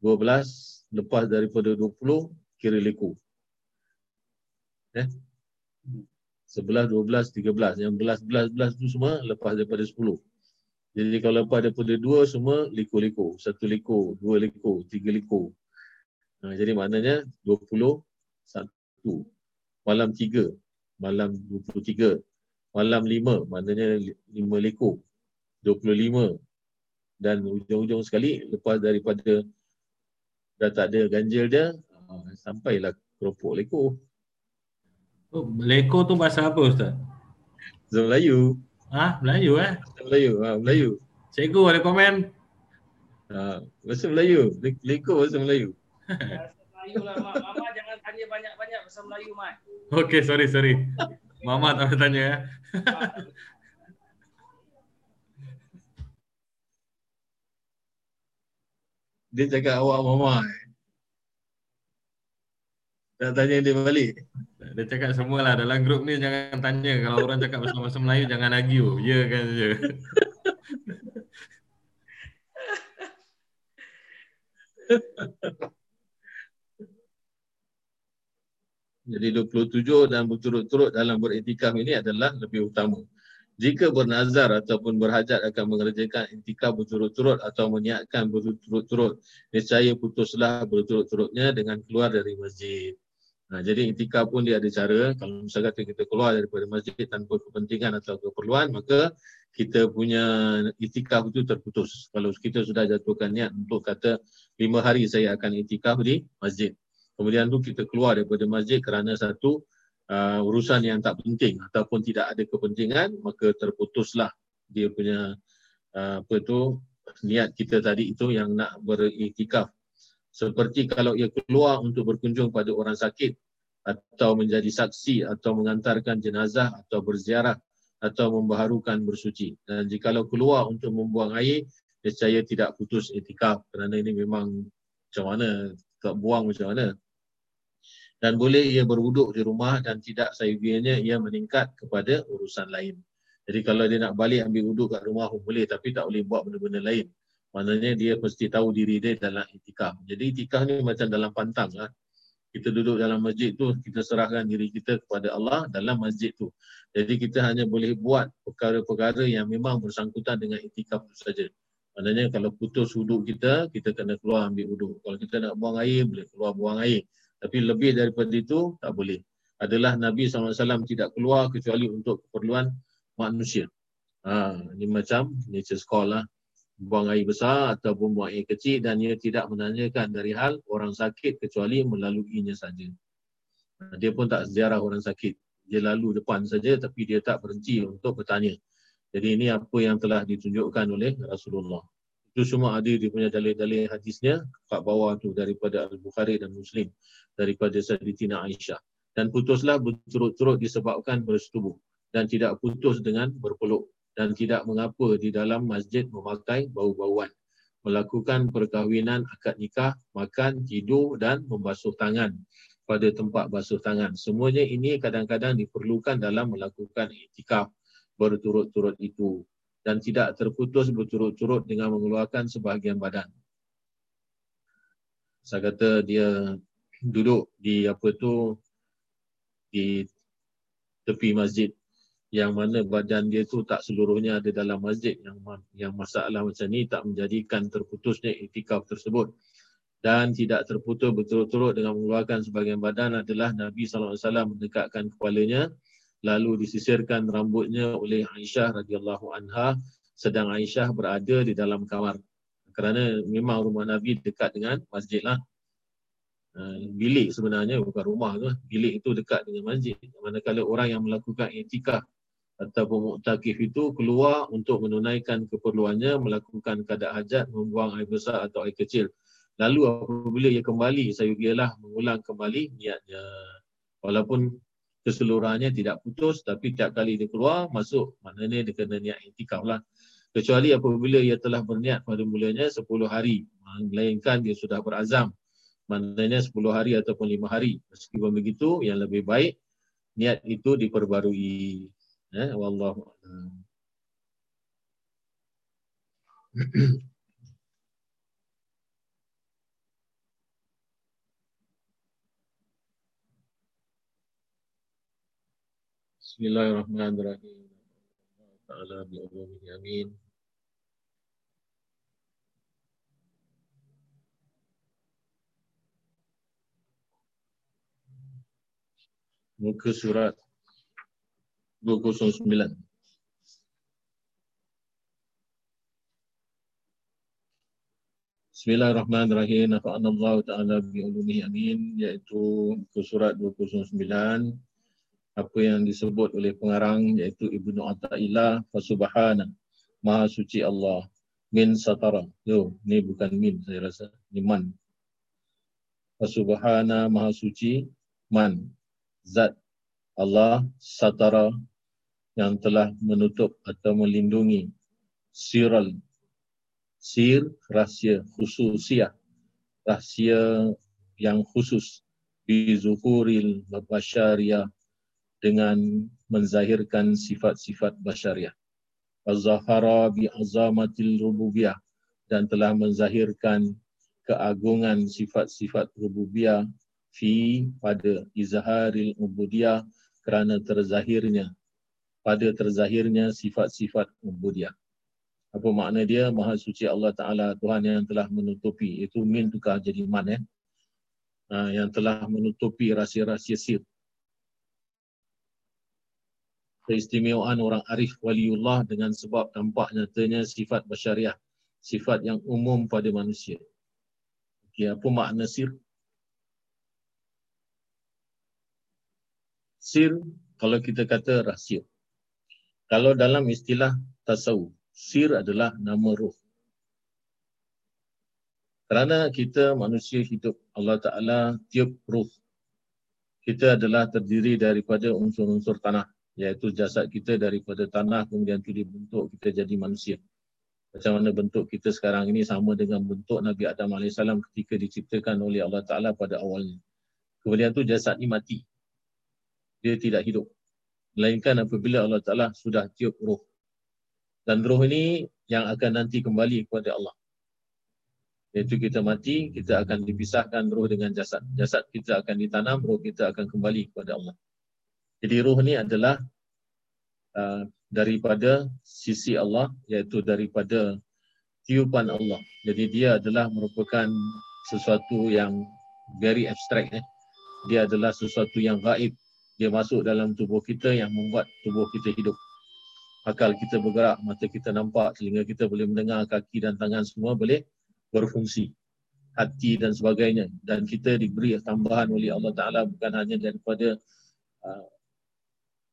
dua belas, lepas daripada 20, kira liku. Eh? Sebelas, dua belas, tiga belas. Yang belas, belas, belas tu semua lepas daripada sepuluh. Jadi kalau lepas daripada dua semua liku-liku. Satu liku, dua liku, tiga liku, Ha, jadi maknanya 21 malam 3 malam 23 malam 5 maknanya 5 lekor 25 dan ujung-ujung sekali lepas daripada dah tak ada ganjil dia ha, sampailah keropok lekor Oh, lekor tu bahasa apa Ustaz? Bahasa Melayu Ha? Melayu eh? Bahasa Melayu ha, Melayu Cikgu ada komen? ha, Bahasa Melayu Le- lekor bahasa Melayu Bahasa Melayu lah, Mak. Mama jangan tanya banyak-banyak bahasa Melayu, Mak. Okey, sorry, sorry. Mama tak boleh tanya ya. Dia cakap awak mama nak tanya dia balik Dia cakap semualah dalam grup ni jangan tanya. Kalau orang cakap bahasa-bahasa Melayu jangan argue. Ya kan je. Jadi 27 dan berturut-turut dalam beriktikaf ini adalah lebih utama. Jika bernazar ataupun berhajat akan mengerjakan intikaf berturut-turut atau meniatkan berturut-turut, niscaya putuslah berturut-turutnya dengan keluar dari masjid. Nah, jadi intikaf pun dia ada cara. Kalau misalkan kita keluar daripada masjid tanpa kepentingan atau keperluan, maka kita punya itikaf itu terputus. Kalau kita sudah jatuhkan niat untuk kata lima hari saya akan itikaf di masjid. Kemudian tu kita keluar daripada masjid kerana satu uh, urusan yang tak penting ataupun tidak ada kepentingan, maka terputuslah dia punya uh, apa tu niat kita tadi itu yang nak beriktikaf. Seperti kalau ia keluar untuk berkunjung pada orang sakit atau menjadi saksi atau mengantarkan jenazah atau berziarah atau membaharukan bersuci. Dan jikalau keluar untuk membuang air, nescaya tidak putus etikaf kerana ini memang macam mana, tak buang macam mana. Dan boleh ia berwuduk di rumah dan tidak sayubianya ia meningkat kepada urusan lain. Jadi kalau dia nak balik ambil wuduk kat rumah pun boleh tapi tak boleh buat benda-benda lain. Maknanya dia mesti tahu diri dia dalam itikaf. Jadi itikaf ni macam dalam pantang lah. Kita duduk dalam masjid tu, kita serahkan diri kita kepada Allah dalam masjid tu. Jadi kita hanya boleh buat perkara-perkara yang memang bersangkutan dengan itikaf tu saja. Maknanya kalau putus wuduk kita, kita kena keluar ambil wuduk. Kalau kita nak buang air, boleh keluar buang air. Tapi lebih daripada itu, tak boleh. Adalah Nabi SAW tidak keluar kecuali untuk keperluan manusia. Ha, ini macam nature call lah. Buang air besar ataupun buang air kecil dan ia tidak menanyakan dari hal orang sakit kecuali melaluinya saja. Ha, dia pun tak sejarah orang sakit. Dia lalu depan saja tapi dia tak berhenti untuk bertanya. Jadi ini apa yang telah ditunjukkan oleh Rasulullah. Itu semua ada dia punya dalil-dalil hadisnya kat bawah tu daripada Al-Bukhari dan Muslim daripada Sayyidatina Aisyah. Dan putuslah berturut-turut disebabkan bersetubuh dan tidak putus dengan berpeluk dan tidak mengapa di dalam masjid memakai bau-bauan melakukan perkahwinan akad nikah, makan, tidur dan membasuh tangan pada tempat basuh tangan. Semuanya ini kadang-kadang diperlukan dalam melakukan iktikaf berturut-turut itu dan tidak terputus berturut-turut dengan mengeluarkan sebahagian badan. Saya kata dia duduk di apa tu di tepi masjid yang mana badan dia tu tak seluruhnya ada dalam masjid yang yang masalah macam ni tak menjadikan terputusnya iktikaf tersebut dan tidak terputus betul-betul dengan mengeluarkan sebagian badan adalah Nabi SAW mendekatkan kepalanya lalu disisirkan rambutnya oleh Aisyah radhiyallahu anha sedang Aisyah berada di dalam kamar kerana memang rumah Nabi dekat dengan masjid lah bilik sebenarnya bukan rumah tu bilik itu dekat dengan masjid manakala orang yang melakukan iktikaf ataupun muktakif itu keluar untuk menunaikan keperluannya, melakukan kadar hajat, membuang air besar atau air kecil. Lalu apabila ia kembali, saya ialah mengulang kembali niatnya. Walaupun keseluruhannya tidak putus, tapi tiap kali dia keluar, masuk, maknanya dia kena niat intikaf lah. Kecuali apabila ia telah berniat pada mulanya 10 hari. Melainkan dia sudah berazam. Maknanya 10 hari ataupun 5 hari. Meskipun begitu, yang lebih baik, niat itu diperbarui. Eh, wallahu Bismillahirrahmanirrahim. Amin. Muka surat 209. Bismillahirrahmanirrahim. Nafa'anallahu ta'ala bi'ulumihi amin. Iaitu ke surat 209. Apa yang disebut oleh pengarang iaitu Ibnu Atta'illah. Fasubhana. Maha suci Allah. Min satara. Yo, ni bukan min saya rasa. Ni man. Fasubhana maha suci. Man. Zat Allah satara yang telah menutup atau melindungi siral sir rahsia khususiah rahsia yang khusus bi zuhuril basyariah dengan menzahirkan sifat-sifat basyariah azhara bi azamatil rububiyah dan telah menzahirkan keagungan sifat-sifat rububiyah fi pada izharil ubudiyah kerana terzahirnya pada terzahirnya sifat-sifat ubudiyah. Apa makna dia? Maha suci Allah Ta'ala Tuhan yang telah menutupi. Itu min tukar jadi man eh. Ha, yang telah menutupi rahsia-rahsia sir. Keistimewaan orang arif waliullah dengan sebab tampak nyatanya sifat basyariah. Sifat yang umum pada manusia. Okay, apa makna sir? Sir, kalau kita kata rahsia. Kalau dalam istilah tasawuf, sir adalah nama roh. Kerana kita manusia hidup Allah Ta'ala tiup roh. Kita adalah terdiri daripada unsur-unsur tanah. Iaitu jasad kita daripada tanah kemudian itu dibentuk kita jadi manusia. Macam mana bentuk kita sekarang ini sama dengan bentuk Nabi Adam AS ketika diciptakan oleh Allah Ta'ala pada awalnya. Kemudian tu jasad ni mati. Dia tidak hidup. Melainkan apabila Allah Ta'ala sudah tiup roh. Dan roh ini yang akan nanti kembali kepada Allah. Iaitu kita mati, kita akan dipisahkan roh dengan jasad. Jasad kita akan ditanam, roh kita akan kembali kepada Allah. Jadi roh ni adalah uh, daripada sisi Allah, iaitu daripada tiupan Allah. Jadi dia adalah merupakan sesuatu yang very abstract. Eh. Dia adalah sesuatu yang gaib. Dia masuk dalam tubuh kita yang membuat tubuh kita hidup. Akal kita bergerak, mata kita nampak, telinga kita boleh mendengar, kaki dan tangan semua boleh berfungsi. Hati dan sebagainya. Dan kita diberi tambahan oleh Allah Ta'ala bukan hanya daripada uh,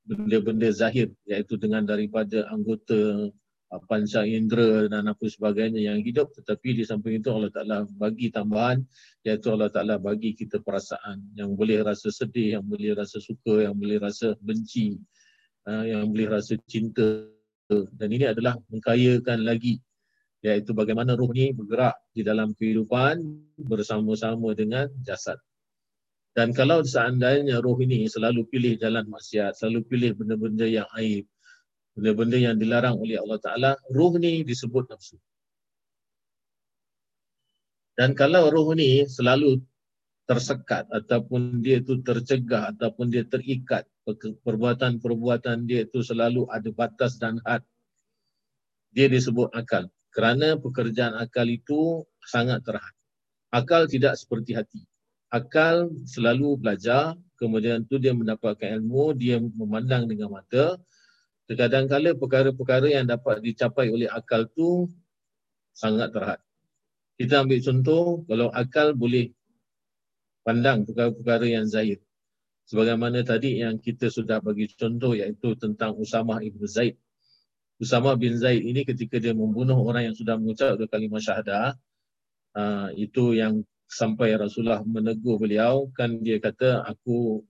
benda-benda zahir iaitu dengan daripada anggota uh, panca indera dan apa sebagainya yang hidup. Tetapi di samping itu Allah Taala bagi tambahan iaitu Allah Taala bagi kita perasaan yang boleh rasa sedih yang boleh rasa suka yang boleh rasa benci uh, yang boleh rasa cinta. Dan ini adalah mengkayakan lagi iaitu bagaimana roh ni bergerak di dalam kehidupan bersama-sama dengan jasad dan kalau seandainya roh ini selalu pilih jalan maksiat, selalu pilih benda-benda yang aib, benda-benda yang dilarang oleh Allah Ta'ala, roh ni disebut nafsu. Dan kalau roh ni selalu tersekat ataupun dia itu tercegah ataupun dia terikat perbuatan-perbuatan dia itu selalu ada batas dan had dia disebut akal. Kerana pekerjaan akal itu sangat terhad. Akal tidak seperti hati akal selalu belajar, kemudian tu dia mendapatkan ilmu, dia memandang dengan mata. Kadang-kadang perkara-perkara yang dapat dicapai oleh akal tu sangat terhad. Kita ambil contoh, kalau akal boleh pandang perkara-perkara yang zahir. Sebagaimana tadi yang kita sudah bagi contoh iaitu tentang Usamah Ibn Zaid. Usamah bin Zaid ini ketika dia membunuh orang yang sudah mengucap dua kalimah syahadah, uh, itu yang sampai Rasulullah menegur beliau kan dia kata aku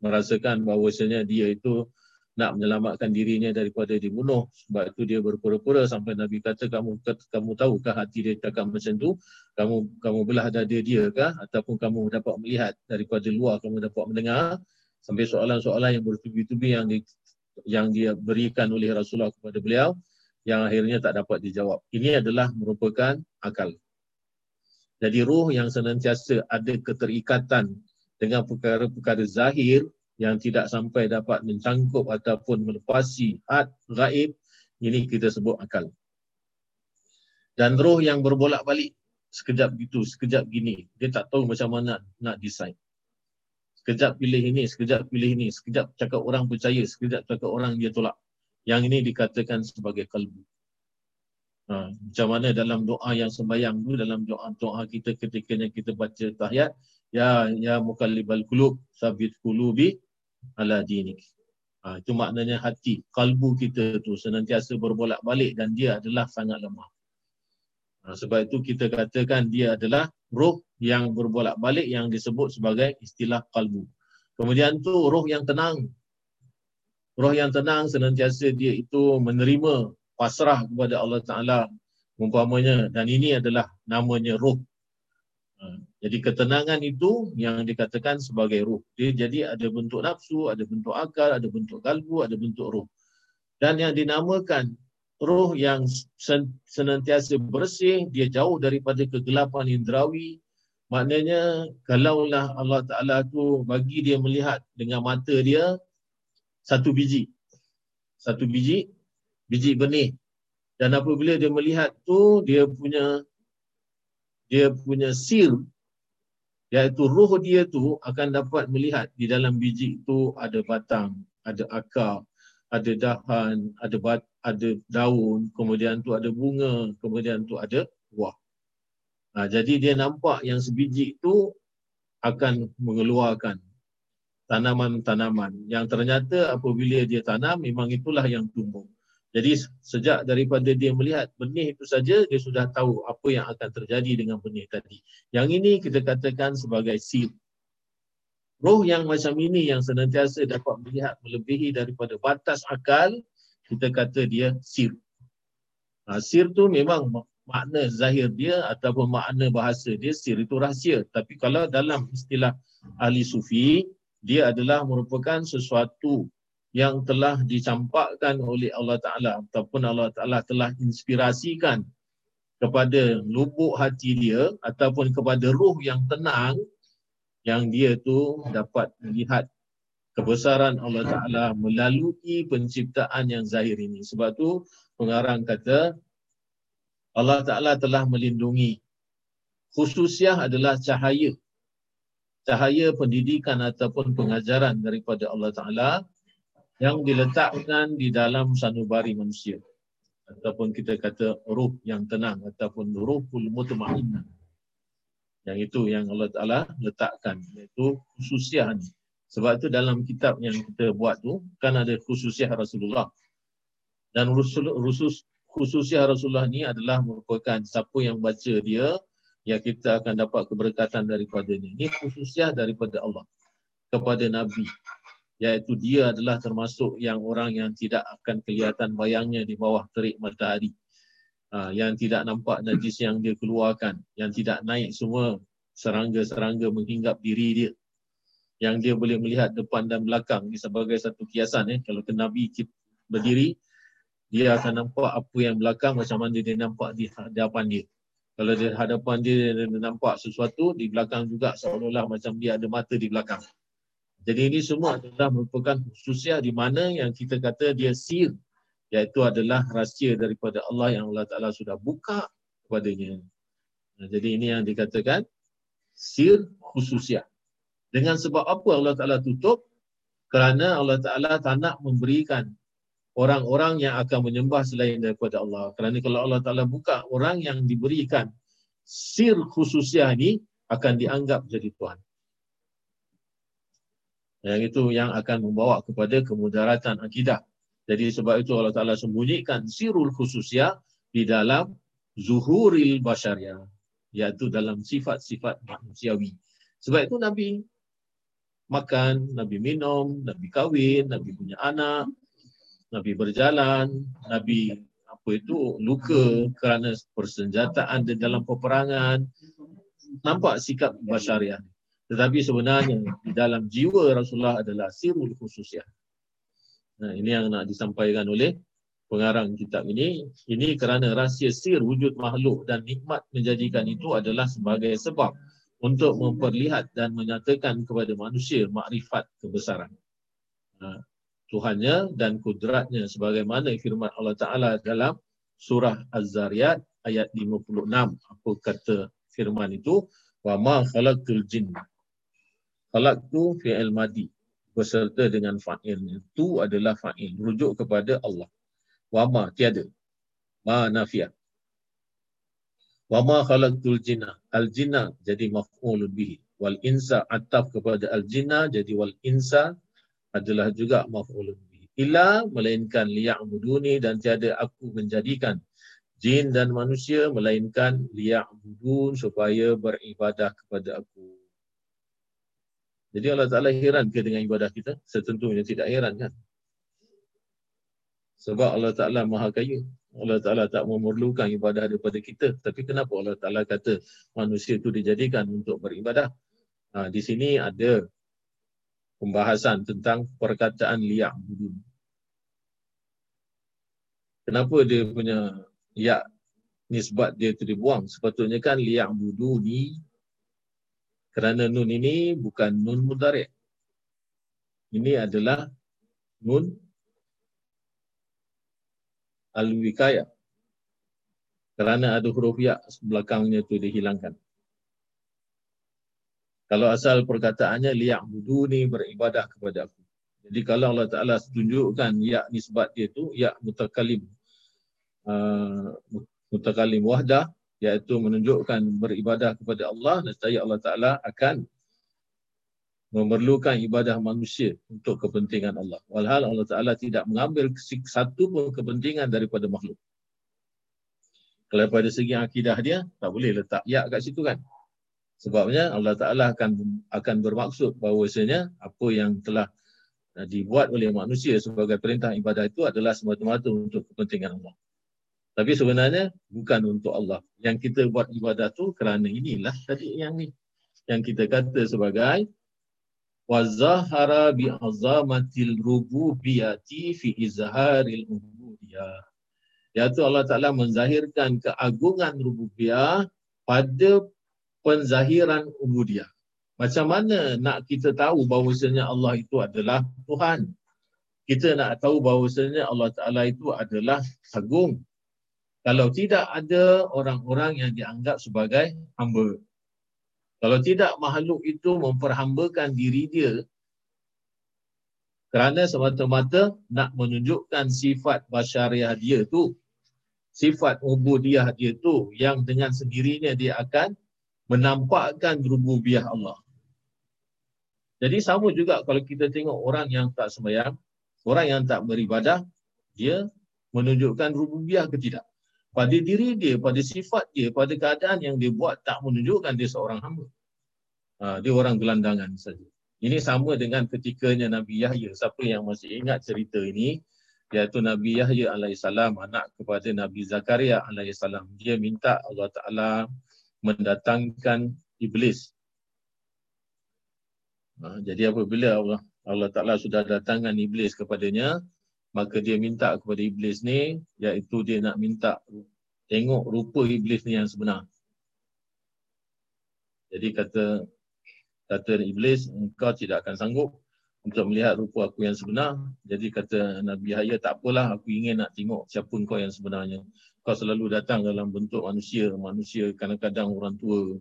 merasakan bahawasanya dia itu nak menyelamatkan dirinya daripada dibunuh. Sebab itu dia berpura-pura sampai Nabi kata kamu kamu tahukah hati dia cakap macam tu? Kamu kamu belah dada dia kah? Ataupun kamu dapat melihat daripada luar kamu dapat mendengar? Sampai soalan-soalan yang bertubi-tubi yang di, yang dia berikan oleh Rasulullah kepada beliau yang akhirnya tak dapat dijawab. Ini adalah merupakan akal jadi ruh yang senantiasa ada keterikatan dengan perkara-perkara zahir yang tidak sampai dapat mencangkup ataupun melepasi had gaib, ini kita sebut akal. Dan roh yang berbolak-balik sekejap gitu, sekejap gini, dia tak tahu macam mana nak decide. Sekejap pilih ini, sekejap pilih ini, sekejap cakap orang percaya, sekejap cakap orang dia tolak. Yang ini dikatakan sebagai kalbu. Ha, macam mana dalam doa yang sembahyang tu dalam doa doa kita ketika kita baca tahiyat ya ya mukallibal qulub sabit qulubi ala dinik. Ha, itu maknanya hati, kalbu kita tu senantiasa berbolak-balik dan dia adalah sangat lemah. Ha, sebab itu kita katakan dia adalah roh yang berbolak-balik yang disebut sebagai istilah kalbu. Kemudian tu roh yang tenang. Roh yang tenang senantiasa dia itu menerima pasrah kepada Allah Ta'ala umpamanya dan ini adalah namanya ruh. Ha, jadi ketenangan itu yang dikatakan sebagai ruh. Dia jadi ada bentuk nafsu, ada bentuk akal, ada bentuk kalbu, ada bentuk ruh. Dan yang dinamakan ruh yang senantiasa bersih, dia jauh daripada kegelapan indrawi. Maknanya kalaulah Allah Ta'ala tu bagi dia melihat dengan mata dia satu biji. Satu biji biji benih dan apabila dia melihat tu dia punya dia punya sir iaitu roh dia tu akan dapat melihat di dalam biji itu ada batang, ada akar, ada dahan, ada bat, ada daun, kemudian tu ada bunga, kemudian tu ada buah. Ha, jadi dia nampak yang sebiji itu akan mengeluarkan tanaman-tanaman yang ternyata apabila dia tanam memang itulah yang tumbuh. Jadi sejak daripada dia melihat benih itu saja dia sudah tahu apa yang akan terjadi dengan benih tadi. Yang ini kita katakan sebagai sir. Roh yang macam ini yang senantiasa dapat melihat melebihi daripada batas akal, kita kata dia sir. Ha, sir tu memang makna zahir dia ataupun makna bahasa dia sir itu rahsia. Tapi kalau dalam istilah ahli sufi, dia adalah merupakan sesuatu yang telah dicampakkan oleh Allah Ta'ala ataupun Allah Ta'ala telah inspirasikan kepada lubuk hati dia ataupun kepada ruh yang tenang yang dia tu dapat melihat kebesaran Allah Ta'ala melalui penciptaan yang zahir ini. Sebab tu pengarang kata Allah Ta'ala telah melindungi. Khususiah adalah cahaya. Cahaya pendidikan ataupun pengajaran daripada Allah Ta'ala yang diletakkan di dalam sanubari manusia. Ataupun kita kata ruh yang tenang ataupun ruhul mutmainnah. Yang itu yang Allah Ta'ala letakkan. Iaitu khususiah. Sebab itu dalam kitab yang kita buat tu kan ada khususiah Rasulullah. Dan rusul, rusus, khususiah Rasulullah ni adalah merupakan siapa yang baca dia ya kita akan dapat keberkatan daripada ni. Ini khususiah daripada Allah kepada Nabi. Iaitu dia adalah termasuk yang orang yang tidak akan kelihatan bayangnya di bawah terik matahari. Ha, yang tidak nampak najis yang dia keluarkan. Yang tidak naik semua serangga-serangga menghinggap diri dia yang dia boleh melihat depan dan belakang ini sebagai satu kiasan eh kalau ke nabi berdiri dia akan nampak apa yang belakang macam mana dia nampak di hadapan dia kalau di hadapan dia, dia nampak sesuatu di belakang juga seolah-olah macam dia ada mata di belakang jadi ini semua adalah merupakan khususiah di mana yang kita kata dia sir iaitu adalah rahsia daripada Allah yang Allah Taala sudah buka kepadanya jadi ini yang dikatakan sir khususiah dengan sebab apa Allah Ta'ala tutup? Kerana Allah Ta'ala tak nak memberikan orang-orang yang akan menyembah selain daripada Allah. Kerana kalau Allah Ta'ala buka, orang yang diberikan sir khususiah ini akan dianggap jadi Tuhan. Yang itu yang akan membawa kepada kemudaratan akidah. Jadi sebab itu Allah Ta'ala sembunyikan sirul khususiah di dalam zuhuril basyariah. Iaitu dalam sifat-sifat manusiawi. Sebab itu Nabi makan, Nabi minum, Nabi kahwin, Nabi punya anak, Nabi berjalan, Nabi apa itu luka kerana persenjataan di dalam peperangan. Nampak sikap basyariah. Tetapi sebenarnya di dalam jiwa Rasulullah adalah sirul khususiah. Nah, ini yang nak disampaikan oleh pengarang kitab ini. Ini kerana rahsia sir wujud makhluk dan nikmat menjadikan itu adalah sebagai sebab untuk memperlihat dan menyatakan kepada manusia makrifat kebesaran ha, Tuhannya dan kudratnya sebagaimana firman Allah Ta'ala dalam surah Az-Zariyat ayat 56 apa kata firman itu wa ma khalaqtul jin khalaqtu fi'il madi beserta dengan fa'ilnya itu adalah fa'il rujuk kepada Allah wa ma tiada ma nafiat Wa ma khalaqtul jinna. Al jinna jadi maf'ulun bihi. Wal insa ataf kepada al jinna jadi wal insa adalah juga maf'ulun bihi. Illa melainkan liya'buduni dan tiada aku menjadikan jin dan manusia melainkan liya'budun supaya beribadah kepada aku. Jadi Allah Ta'ala heran ke dengan ibadah kita? Setentunya tidak heran kan? Sebab Allah Ta'ala maha kaya. Allah Ta'ala tak memerlukan ibadah daripada kita. Tapi kenapa Allah Ta'ala kata manusia itu dijadikan untuk beribadah? Ha, di sini ada pembahasan tentang perkataan liyak budun. Kenapa dia punya yak nisbat dia itu dibuang? Sepatutnya kan liyak buduni kerana nun ini bukan nun mudarik. Ini adalah nun al-wikaya. Kerana ada huruf ya belakangnya itu dihilangkan. Kalau asal perkataannya liyak budu ni beribadah kepada aku. Jadi kalau Allah Ta'ala tunjukkan ya nisbat dia itu, ya mutakalim. Uh, mutakalim wahdah, iaitu menunjukkan beribadah kepada Allah, nescaya Allah Ta'ala akan memerlukan ibadah manusia untuk kepentingan Allah. Walhal Allah Ta'ala tidak mengambil satu pun kepentingan daripada makhluk. Kalau pada segi akidah dia, tak boleh letak ya kat situ kan. Sebabnya Allah Ta'ala akan akan bermaksud bahawasanya apa yang telah uh, dibuat oleh manusia sebagai perintah ibadah itu adalah semata-mata untuk kepentingan Allah. Tapi sebenarnya bukan untuk Allah. Yang kita buat ibadah tu kerana inilah tadi yang ni. Yang kita kata sebagai wa zahara bi azamatil rububiyyati fi izharil ubudiyah. Iaitu Allah Ta'ala menzahirkan keagungan rububiyah pada penzahiran ubudiyah. Macam mana nak kita tahu bahawasanya Allah itu adalah Tuhan? Kita nak tahu bahawasanya Allah Ta'ala itu adalah agung. Kalau tidak ada orang-orang yang dianggap sebagai hamba. Kalau tidak makhluk itu memperhambakan diri dia kerana semata-mata nak menunjukkan sifat basyariah dia tu, sifat ubudiyah dia tu yang dengan sendirinya dia akan menampakkan rububiyah Allah. Jadi sama juga kalau kita tengok orang yang tak sembahyang, orang yang tak beribadah, dia menunjukkan rububiyah ke tidak. Pada diri dia, pada sifat dia, pada keadaan yang dia buat tak menunjukkan dia seorang hamba. Ha, dia orang gelandangan saja. Ini sama dengan ketikanya Nabi Yahya. Siapa yang masih ingat cerita ini, iaitu Nabi Yahya alaihissalam anak kepada Nabi Zakaria alaihissalam. Dia minta Allah Taala mendatangkan iblis. Ha, jadi apabila Allah Allah Taala sudah datangkan iblis kepadanya, maka dia minta kepada iblis ni iaitu dia nak minta tengok rupa iblis ni yang sebenar. Jadi kata kata iblis engkau tidak akan sanggup untuk melihat rupa aku yang sebenar. Jadi kata Nabi Yahya tak apalah aku ingin nak tengok siapa engkau yang sebenarnya. Kau selalu datang dalam bentuk manusia, manusia kadang-kadang orang tua,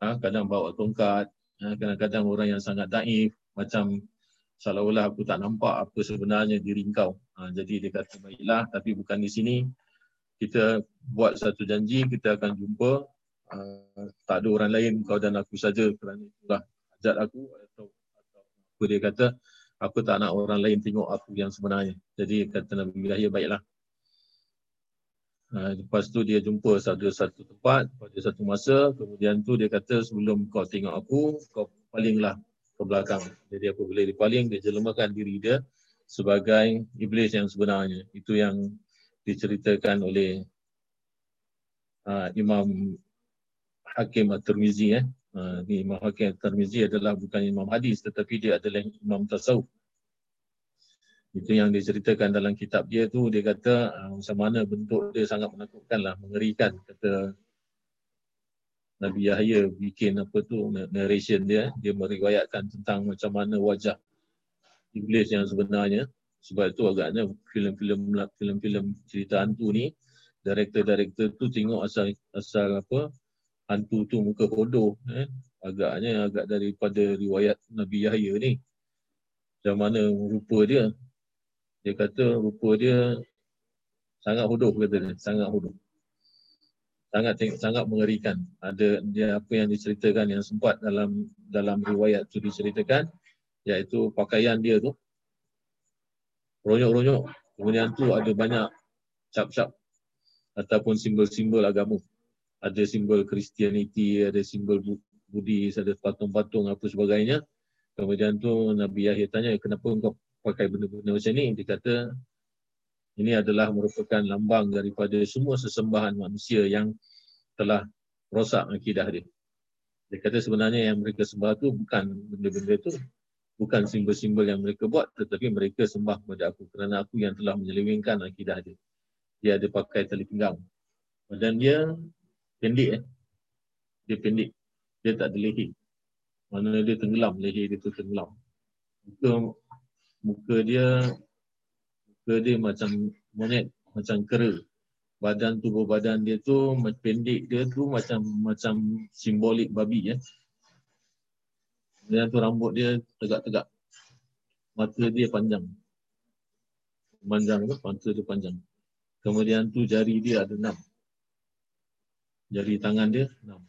ha, kadang bawa tongkat, ha, kadang-kadang orang yang sangat daif macam seolah-olah aku tak nampak apa sebenarnya diri kau. Ha, jadi dia kata baiklah tapi bukan di sini. Kita buat satu janji kita akan jumpa uh, tak ada orang lain kau dan aku saja kerana itulah ajat aku atau, atau apa dia kata aku tak nak orang lain tengok aku yang sebenarnya. Jadi kata Nabi Yahya baiklah. Uh, lepas tu dia jumpa satu satu tempat pada satu masa kemudian tu dia kata sebelum kau tengok aku kau palinglah ke belakang. Jadi apabila dia paling dia jelemakan diri dia sebagai iblis yang sebenarnya. Itu yang diceritakan oleh uh, Imam Hakim At-Tirmizi eh. Uh, Imam Hakim At-Tirmizi adalah bukan imam hadis tetapi dia adalah imam tasawuf. Itu yang diceritakan dalam kitab dia tu dia kata uh, macam mana bentuk dia sangat menakutkan lah, mengerikan kata Nabi Yahya bikin apa tu narration dia dia meriwayatkan tentang macam mana wajah iblis yang sebenarnya. Sebab itu agaknya filem-filem filem-filem cerita hantu ni director-director tu tengok asal asal apa hantu tu muka bodoh eh. Agaknya agak daripada riwayat Nabi Yahya ni. Macam mana rupa dia? Dia kata rupa dia sangat bodoh kata dia sangat bodoh sangat sangat mengerikan. Ada dia apa yang diceritakan yang sempat dalam dalam riwayat tu diceritakan iaitu pakaian dia tu ronyok-ronyok. Kemudian tu ada banyak cap-cap ataupun simbol-simbol agama. Ada simbol Christianity, ada simbol Buddhis, ada patung-patung apa sebagainya. Kemudian tu Nabi Yahya tanya kenapa kau pakai benda-benda macam ni? Dia kata ini adalah merupakan lambang daripada semua sesembahan manusia yang telah rosak akidah dia. Dia kata sebenarnya yang mereka sembah tu bukan benda-benda tu. Bukan simbol-simbol yang mereka buat tetapi mereka sembah kepada aku kerana aku yang telah menyelewengkan akidah dia. Dia ada pakai tali pinggang. Dan dia pendek eh. Dia pendek. Dia tak ada leher. Mana dia tenggelam, leher dia tu tenggelam. Muka, muka dia muka dia macam monyet, macam kera. Badan tubuh badan dia tu pendek dia tu macam macam simbolik babi ya. Dan tu rambut dia tegak-tegak. Mata dia panjang. Panjang tu, mata dia panjang. Kemudian tu jari dia ada enam. Jari tangan dia enam.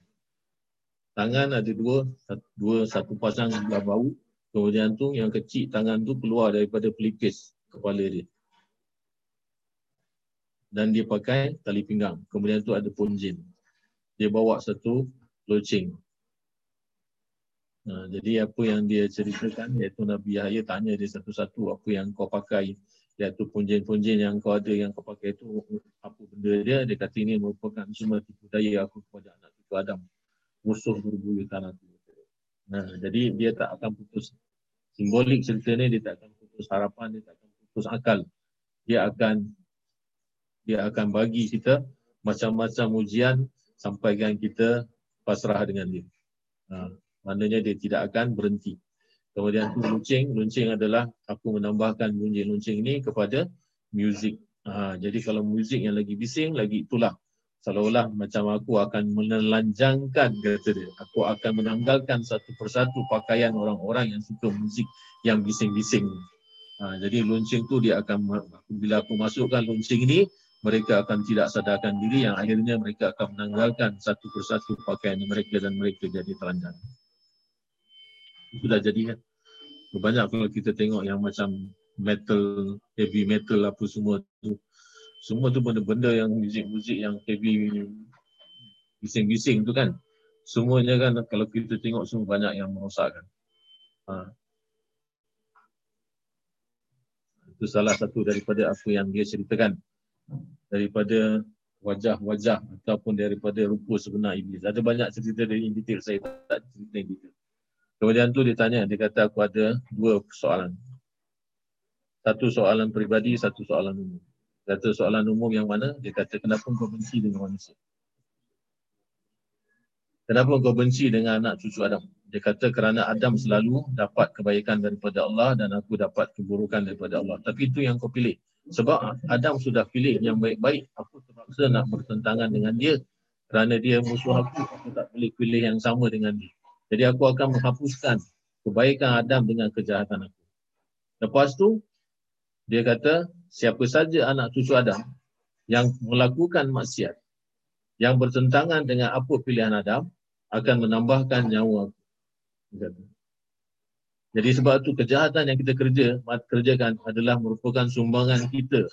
Tangan ada dua, dua satu pasang belah bau. Kemudian tu yang kecil tangan tu keluar daripada pelipis kepala dia dan dia pakai tali pinggang. Kemudian tu ada ponjin. Dia bawa satu loceng. Nah, jadi apa yang dia ceritakan iaitu Nabi Yahya tanya dia satu-satu apa yang kau pakai iaitu ponjin-ponjin yang kau ada yang kau pakai itu apa benda dia dia kata ini merupakan semua tipu daya aku kepada anak itu Adam musuh berbuyutan aku nah jadi dia tak akan putus Simbolik cerita ni dia tak akan putus harapan, dia tak akan putus akal. Dia akan dia akan bagi kita macam-macam ujian sampaikan kita pasrah dengan dia. Ha, maknanya dia tidak akan berhenti. Kemudian tu luncing, luncing adalah aku menambahkan bunyi luncing ni kepada muzik. Ha, jadi kalau muzik yang lagi bising, lagi itulah seolah-olah macam aku akan menelanjangkan kata dia. Aku akan menanggalkan satu persatu pakaian orang-orang yang suka muzik yang bising-bising. Ha, jadi luncing tu dia akan bila aku masukkan luncing ni mereka akan tidak sadarkan diri yang akhirnya mereka akan menanggalkan satu persatu pakaian mereka dan mereka jadi telanjang. Itu dah jadi kan. Banyak kalau kita tengok yang macam metal, heavy metal apa semua tu. Semua tu benda-benda yang muzik-muzik yang heavy bising-bising tu kan. Semuanya kan kalau kita tengok semua banyak yang merosakkan. Ha. Itu salah satu daripada apa yang dia ceritakan daripada wajah-wajah ataupun daripada rupa sebenar iblis. Ada banyak cerita dari in detail saya tak cerita in detail. Kemudian tu dia tanya, dia kata aku ada dua soalan. Satu soalan peribadi, satu soalan umum. Dia kata soalan umum yang mana? Dia kata kenapa kau benci dengan manusia? Kenapa kau benci dengan anak cucu Adam? Dia kata kerana Adam selalu dapat kebaikan daripada Allah dan aku dapat keburukan daripada Allah. Tapi itu yang kau pilih. Sebab Adam sudah pilih yang baik-baik, aku terpaksa nak bertentangan dengan dia. Kerana dia musuh aku, aku tak boleh pilih yang sama dengan dia. Jadi aku akan menghapuskan kebaikan Adam dengan kejahatan aku. Lepas tu, dia kata, siapa saja anak cucu Adam yang melakukan maksiat, yang bertentangan dengan apa pilihan Adam, akan menambahkan nyawa aku. Dia kata. Jadi sebab tu kejahatan yang kita kerja, kerjakan adalah merupakan sumbangan kita.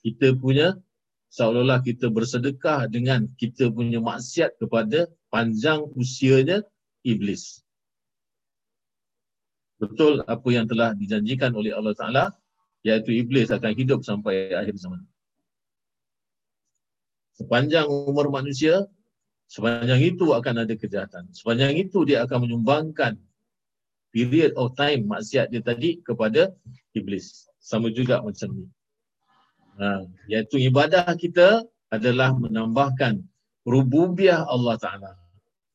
Kita punya seolah-olah kita bersedekah dengan kita punya maksiat kepada panjang usianya iblis. Betul apa yang telah dijanjikan oleh Allah Ta'ala iaitu iblis akan hidup sampai akhir zaman. Sepanjang umur manusia, sepanjang itu akan ada kejahatan. Sepanjang itu dia akan menyumbangkan period of time maksiat dia tadi kepada iblis. Sama juga macam ni. Ha, iaitu ibadah kita adalah menambahkan rububiyah Allah Ta'ala.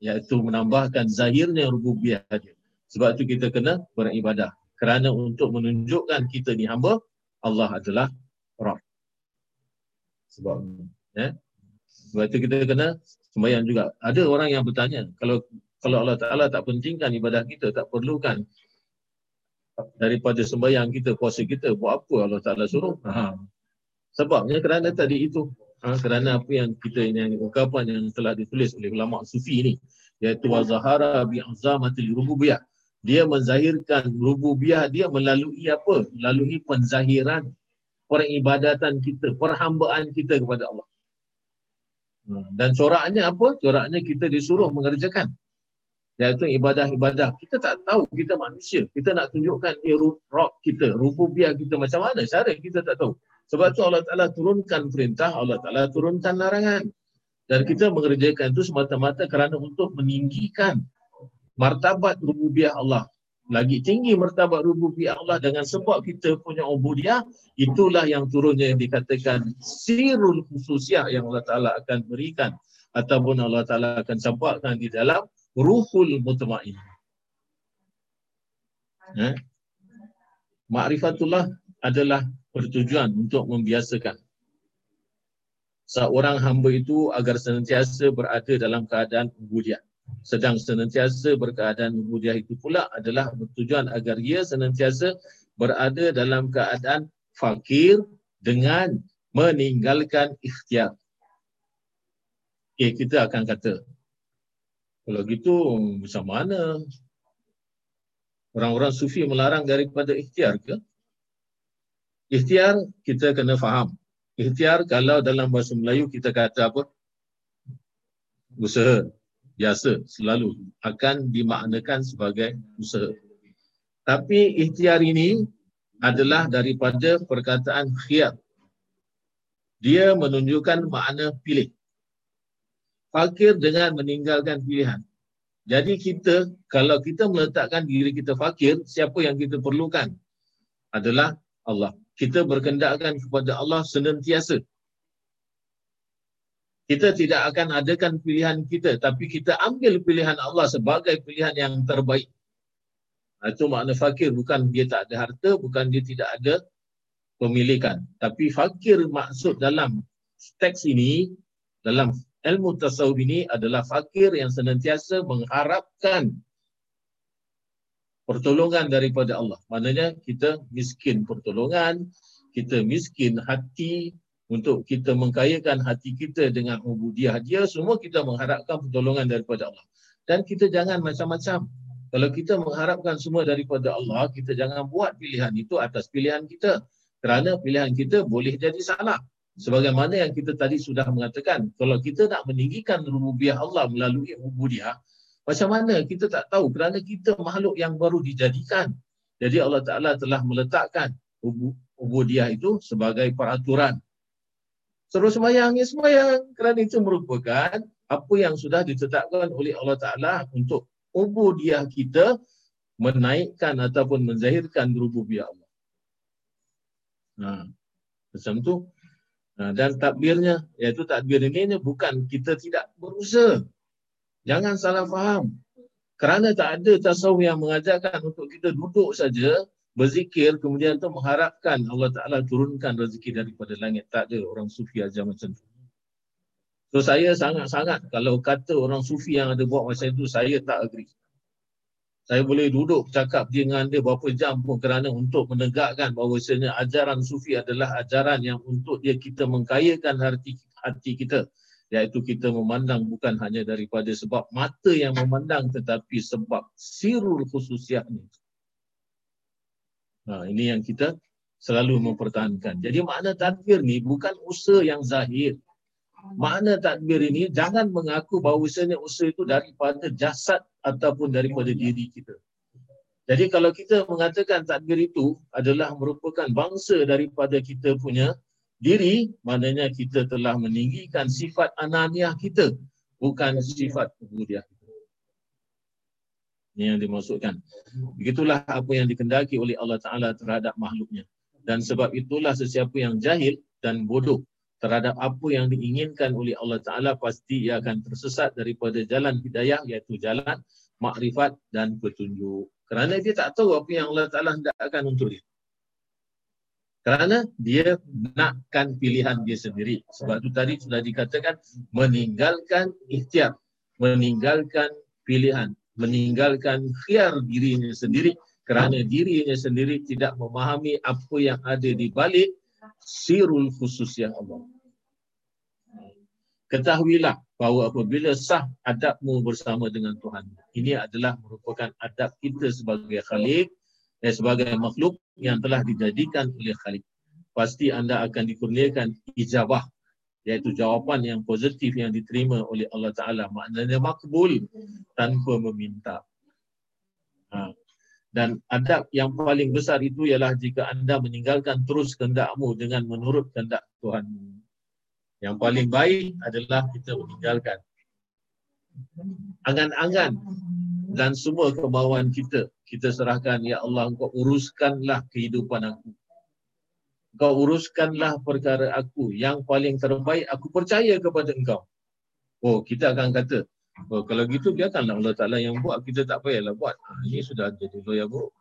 Iaitu menambahkan zahirnya rububiyah dia. Sebab itu kita kena beribadah. Kerana untuk menunjukkan kita ni hamba, Allah adalah Rabb. Sebab ya. Sebab itu kita kena sembahyang juga. Ada orang yang bertanya, kalau kalau Allah Ta'ala tak pentingkan ibadah kita, tak perlukan daripada sembahyang kita, puasa kita, buat apa Allah Ta'ala suruh? Ha. Sebabnya kerana tadi itu, ha, kerana apa yang kita ini, ungkapan yang telah ditulis oleh ulama sufi ini, iaitu wazahara bi'azamatil rububiyah. Dia menzahirkan rububiyah dia melalui apa? Melalui penzahiran peribadatan kita, perhambaan kita kepada Allah. Ha, dan coraknya apa? Coraknya kita disuruh mengerjakan iaitu ibadah-ibadah. Kita tak tahu kita manusia. Kita nak tunjukkan dia rock kita, rububiah kita macam mana cara kita tak tahu. Sebab tu Allah Ta'ala turunkan perintah, Allah Ta'ala turunkan larangan. Dan kita mengerjakan itu semata-mata kerana untuk meninggikan martabat rububiah Allah. Lagi tinggi martabat rububiah Allah dengan sebab kita punya ubudiah, itulah yang turunnya yang dikatakan sirul khususiah yang Allah Ta'ala akan berikan ataupun Allah Ta'ala akan campakkan di dalam ruhul mutmain. Ya. Ma'rifatullah adalah bertujuan untuk membiasakan seorang hamba itu agar senantiasa berada dalam keadaan ubudiyah. Sedang senantiasa berkeadaan ubudiyah itu pula adalah bertujuan agar ia senantiasa berada dalam keadaan fakir dengan meninggalkan ikhtiar. Okay, kita akan kata kalau gitu macam mana? Orang-orang sufi melarang daripada ikhtiar ke? Ikhtiar kita kena faham. Ikhtiar kalau dalam bahasa Melayu kita kata apa? Usaha. Biasa selalu akan dimaknakan sebagai usaha. Tapi ikhtiar ini adalah daripada perkataan khiyar. Dia menunjukkan makna pilih fakir dengan meninggalkan pilihan. Jadi kita, kalau kita meletakkan diri kita fakir, siapa yang kita perlukan? Adalah Allah. Kita berkendakkan kepada Allah senantiasa. Kita tidak akan adakan pilihan kita, tapi kita ambil pilihan Allah sebagai pilihan yang terbaik. Itu makna fakir, bukan dia tak ada harta, bukan dia tidak ada pemilikan. Tapi fakir maksud dalam teks ini, dalam ilmu tasawuf ini adalah fakir yang senantiasa mengharapkan pertolongan daripada Allah. Maknanya kita miskin pertolongan, kita miskin hati untuk kita mengkayakan hati kita dengan ubudiah dia, semua kita mengharapkan pertolongan daripada Allah. Dan kita jangan macam-macam. Kalau kita mengharapkan semua daripada Allah, kita jangan buat pilihan itu atas pilihan kita. Kerana pilihan kita boleh jadi salah. Sebagaimana yang kita tadi sudah mengatakan, kalau kita nak meninggikan rububiyah Allah melalui ubudiah, macam mana kita tak tahu kerana kita makhluk yang baru dijadikan. Jadi Allah Ta'ala telah meletakkan ubu- ubudiah itu sebagai peraturan. Terus semayang, ya semayang. Kerana itu merupakan apa yang sudah ditetapkan oleh Allah Ta'ala untuk ubudiah kita menaikkan ataupun menzahirkan rububiyah Allah. Ha, macam tu. Ha, dan takbirnya, iaitu takbir ini bukan kita tidak berusaha. Jangan salah faham. Kerana tak ada tasawuf yang mengajarkan untuk kita duduk saja, berzikir, kemudian tu mengharapkan Allah Ta'ala turunkan rezeki daripada langit. Tak ada orang sufi ajar macam tu. So saya sangat-sangat kalau kata orang sufi yang ada buat macam itu, saya tak agree. Saya boleh duduk cakap dengan dia berapa jam pun kerana untuk menegakkan bahawasanya ajaran sufi adalah ajaran yang untuk dia kita mengkayakan hati, hati kita. Iaitu kita memandang bukan hanya daripada sebab mata yang memandang tetapi sebab sirul khususiahnya. Nah, ini yang kita selalu mempertahankan. Jadi makna takbir ni bukan usaha yang zahir. Makna takbir ini jangan mengaku bahawasanya usaha itu daripada jasad ataupun daripada diri kita. Jadi kalau kita mengatakan takbir itu adalah merupakan bangsa daripada kita punya diri, maknanya kita telah meninggikan sifat ananiah kita, bukan sifat kemudian. Ini yang dimaksudkan. Begitulah apa yang dikendaki oleh Allah Ta'ala terhadap makhluknya. Dan sebab itulah sesiapa yang jahil dan bodoh terhadap apa yang diinginkan oleh Allah Ta'ala pasti ia akan tersesat daripada jalan hidayah iaitu jalan makrifat dan petunjuk. Kerana dia tak tahu apa yang Allah Ta'ala hendakkan untuk dia. Kerana dia nakkan pilihan dia sendiri. Sebab itu tadi sudah dikatakan meninggalkan ikhtiar. Meninggalkan pilihan. Meninggalkan khiar dirinya sendiri. Kerana dirinya sendiri tidak memahami apa yang ada di balik sirul khusus Allah. Ketahuilah bahawa apabila sah adabmu bersama dengan Tuhan. Ini adalah merupakan adab kita sebagai khalik dan sebagai makhluk yang telah dijadikan oleh khalik. Pasti anda akan dikurniakan ijabah iaitu jawapan yang positif yang diterima oleh Allah Ta'ala. Maknanya makbul tanpa meminta. Ha. Dan adab yang paling besar itu ialah jika anda meninggalkan terus kehendakmu dengan menurut kehendak Tuhanmu. Yang paling baik adalah kita meninggalkan angan-angan dan semua kemauan kita. Kita serahkan, Ya Allah, engkau uruskanlah kehidupan aku. Engkau uruskanlah perkara aku. Yang paling terbaik, aku percaya kepada engkau. Oh, kita akan kata, oh, kalau gitu biarkanlah Allah Ta'ala yang buat, kita tak payahlah buat. Ha, ini sudah jadi loya buruk.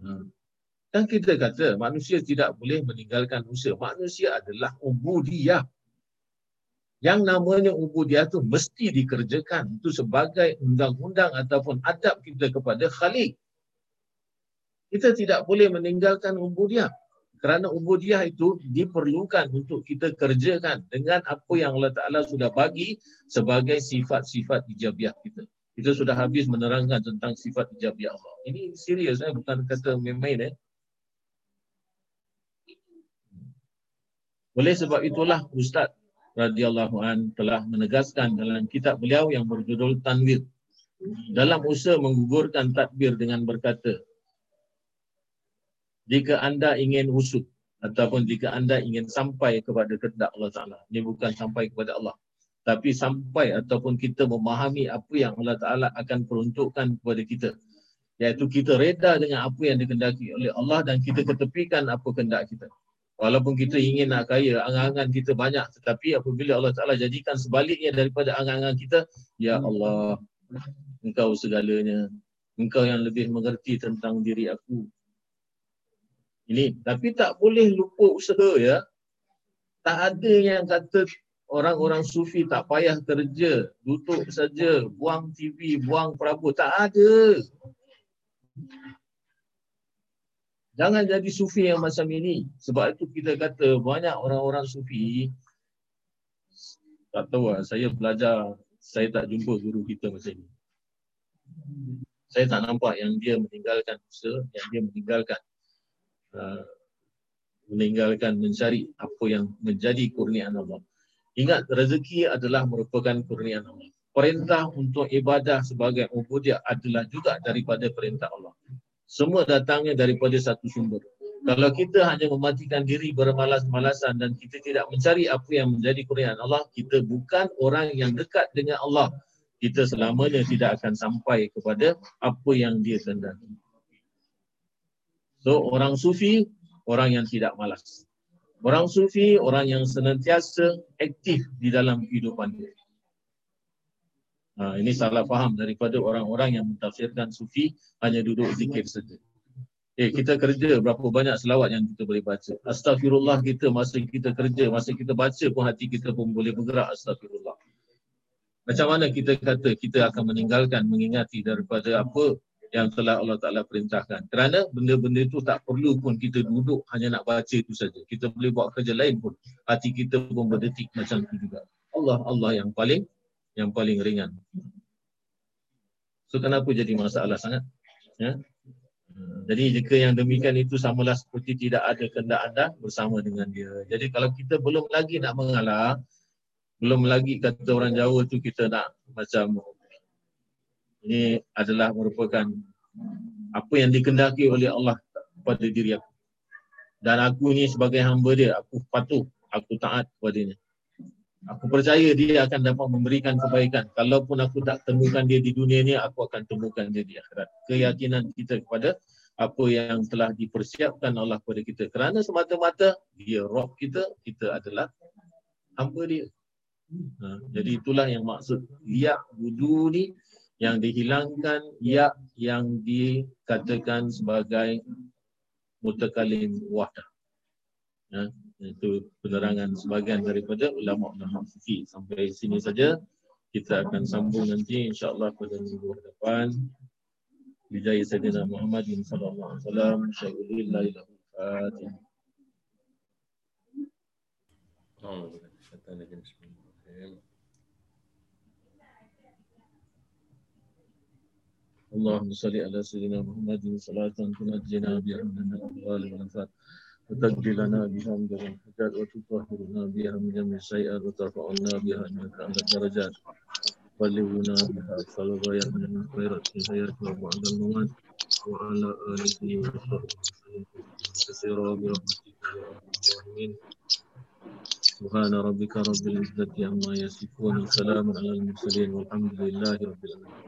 Hmm. Dan kita kata manusia tidak boleh meninggalkan usaha. Manusia adalah ubudiyah. Yang namanya ubudiyah tu mesti dikerjakan. Itu sebagai undang-undang ataupun adab kita kepada khalik. Kita tidak boleh meninggalkan ubudiyah. Kerana ubudiyah itu diperlukan untuk kita kerjakan dengan apa yang Allah Ta'ala sudah bagi sebagai sifat-sifat ijabiah kita. Kita sudah habis menerangkan tentang sifat ijabiah Allah. Ini serius, eh? bukan kata main-main. Eh? Oleh sebab itulah Ustaz radhiyallahu an telah menegaskan dalam kitab beliau yang berjudul Tanwir dalam usaha menggugurkan takbir dengan berkata jika anda ingin usut ataupun jika anda ingin sampai kepada kehendak Allah Taala ini bukan sampai kepada Allah tapi sampai ataupun kita memahami apa yang Allah Ta'ala akan peruntukkan kepada kita. Iaitu kita reda dengan apa yang dikendaki oleh Allah dan kita ketepikan apa kendak kita. Walaupun kita ingin nak kaya, angan-angan kita banyak tetapi apabila Allah Ta'ala jadikan sebaliknya daripada angan-angan kita, Ya Allah, Engkau segalanya. Engkau yang lebih mengerti tentang diri aku. Ini, tapi tak boleh lupa usaha ya. Tak ada yang kata orang-orang sufi tak payah kerja, duduk saja, buang TV, buang perabot. Tak ada. Jangan jadi sufi yang macam ini. Sebab itu kita kata banyak orang-orang sufi tak tahu lah, saya belajar, saya tak jumpa guru kita macam ini. Saya tak nampak yang dia meninggalkan usaha, yang dia meninggalkan uh, meninggalkan mencari apa yang menjadi kurniaan Allah. Ingat rezeki adalah merupakan kurniaan Allah. Perintah untuk ibadah sebagai ubudiyah adalah juga daripada perintah Allah. Semua datangnya daripada satu sumber. Kalau kita hanya mematikan diri bermalas-malasan dan kita tidak mencari apa yang menjadi kurniaan Allah, kita bukan orang yang dekat dengan Allah. Kita selamanya tidak akan sampai kepada apa yang dia kehendaki. So orang sufi, orang yang tidak malas. Orang sufi, orang yang senantiasa aktif di dalam kehidupan dia. Ha, ini salah faham daripada orang-orang yang mentafsirkan sufi hanya duduk zikir saja. Eh, kita kerja berapa banyak selawat yang kita boleh baca. Astagfirullah kita masa kita kerja, masa kita baca pun hati kita pun boleh bergerak astagfirullah. Macam mana kita kata kita akan meninggalkan mengingati daripada apa yang telah Allah Ta'ala perintahkan. Kerana benda-benda itu tak perlu pun kita duduk hanya nak baca itu saja. Kita boleh buat kerja lain pun. Hati kita pun berdetik macam itu juga. Allah Allah yang paling yang paling ringan. So kenapa jadi masalah sangat? Ya? Jadi jika yang demikian itu samalah seperti tidak ada kendak anda bersama dengan dia. Jadi kalau kita belum lagi nak mengalah, belum lagi kata orang Jawa tu kita nak macam ini adalah merupakan apa yang dikendaki oleh Allah pada diri aku. Dan aku ni sebagai hamba dia, aku patuh, aku taat kepadanya. Aku percaya dia akan dapat memberikan kebaikan. Kalaupun aku tak temukan dia di dunia ni, aku akan temukan dia di akhirat. Keyakinan kita kepada apa yang telah dipersiapkan Allah kepada kita. Kerana semata-mata dia roh kita, kita adalah hamba dia. Ha, jadi itulah yang maksud liak wudu ni yang dihilangkan ya yang dikatakan sebagai mutakalim wahdah. Ya, itu penerangan sebahagian daripada ulama-ulama fikih. Sampai sini saja kita akan sambung nanti insya-Allah pada minggu depan. Bijaya Sayyidina Muhammad sallallahu alaihi wasallam, illallah. Oh, kata lagi bismillahirrahmanirrahim. اللهم صل على سيدنا محمد صلاة تنجينا بها من الأهوال والآفات وتقضي لنا بها من جميع الحاجات وتطهرنا بها من جميع السيئات وترفعنا بها إنك أعلى الدرجات. وبلغنا بها الغايات من الخيرات الحياة وبعد الممات وعلى آله وصحبه كثيرا برحمتك يا أرحم الراحمين سبحان ربك رب العزة عما يصفون وسلام على المرسلين والحمد لله رب العالمين.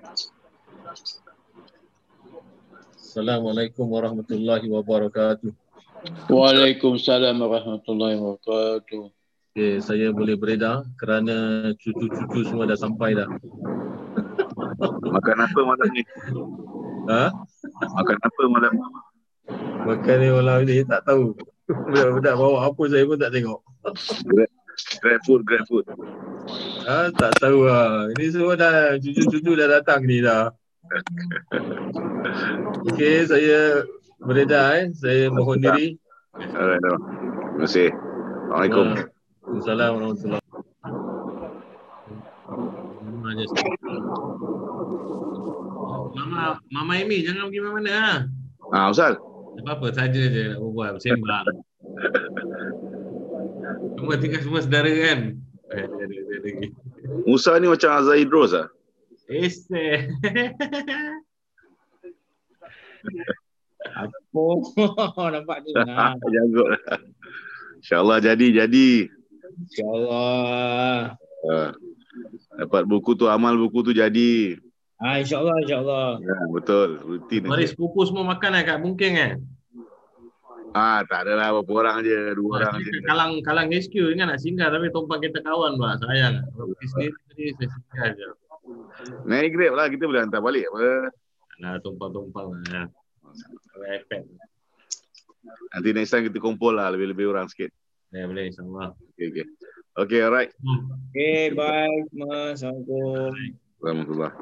Assalamualaikum warahmatullahi wabarakatuh. Waalaikumsalam warahmatullahi wabarakatuh. Okay, saya boleh beredar kerana cucu-cucu semua dah sampai dah. Makan apa malam ni? Ha? Makan apa malam ni? Makan ni malam ni tak tahu. Budak-budak bawa apa saya pun tak tengok. Grab, grab food, grab food. Ha, tak tahu lah. Ini semua dah cucu-cucu dah datang ni dah. Okey, saya beredar eh. Saya mohon diri. Alright, no. Terima kasih. Assalamualaikum. Assalamualaikum warahmatullahi Mama, Mama Amy jangan pergi mana-mana ha. Ah, Ustaz. Tak apa-apa saja je nak berbual sembang. semua tinggal semua saudara kan. Musa ni macam Azhar Idros ah. Ese. Apa? Nampak ni. Nah. Jago lah. InsyaAllah jadi, jadi. InsyaAllah. Uh, Dapat buku tu, amal buku tu jadi. Ah, insyaAllah, insyaAllah. Ya, betul. Rutin. Mari sepupu semua makan eh kat Bungking eh. Ah, tak ada lah berapa orang je, dua orang je. Kalang Kalang HQ ingat nak singgah tapi tumpang kita kawan pak. Sayang. Kalau pergi sendiri saya singgah je. Naik grab lah, kita boleh hantar balik apa. Nah, tumpang-tumpang lah ya. Pakai iPad. Nanti next time kita kumpul lah, lebih-lebih orang sikit. Ya boleh insyaAllah. Okay, okay. Okay, alright. Okay, bye. Mas. Assalamualaikum. Warahmatullahi